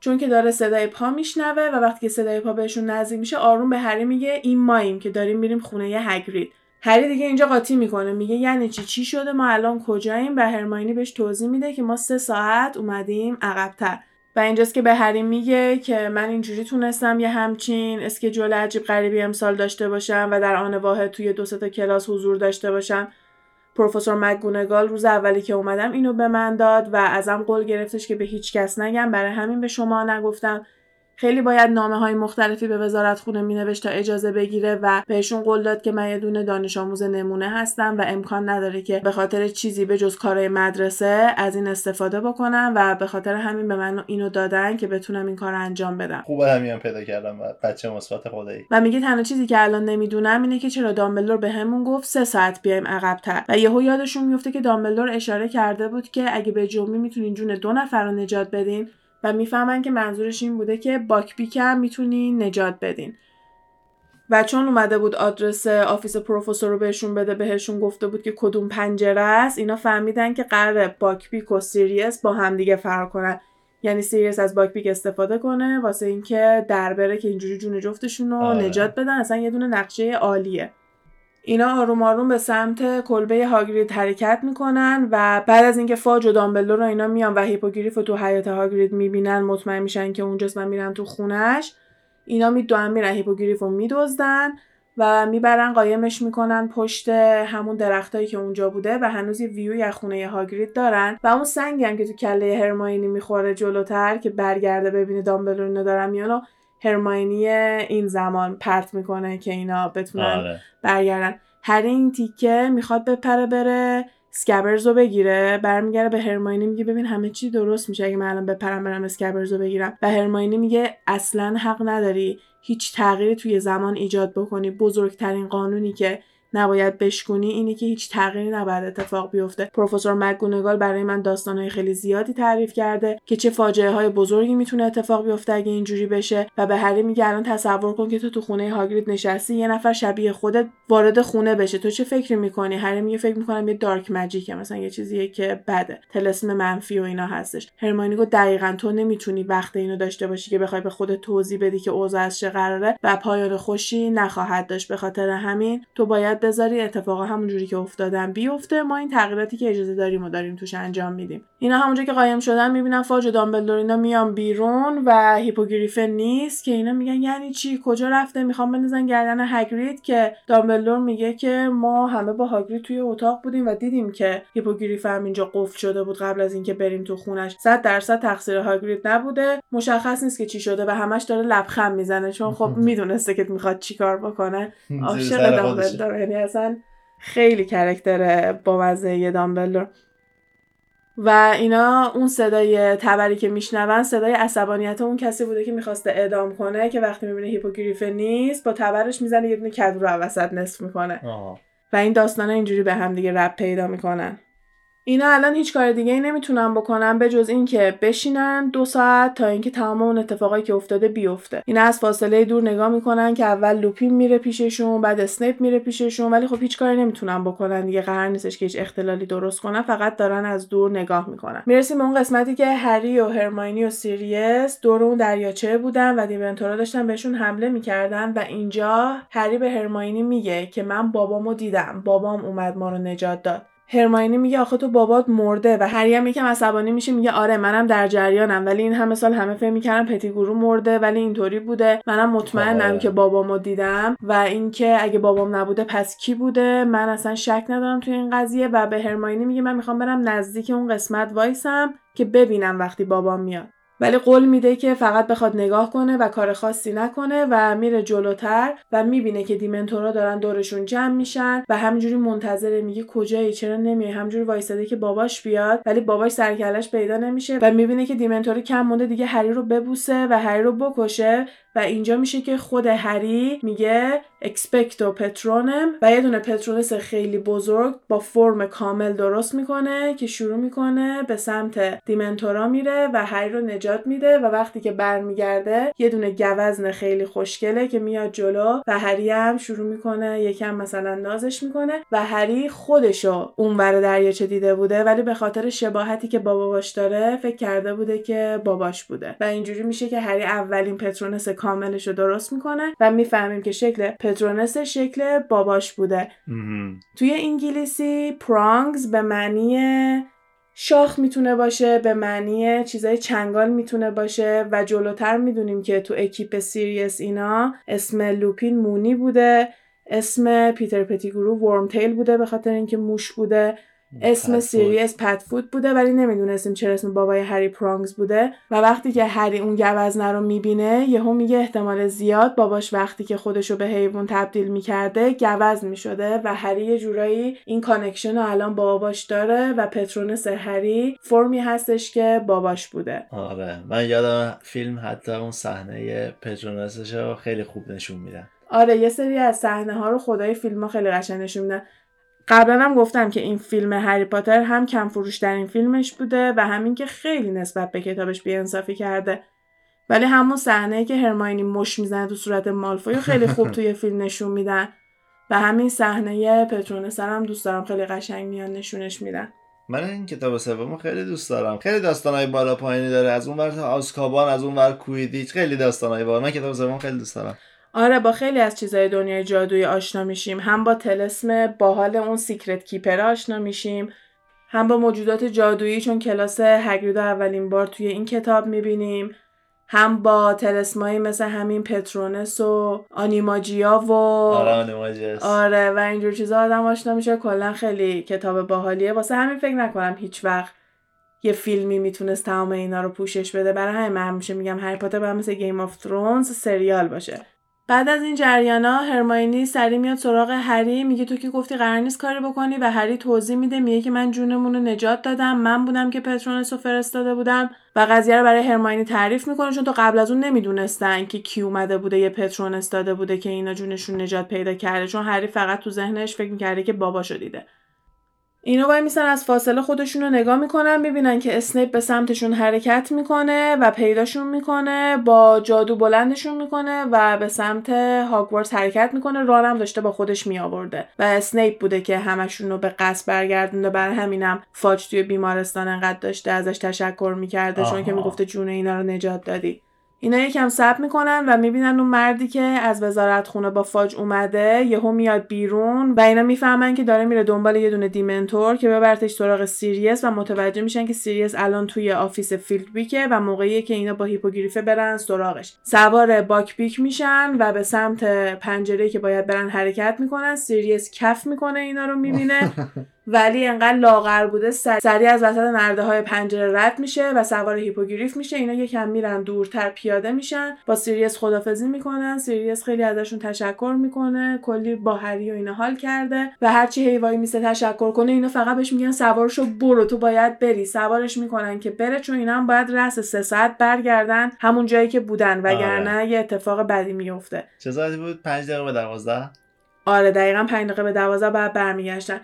S2: چون که داره صدای پا میشنوه و وقتی که صدای پا بهشون نزدیک میشه آروم به هری میگه این ماییم که داریم میریم خونه ی هگرید. هری دیگه اینجا قاطی می‌کنه میگه یعنی چی؟ چی شده؟ ما الان کجاییم؟ و هرماینی بهش توضیح میده که ما سه ساعت اومدیم عقبتر. و اینجاست که به هری میگه که من اینجوری تونستم یه همچین اسکیجول عجیب غریبی امسال داشته باشم و در آن واحد توی دو تا کلاس حضور داشته باشم. پروفسور مگونگال روز اولی که اومدم اینو به من داد و ازم قول گرفتش که به هیچ کس نگم برای همین به شما نگفتم. خیلی باید نامه های مختلفی به وزارت خونه می نوشت تا اجازه بگیره و بهشون قول داد که من یه دونه دانش آموز نمونه هستم و امکان نداره که به خاطر چیزی به جز کارهای مدرسه از این استفاده بکنم و به خاطر همین به من اینو دادن که بتونم این کار انجام بدم.
S1: خوبه همین پیدا کردم و بچه مثبت خدایی.
S2: و میگه تنها چیزی که الان نمی‌دونم اینه که چرا دامبلدور بهمون گفت سه ساعت بیایم عقبتر. و یهو یادشون میفته که دامبلدور اشاره کرده بود که اگه بجنبین می‌تونین جون دو نفر رو نجات بدین و می‌فهمن که منظورش این بوده که باکبیک هم می‌تونین نجات بدین. و چون اومده بود آدرس office پروفسور رو بهشون بده بهشون گفته بود که کدوم پنجره است اینا فهمیدن که قراره باکبیک و سیریس با همدیگه فرار کنن. یعنی سیریس از باکبیک استفاده کنه واسه اینکه در بره که اینجوری جون جفتشون رو
S1: آره.
S2: نجات بدن. اصلا یه دونه نقشه عالیه. اینا آروم آروم به سمت کلبه هاگرید حرکت می‌کنن و بعد از اینکه فاج و دامبلدور و اینا میان و هیپوگریف رو تو حیاط هاگرید می‌بینن مطمئن میشن که اونجاست و میرن تو خونش اینا می‌دونن میرن هیپوگریف رو میدزدن و می‌برن قایمش می‌کنن پشت همون درختایی که اونجا بوده و هنوز یه ویوی از خونه هاگرید دارن و اون سنگی هم که تو کله هرماینی می‌خوره جلوتر که برگرده ببینه دامبلدور اینا دارن میان هرماینی این زمان پرت می‌کنه که اینا بتونن
S1: آره.
S2: برگردن. هر این تیکه می‌خواد بپره بره اسکبرز رو بگیره برمیگره به هرماینی میگه ببین همه چی درست میشه اگه من الان بپرم برم اسکبرز رو بگیرم. و هرماینی میگه اصلا حق نداری هیچ تغییری توی زمان ایجاد بکنی. بزرگترین قانونی که نباید بشکونی اینی که هیچ تغییری نباید اتفاق بیفته. پروفسور مکگونگال برای من داستانهای خیلی زیادی تعریف کرده که چه فاجعه های بزرگی می‌تونه اتفاق بیفته اگه اینجوری بشه و به هری میگه الان تصور کن که تو تو خونه هاگرید نشستی یه نفر شبیه خودت وارد خونه بشه. تو چه فکری می‌کنی؟ هری میگه فکر می‌کنم یه دارک ماجیکه مثلا یه چیزیه که بده. تلسم منفی و اینا هستش. هرماینی گفت دقیقا تو نمی‌تونی وقت اینو داشته باشی که بخوای به خودت توضیح بدی که اوضاع از چه قراره و پایان خوشی نخواهد داشت. به خاطر همین تو باید بذاری اتفاقا همونجوری که افتادن بیفته. ما این تغییراتی که اجازه داریم و داریم توش انجام میدیم. اینا همونجا که قایم شدن می‌بینن فاج و دامبلدور اینا میان بیرون و هیپوگریفه نیست که اینا میگن یعنی چی؟ کجا رفته؟ می‌خوام بندازن گردن هگرید که دامبلدور میگه که ما همه با هاگرید توی اتاق بودیم و دیدیم که هیپوگریفه هم اینجا قفل شده بود قبل از اینکه بریم تو خونش. 100 درصد تقصیر هاگرید نبوده. مشخص نیست که چی شده و همش داره لبخند می‌زنه چون خب می‌دونسته که می‌خواد چیکار بکنه. عاشق دامبلدور یعنی اصلا خیلی character با مزه دامبلدور. و اینا اون صدای تبری که میشنون صدای عصبانیت اون کسی بوده که می‌خواسته اعدام کنه که وقتی می‌بینه هیپوگریفه نیست با تبرش می‌زنه یه دونه کدو رو وسط نصف می‌کنه. و این داستان اینجوری به هم دیگه ربط پیدا می‌کنن. اینا الان هیچ کار دیگه ای نمی‌تونن بکنن به جز اینکه بشینن دو ساعت تا اینکه تمام اون اتفاقایی که افتاده بیفته. اینا از فاصله دور نگاه می‌کنن که اول لوپین میره پیششون بعد اسنیپ میره پیششون ولی خب هیچ کاری نمی‌تونن بکنن دیگه قرار نیستش که هیچ اختلالی درست کنن فقط دارن از دور نگاه می‌کنن. می‌رسیم به اون قسمتی که هری و هرماینی و سیریس دور اون دریاچه بودن و دیمنتورا داشتن بهشون حمله می‌کردن و اینجا هری به هرماینی میگه که من بابامو دیدم. بابام اومد ما رو نجات داد. هرماینی میگه آخه تو بابات مرده و هری هم یکم عصبانی میشه میگه آره منم در جریانم ولی این همه سال همه فکر می‌کردن پتیگورو مرده ولی اینطوری بوده. منم مطمئنم آره. که بابامو دیدم و اینکه اگه بابام نبوده پس کی بوده؟ من اصلا شک ندارم توی این قضیه و به هرماینی میگه من می‌خوام برم نزدیک اون قسمت وایسم که ببینم وقتی بابام میاد. ولی قول میده که فقط بخواد نگاه کنه و کار خاصی نکنه و میره جلوتر و می‌بینه که دیمنتورا دارن دورشون جمع میشن و همینجوری منتظره میگه کجایی چرا نمیای؟ همجوری وایساده که باباش بیاد ولی باباش سرکلش پیدا نمیشه و می‌بینه که دیمنتورا کم مونده دیگه هری رو ببوسه و هری رو بکشه و اینجا میشه که خود هری میگه اکسپکتو پترونم و یه دونه پترونس خیلی بزرگ با فرم کامل درست می‌کنه که شروع می‌کنه به سمت دیمنتورا میره و هری رو نجات میده و وقتی که برمیگرده یه دونه گوزن خیلی خوشگله که میاد جلو و هری هم شروع می‌کنه یکم مثلا نازش می‌کنه و هری خودشو اونور دریاچه دیده بوده ولی به خاطر شباهتی که بابا داره فکر کرده بوده که باباش بوده. و اینجوری میشه که هری اولین Patronus کاملش رو درست می‌کنه و می‌فهمیم که شکل Patronus شکل باباش بوده. توی انگلیسی prongs به معنی شاخ می‌تونه باشه به معنی چیزای چنگال می‌تونه باشه و جلوتر می‌دونیم که تو اکیپ سیریس اینا اسم لوپین مونی بوده اسم پیتر پتیگرو ورم تیل بوده به خاطر اینکه موش بوده. اسم سیریس پدفوت بوده ولی نمی‌دونستیم چرا اسم بابای هری پرانگز بوده. و وقتی که هری اون گوزنه رو می‌بینه یهو میگه احتمال زیاد باباش وقتی که خودشو به حیوان تبدیل می‌کرده گوزن می‌شده و هری یه جورایی این connection رو الان با باباش داره و Patronus هری فرمی هستش که باباش بوده.
S1: آره من یادم فیلم حتی اون صحنه Patronus ش رو خیلی خوب نشون میدن
S2: آره یه سری از صحنه ها رو خدای فیلم ها خیلی قشنگ نشون میدن قبلا هم گفتم که این فیلم هری پاتر هم کم فروش در این فیلمش بوده و همین که خیلی نسبت به کتابش بیانصافی کرده. ولی همون صحنه که هرماینی مش می‌زنه تو صورت مالفوی خیلی خوب توی فیلم نشون میدن و همین صحنه پترونس هم دوست دارم خیلی قشنگ میان نشونش میدن.
S1: من این کتاب سوم خیلی دوست دارم. خیلی داستانای بالا پایینی داره. از اون ور آزکابان از اون ور کویدیچ. خیلی داستانای بالا. من کتاب سوم خیلی دوست دارم.
S2: آره با خیلی از چیزای دنیای جادویی آشنا میشیم. هم با طلسم باحال اون secret keeper آشنا میشیم. هم با موجودات جادویی چون کلاس هگرید اولین بار توی این کتاب می‌بینیم. هم با طلسمایی مثل همین Patronus و Animagi ا و
S1: آره
S2: آره و اینجور چیزا آدم آشنا میشه. کلا خیلی کتاب باحالیه. واسه همین فکر نکنم هیچ وقت یه فیلمی می‌تونست تمام اینا رو پوشش بده. برای همین من همیشه میگم هری پاتر باید مثل گیم آف ترونز سریال باشه. بعد از این جریانا هرماینی سری میاد سراغ هری میگه تو که گفتی قرار نیست کاری بکنی و هری توضیح میده میگه که من جونمون رو نجات دادم من بودم که پترونس رو فرستاده بودم و قضیه رو برای هرماینی تعریف می‌کنه چون تو قبل از اون نمی‌دونستن که کی اومده بوده یه پترونس داده بوده که اینا جونشون نجات پیدا کرده. چون هری فقط تو ذهنش فکر می‌کرده که باباشو دیده. اینا وای میسن از فاصله خودشون رو نگاه می‌کنن می‌بینن که اسنیپ به سمتشون حرکت می‌کنه و پیداشون می‌کنه با جادو بلندشون می‌کنه و به سمت هاگوارتس حرکت می‌کنه. رونم داشته با خودش میآورده و اسنیپ بوده که همشون رو به قصد برگردونده بر همینم فاج توی بیمارستان انقدر داشته ازش تشکر می‌کرده چون که می‌گفته جون اینا رو نجات دادی. اینا یکم صبر می‌کنن و می‌بینن اون مردی که از وزارت خونه با فاج اومده یهو میاد بیرون و اینا می‌فهمن که داره میره دنبال یه دونه Dementor که ببرتش سراغ سیریس و متوجه میشن که سیریس الان توی office فلیت‌ویکه و موقعیه که اینا با هیپوگریفه برن سراغش. سوار باک بیک میشن و به سمت پنجره که باید برن حرکت می‌کنن سیریس کف می‌کنه اینا رو می‌بینه. ولی انقدر لاغر بوده سریع از وسط نرده های پنجره رد میشه و سوار هیپوگریف میشه. اینا یکم میرن دورتر پیاده میشن. با سیریس خدافظی می‌کنن. سیریس خیلی ازشون تشکر می‌کنه. کلی با هری و اینا حال کرده و هرچی هی وایمیسه تشکر کنه اینا فقط بهش میگن سوارشو برو تو باید بری. سوارش می‌کنن که بره چون اینا هم باید رأس سه ساعت برگردن همون جایی که بودن وگرنه آره. یه اتفاق بدی میفته
S1: چه بود؟ 5 دقیقه به 12
S2: آره دقیقا 5 دقیقه به 12 بعد برمیگشتن.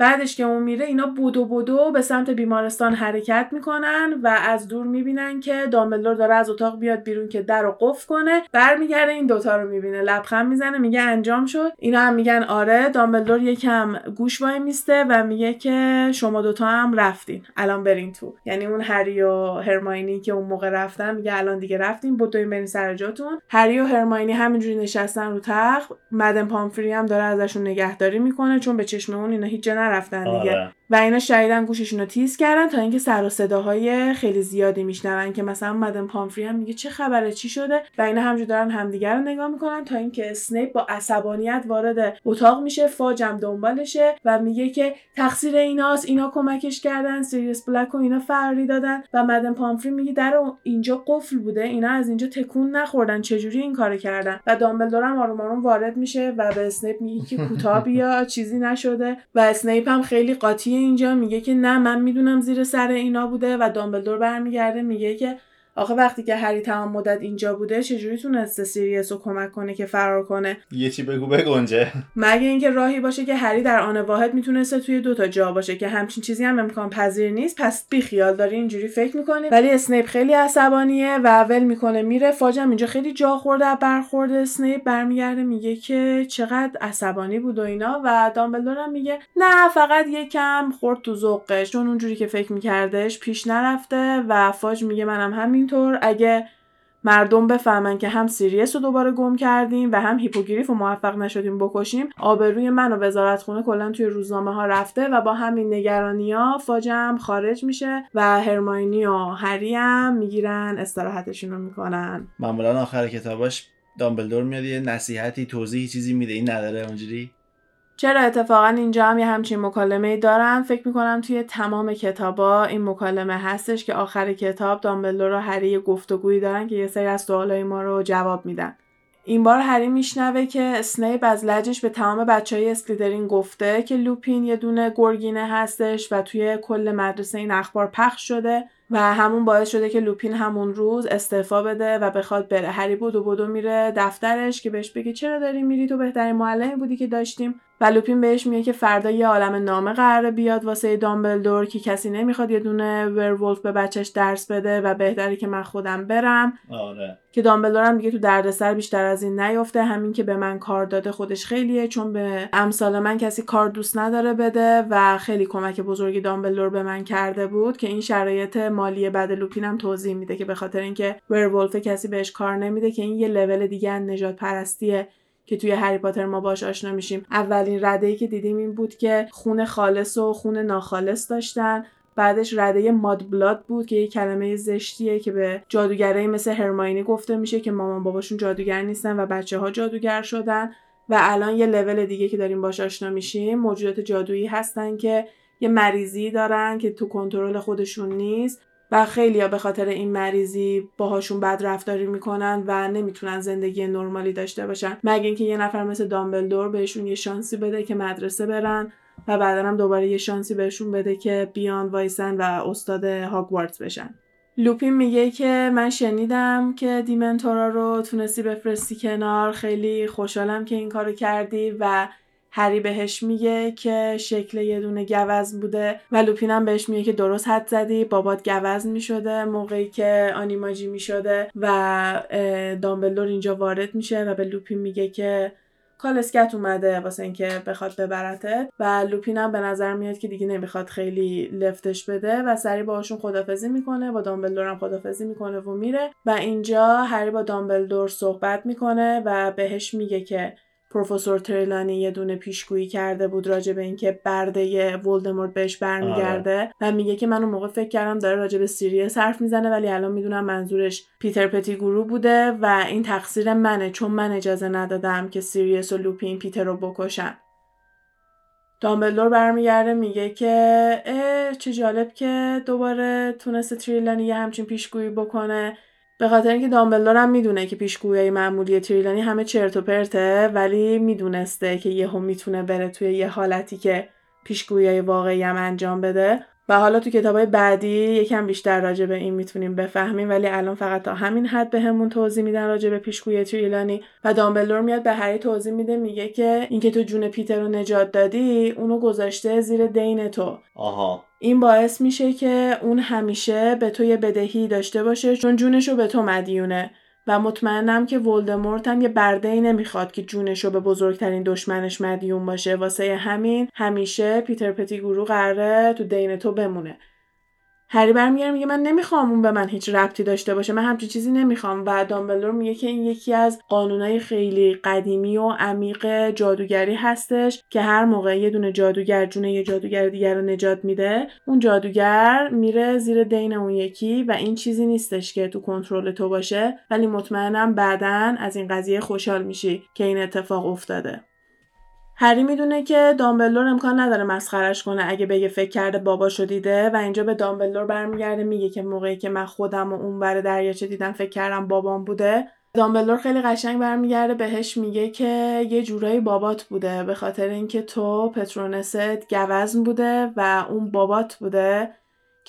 S2: بعدش که اون میره اینا بودو بودو به سمت بیمارستان حرکت می‌کنن و از دور می‌بینن که دامبلدور داره از اتاق بیاد بیرون که در رو قفل کنه. برمیگرده این دوتا رو می‌بینه. لبخند می‌زنه میگه انجام شد. اینا هم میگن آره دامبلدور یکم گوش وای میسته و میگه که شما دوتا هم رفتین. الان برین تو. یعنی اون هری و هرماینی که اون موقع رفتن میگه الان دیگه رفتین بدوین برین سر جاتون. هری و هرماینی همینجوری نشستن رو تخت. مدن پامفری هم داره ازشون نگهداری می‌کنه چون به چشم اون اینا هیچ رفتن دیگه آره. و اینا شدیداً گوششون رو تیز کردن تا اینکه سر و صداهای خیلی زیادی میشنون که مثلا Madam پامفری هم میگه چه خبره چی شده؟ و اینا همجور دارن همدیگر رو نگاه می‌کنن تا اینکه اسنیپ با عصبانیت وارد اتاق میشه فاجم دنبالشه و میگه که تقصیر ایناست اینا کمکش کردن سیریس بلک و اینا فراری دادن و Madam پامفری میگه در اینجا قفل بوده اینا از اینجا تکون نخوردن چجوری این کارو کردن؟ و دامبلدور هم آروم آروم وارد میشه و به اسنیپ میگه که کوتاه بیا چیزی نشده و اسنیپ هم خیلی قاطی اینجا میگه که نه من می‌دونم زیر سر اینا بوده و دامبلدور برمیگرده میگه که آخه وقتی که هری تمام مدت اینجا بوده چجوری تونسته سیریس رو کمک کنه که فرار کنه؟
S1: یه چی بگو بگنجه
S2: مگه اینکه راهی باشه که هری در آن واحد می‌تونسته توی دوتا جا باشه که همچین چیزی هم امکان پذیر نیست پس بی خیال داری اینجوری فکر می‌کنه ولی اسنیپ خیلی عصبانیه و ول می‌کنه میره فاجم اینجا خیلی جا خورده برخورد اسنیپ برمیگرده میگه که چقدر عصبانی بود و اینا و دامبلدور هم میگه نه فقط یکم خورد تو ذوقش چون اونجوری که فکر میکردش پیش نرفته و فاج میگه منم همین همینطور اگه مردم بفهمن که هم سیریس رو دوباره گم کردیم و هم هیپوگریف رو موفق نشدیم بکشیم آبروی من و وزارت خونه کلا توی روزنامه ها رفته و با همین نگرانی ها فاجم خارج میشه و هرماینی و هری هم می‌گیرن استراحتشون رو می‌کنن.
S1: معمولا آخر کتاباش دامبلدور میاد یه نصیحتی توضیحی چیزی میده. این نداره اونجوری؟
S2: چرا اتفاقا اینجا هم یه همچین مکالمه ای دارن فکر می‌کنم توی تمام کتابا این مکالمه هستش که آخر کتاب دامبلدور و هری یه گفتگویی دارن که یه سری از سوالای ما رو جواب میدن. این بار هری میشنوه که اسنیپ از لجش به تمام بچه های اسلیدرین گفته که لوپین یه دونه گرگینه هستش و توی کل مدرسه این اخبار پخش شده و همون باعث شده که لوپین همون روز استعفا بده و بخواد بره. هری بودو بودو میره دفترش که بهش بگه چرا داری میری؟ تو بهترین معلمی بودی که داشتیم. و لوپین بهش میگه که فردا یه عالم نامه قراره بیاد واسه دامبلدور که کسی نمی‌خواد یه دونه werewolf به بچهش درس بده و بهتری که من خودم برم.
S1: آره.
S2: که دامبلدور هم دیگه تو دردسر بیشتر از این نیفته. همین که به من کار داده خودش خیلیه چون به امثال من کسی کار دوست نداره بده و خیلی کمک بزرگی دامبلدور به من کرده بود که این شرایط مالی بعد لوپین هم توضیح میده که به خاطر اینکه ورولف کسی بهش کار نمیده که این یه لول دیگه نجات پرستیه. که توی هری پاتر ما باش آشنا میشیم. اولین رده ای که دیدیم این بود که خون خالص و خون ناخالص داشتن. بعدش رده ماد بلاد بود که یه کلمه زشتیه که به جادوگرایی مثل هرماینی گفته میشه که مامان باباشون جادوگر نیستن و بچه ها جادوگر شدن. و الان یه لول دیگه که داریم باش آشنا میشیم. موجودات جادویی هستن که یه مریضی دارن که تو کنترل خودشون نیست. و خیلی ها به خاطر این مریضی باهاشون بد رفتاری می‌کنن و نمی‌تونن زندگی نرمالی داشته باشن. مگه اینکه یه نفر مثل دامبلدور بهشون یه شانسی بده که مدرسه برن و بعدا هم دوباره یه شانسی بهشون بده که بیان وایسن و استاد هاگوارتس بشن. لوپین میگه که من شنیدم که دیمنتورا رو تونستی بفرستی کنار. خیلی خوشحالم که این کارو کردی و هری بهش میگه که شکل یه دونه گوز بوده و لوپینم بهش میگه که درست حد زدی بابات گوز می‌شده موقعی که آنیماجی می‌شده و دامبلدور اینجا وارد میشه و به لوپین میگه که کالسکت اومده واسه اینکه بخواد ببرته و لوپین هم به نظر میاد که دیگه نمی‌خواد خیلی لفتش بده و سری باهاشون خدافزی می‌کنه با دامبلدور هم خدافزی می‌کنه و میره و اینجا هری با دامبلدور صحبت می‌کنه و بهش میگه که پروفسور تریلانی یه دونه پیشگویی کرده بود راجع به اینکه برده ولدمورت بهش برمیگرده آره. و میگه که من اون موقع فکر کردم داره راجع به سیریس حرف می‌زنه ولی الان می‌دونم منظورش پیتر پتی گرو بوده و این تقصیر منه چون من اجازه ندادم که سیریس و لوپین پیتر رو بکشن دامبلدور برمیگرده میگه که اه چه جالب که دوباره تونسته تریلانی یه همچین پیشگویی بکنه به خاطر اینکه دامبلدور هم می‌دونه که پیشگویی معمولی تریلانی همه چرت و پرته ولی می‌دونسته که یهو می‌تونه بره توی یه حالتی که پیشگویی واقعی هم انجام بده. و حالا تو کتابای بعدی یکم بیشتر راجع به این می‌تونیم بفهمیم ولی الان فقط تا همین حد بهمون به توضیح میدن راجع به پیشگویی تریلانی. و دامبلدور میاد به هری توضیح میده میگه که اینکه تو جون پیتر رو نجات دادی اونو گذاشته زیر دین تو.
S1: آها.
S2: این باعث میشه که اون همیشه به تو یه بدهی داشته باشه چون جونش رو به تو مدیونه. و مطمئنم که ولدمورت هم یه برده ای نمی‌خواد که جونش رو به بزرگترین دشمنش مدیون باشه. واسه همین همیشه پیتر گروه قراره تو دین تو بمونه. هری برمیگرده میگه من نمی‌خوام اون به من هیچ ربطی داشته باشه من همچین چیزی نمی‌خوام. و دامبلدور میگه که این یکی از قانونهای خیلی قدیمی و عمیق جادوگری هستش که هر موقع یه دونه جادوگر جون یه جادوگر دیگر رو نجات میده اون جادوگر میره زیر دین اون یکی و این چیزی نیستش که تو کنترل تو باشه. ولی مطمئنم بعدا از این قضیه خوشحال میشی که این اتفاق افتاده. هری می‌دونه که دامبلور امکان نداره مسخرش کنه اگه بگه فکر کرده باباشو دیده و اینجا به دامبلور برمیگرده میگه که موقعی که من خودم و اون بر دریاچه دیدم فکر کردم بابام بوده. دامبلور خیلی قشنگ برمیگرده بهش میگه که یه جورایی بابات بوده به خاطر اینکه تو پترونست گوزن بوده و اون بابات بوده.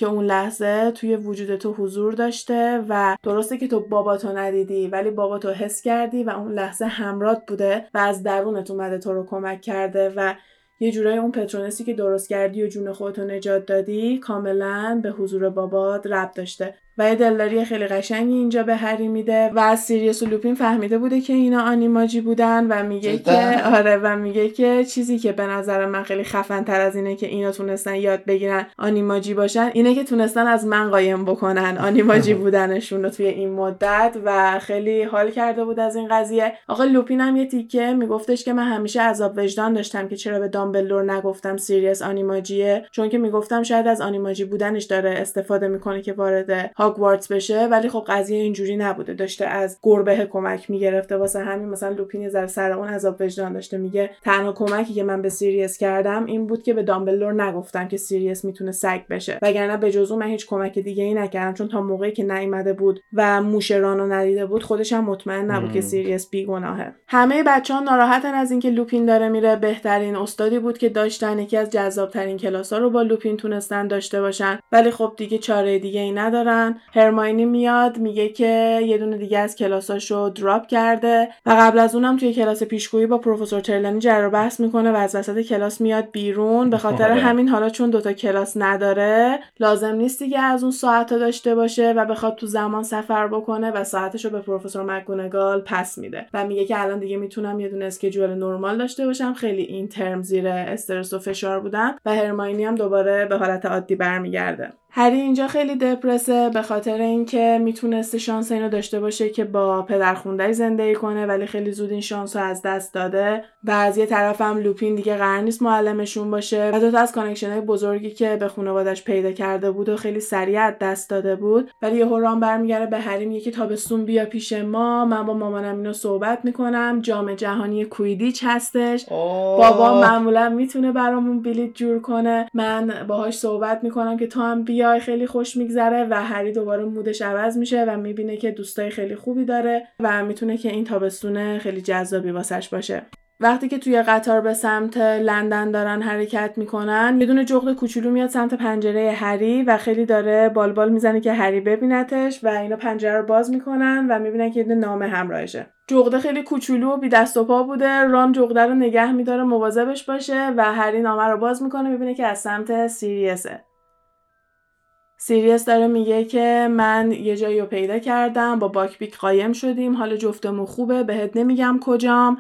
S2: که اون لحظه توی وجود تو حضور داشته و درسته که تو باباتو ندیدی ولی باباتو حس کردی و اون لحظه همرات بوده و از درونت اومده تو رو کمک کرده و یه جورایی اون Patronus ی که درست کردی و جون خودتو نجات دادی کاملا به حضور بابات ربط داشته. و یه دلداری خیلی قشنگی اینجا به هری میده و از سیریس و لوپین فهمیده بوده که اینا Animagi بودن و میگه که آره و میگه که چیزی که به نظر من خیلی خفن تر از اینه که اینا تونستن یاد بگیرن Animagi باشن اینه که تونستن از من قایم بکنن Animagi بودنشون رو توی این مدت و خیلی حال کرده بود از این قضیه. آقا لوپین هم یه تیکه میگفتش که من همیشه عذاب وجدان داشتم که چرا به دامبلدور نگفتم سیریس Animagi ه چون که می‌گفتم شاید از Animagi بودنش داره استفاده می‌کنه که وارد هاگوارتس بشه ولی خب قضیه اینجوری نبوده. داشته از گربه کمک می‌گرفته. واسه همین مثلا لوپین زر سر اون عذاب وجدان داشته. میگه تنها کمکی که من به سیریس کردم این بود که به دامبلور نگفتم که سیریس می‌تونه سگ بشه. وگرنه به جز من هیچ کمک دیگه ای نکردم چون تا موقعی که نیومده بود و موش رانو ندیده بود خودش هم مطمئن نبود که سیریس بیگناهه. همه بچه ها ناراحتن از اینکه لوپین داره میره. بهترین استادی بود که داشتن. یکی از جذابترین کلاس ها رو با لوپین تونستن داشته باشن. ولی خب دیگه چاره دیگه ای ندارن. هرماینی میاد میگه که یه دونه دیگه از کلاساشو drop کرده و قبل از اونم توی کلاس پیشگویی با پروفسور ترلانی جر و بحث می‌کنه و از وسط کلاس میاد بیرون. به خاطر آره. همین حالا چون دوتا کلاس نداره لازم نیست دیگه از اون ساعت داشته باشه و بخواد تو زمان سفر بکنه و ساعتشو به پروفسور مکگونگال پس میده. و میگه که الان دیگه می‌تونم یه دونه schedule نرمال داشته باشم. خیلی این ترم زیر استرس و فشار بودم و هرماینی هم دوباره به حالت عادی برمیگرده. هری اینجا خیلی دپرسه به خاطر اینکه می‌تونسته شانس اینو داشته باشه که با پدرخونده‌ی زندگی کنه ولی خیلی زود این شانس رو از دست داده. و از یه طرف هم لوپین دیگه قرار نیست معلمشون باشه. و دوتا از connection های بزرگی که به خانوادش پیدا کرده بود و خیلی سریع از دست داده بود. ولی یه ران برمیگرده به هری میگه که تابستون بیا پیش ما. من با مامانم اینو صحبت می‌کنم. جام جهانی کویدیچ هستش. بابا معمولا می‌تونه برامون بلیت جور کنه. من باهاش صحبت می‌کنم که تو هم بیا های خیلی خوش میگذره و هری دوباره مودش عوض میشه و می‌بینه که دوستای خیلی خوبی داره و می‌تونه که این تابستون خیلی جذابی واسش باشه. وقتی که توی قطار به سمت لندن دارن حرکت می‌کنن یه دونه جغد کوچولو میاد سمت پنجره هری و خیلی داره بالبال می‌زنه که هری ببینتش و اینا پنجره رو باز می‌کنن و می‌بینن که یه نامه همراهشه. جغده خیلی کوچولو و بی دست و پا بوده ران جغده رو نگه میداره مواظبش باشه و هری نامه رو باز می‌کنه می‌بینه که از سمت سیریسه. سیریس داره میگه که من یه جایی رو پیدا کردم با باکبیک قایم شدیم. حال جفتمون خوبه بهت نمیگم کجام.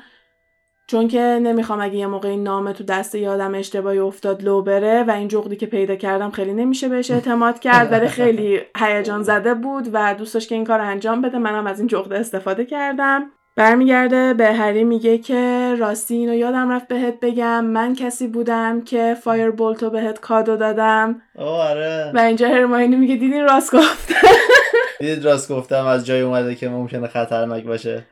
S2: چون که نمی‌خوام اگه یه موقع نامه تو دست آدم اشتباهی افتاد لو بره و این جغدی که پیدا کردم خیلی نمیشه بهش اعتماد کرد. ولی خیلی هیجان زده بود و دوست داشت که این کار انجام بده منم از این جغده استفاده کردم. برمیگرده به هری میگه که راستی اینو یادم رفت بهت بگم. من کسی بودم که Firebolt و بهت کادو دادم.
S1: آره.
S2: و اینجا هرماینی میگه دیدین راست گفت
S1: دیدید راست گفتم از جای اومده که ممکنه خطرناک باشه.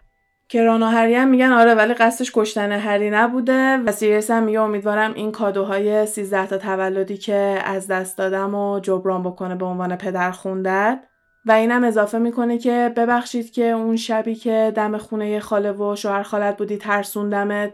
S2: که ران و هری هم میگن آره ولی قصدش کشتن هری نبوده. و سیریس هم میگه امیدوارم این کادوهای 13 تا تولدی که از دست دادم و جبران بکنه به عنوان پدر خوندت و اینم اضافه می‌کنه که ببخشید که اون شبی که دم خونه خاله و شوهر خالت بودی ترسوندمت.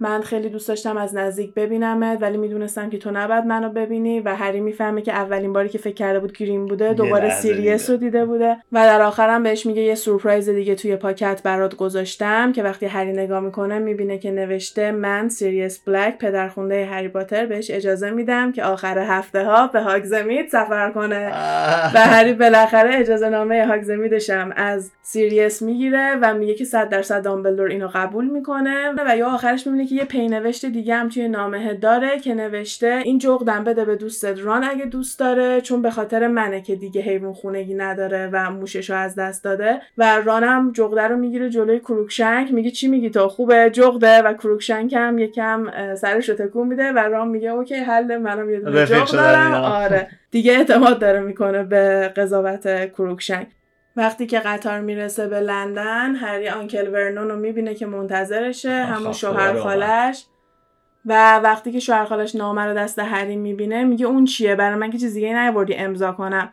S2: من خیلی دوست داشتم از نزدیک ببینمت ولی می‌دونستم که تو نباید منو ببینی و هری می‌فهمه که اولین باری که فکر کرده بود Grim بوده دوباره سیریس رو دیده بوده و در آخرم بهش میگه یه سورپرایز دیگه توی پاکت برات گذاشتم که وقتی هری نگاه می‌کنه می‌بینه که نوشته من سیریس بلک پدرخونده هری پاتر بهش اجازه میدم که آخر هفته ها به هاگزمید سفر کنه. و هری بالاخره اجازه نامه هاگزمیدشم از سیریس می‌گیره و میگه که 100 درصد دامبلدور اینو قبول می‌کنه و یا آخرش می‌بینه که یه پینوشت دیگه هم توی نامه داره که نوشته این جغدم بده به دوستت ران اگه دوست داره چون به خاطر منه که دیگه حیوان خونگی نداره و موششو از دست داده و رانم جغده رو می‌گیره جلوی کروکشنک میگه چی میگی تو؟ خوبه جغده و کروکشنک هم یکم سرش رو تکون میده و ران میگه OK حله منم یه دونه جغد دارم. آره. دیگه اعتماد داره می‌کنه به قضاوت کروکشنک وقتی که قطار می‌رسه به لندن هری آنکل ورنون رو می‌بینه که منتظرشه همون شوهر خالش. و وقتی که شوهر خالش نامه رو دست هری می‌بینه میگه اون چیه؟ برای من که چیز دیگه نیاوردی امضا کنم.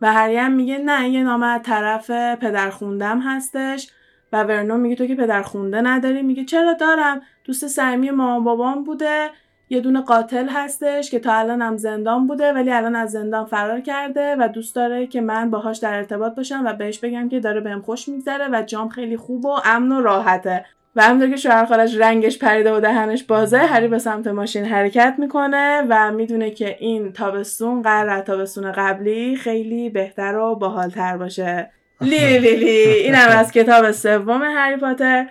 S2: و هری هم میگه نه یه نامه از طرف پدر خوندم هستش. و ورنون میگه تو که پدر خونده نداری؟ میگه چرا دارم؟ دوست صمیمی مامان بابام بوده. یه دونه قاتل هستش که تا الان هم زندان بوده ولی الان از زندان فرار کرده و دوست داره که من باهاش در ارتباط باشم و بهش بگم که داره بهم خوش میگذره و جام خیلی خوب و امن و راحته. و همونطور که شوهر خالش رنگش پریده و دهنش بازه هری به سمت ماشین حرکت می‌کنه و می‌دونه که این تابستون قراره از تابستون قبلی خیلی بهتر و باحالتر باشه. لی لی لی اینم از کتاب سوم هری پاتر.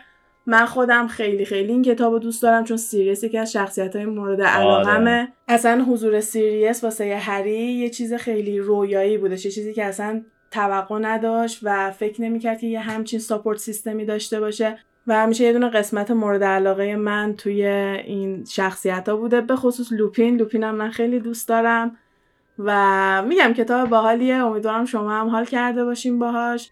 S2: من خودم خیلی خیلی این کتاب رو دوست دارم چون سیریس یکی از شخصیت های مورد علاقمه.
S1: آره.
S2: اصلا حضور سیریس واسه هری یه چیز خیلی رویایی بودش یه چیزی که اصلا توقع نداشت و فکر نمی‌کرد که یه همچین support system ی داشته باشه. و همیشه یه دونه قسمت مورد علاقه من توی این شخصیت ها بوده به خصوص لوپین. لوپینم من خیلی دوست دارم و میگم کتاب باحالیه. امیدوارم شما هم حال کرده باشین باهاش.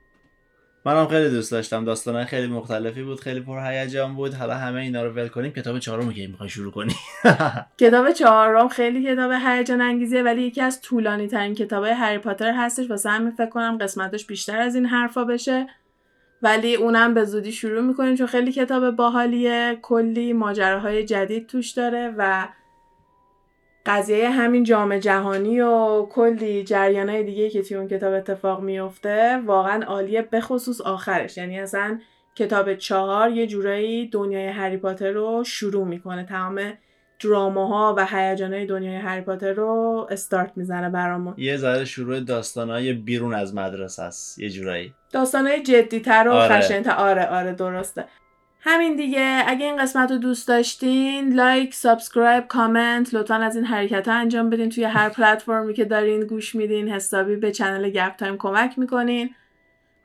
S1: منم خیلی دوست داشتم. داستانای خیلی مختلفی بود خیلی پرهیجان بود. حالا همه اینا رو ول کنیم. کتاب چهارم که می‌خوای شروع کنی.
S2: کتاب چهارم خیلی کتاب هیجان انگیزیه ولی یکی از طولانی ترین کتاب هری پاتر هستش. واسه همین فکر کنم قسمتش بیشتر از این حرفا بشه. ولی اونم به زودی شروع می‌کنیم چون خیلی کتاب باحالیه. کلی ماجراهای جدید توش داره و قضیه همین جام جهانی و کلی جریانهای دیگه که توی اون کتاب اتفاق میفته واقعا عالیه به خصوص آخرش. یعنی اصلا کتاب چهار یه جورایی دنیای هری پاتر رو شروع می‌کنه. تمام دراماها و هیجانهای دنیای هری پاتر رو استارت می‌زنه برامون.
S1: یه ذره شروع داستانای بیرون از مدرسه است یه جورایی.
S2: داستانهای جدیتر و
S1: آره.
S2: خشنتر آره آره درسته. همین دیگه. اگه این قسمت رو دوست داشتین like subscribe comment لطفا از این حرکت ها انجام بدین. توی هر پلتفرمی که دارین گوش میدین حسابی به channel گپ تایم کمک می‌کنین.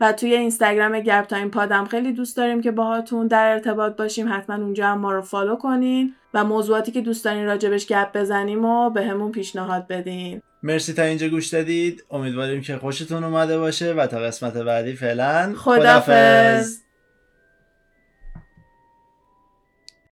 S2: و توی اینستاگرام گپ تایم پادم خیلی دوست داریم که باهاتون در ارتباط باشیم. حتما اونجا هم ما رو follow کنین و موضوعاتی که دوست دارین راجبش گپ بزنیم و بهمون پیشنهاد بدین.
S1: مرسی تا اینجا گوش دادید. امیدواریم که خوشتون اومده باشه و تا قسمت بعدی فعلا
S2: خدافظ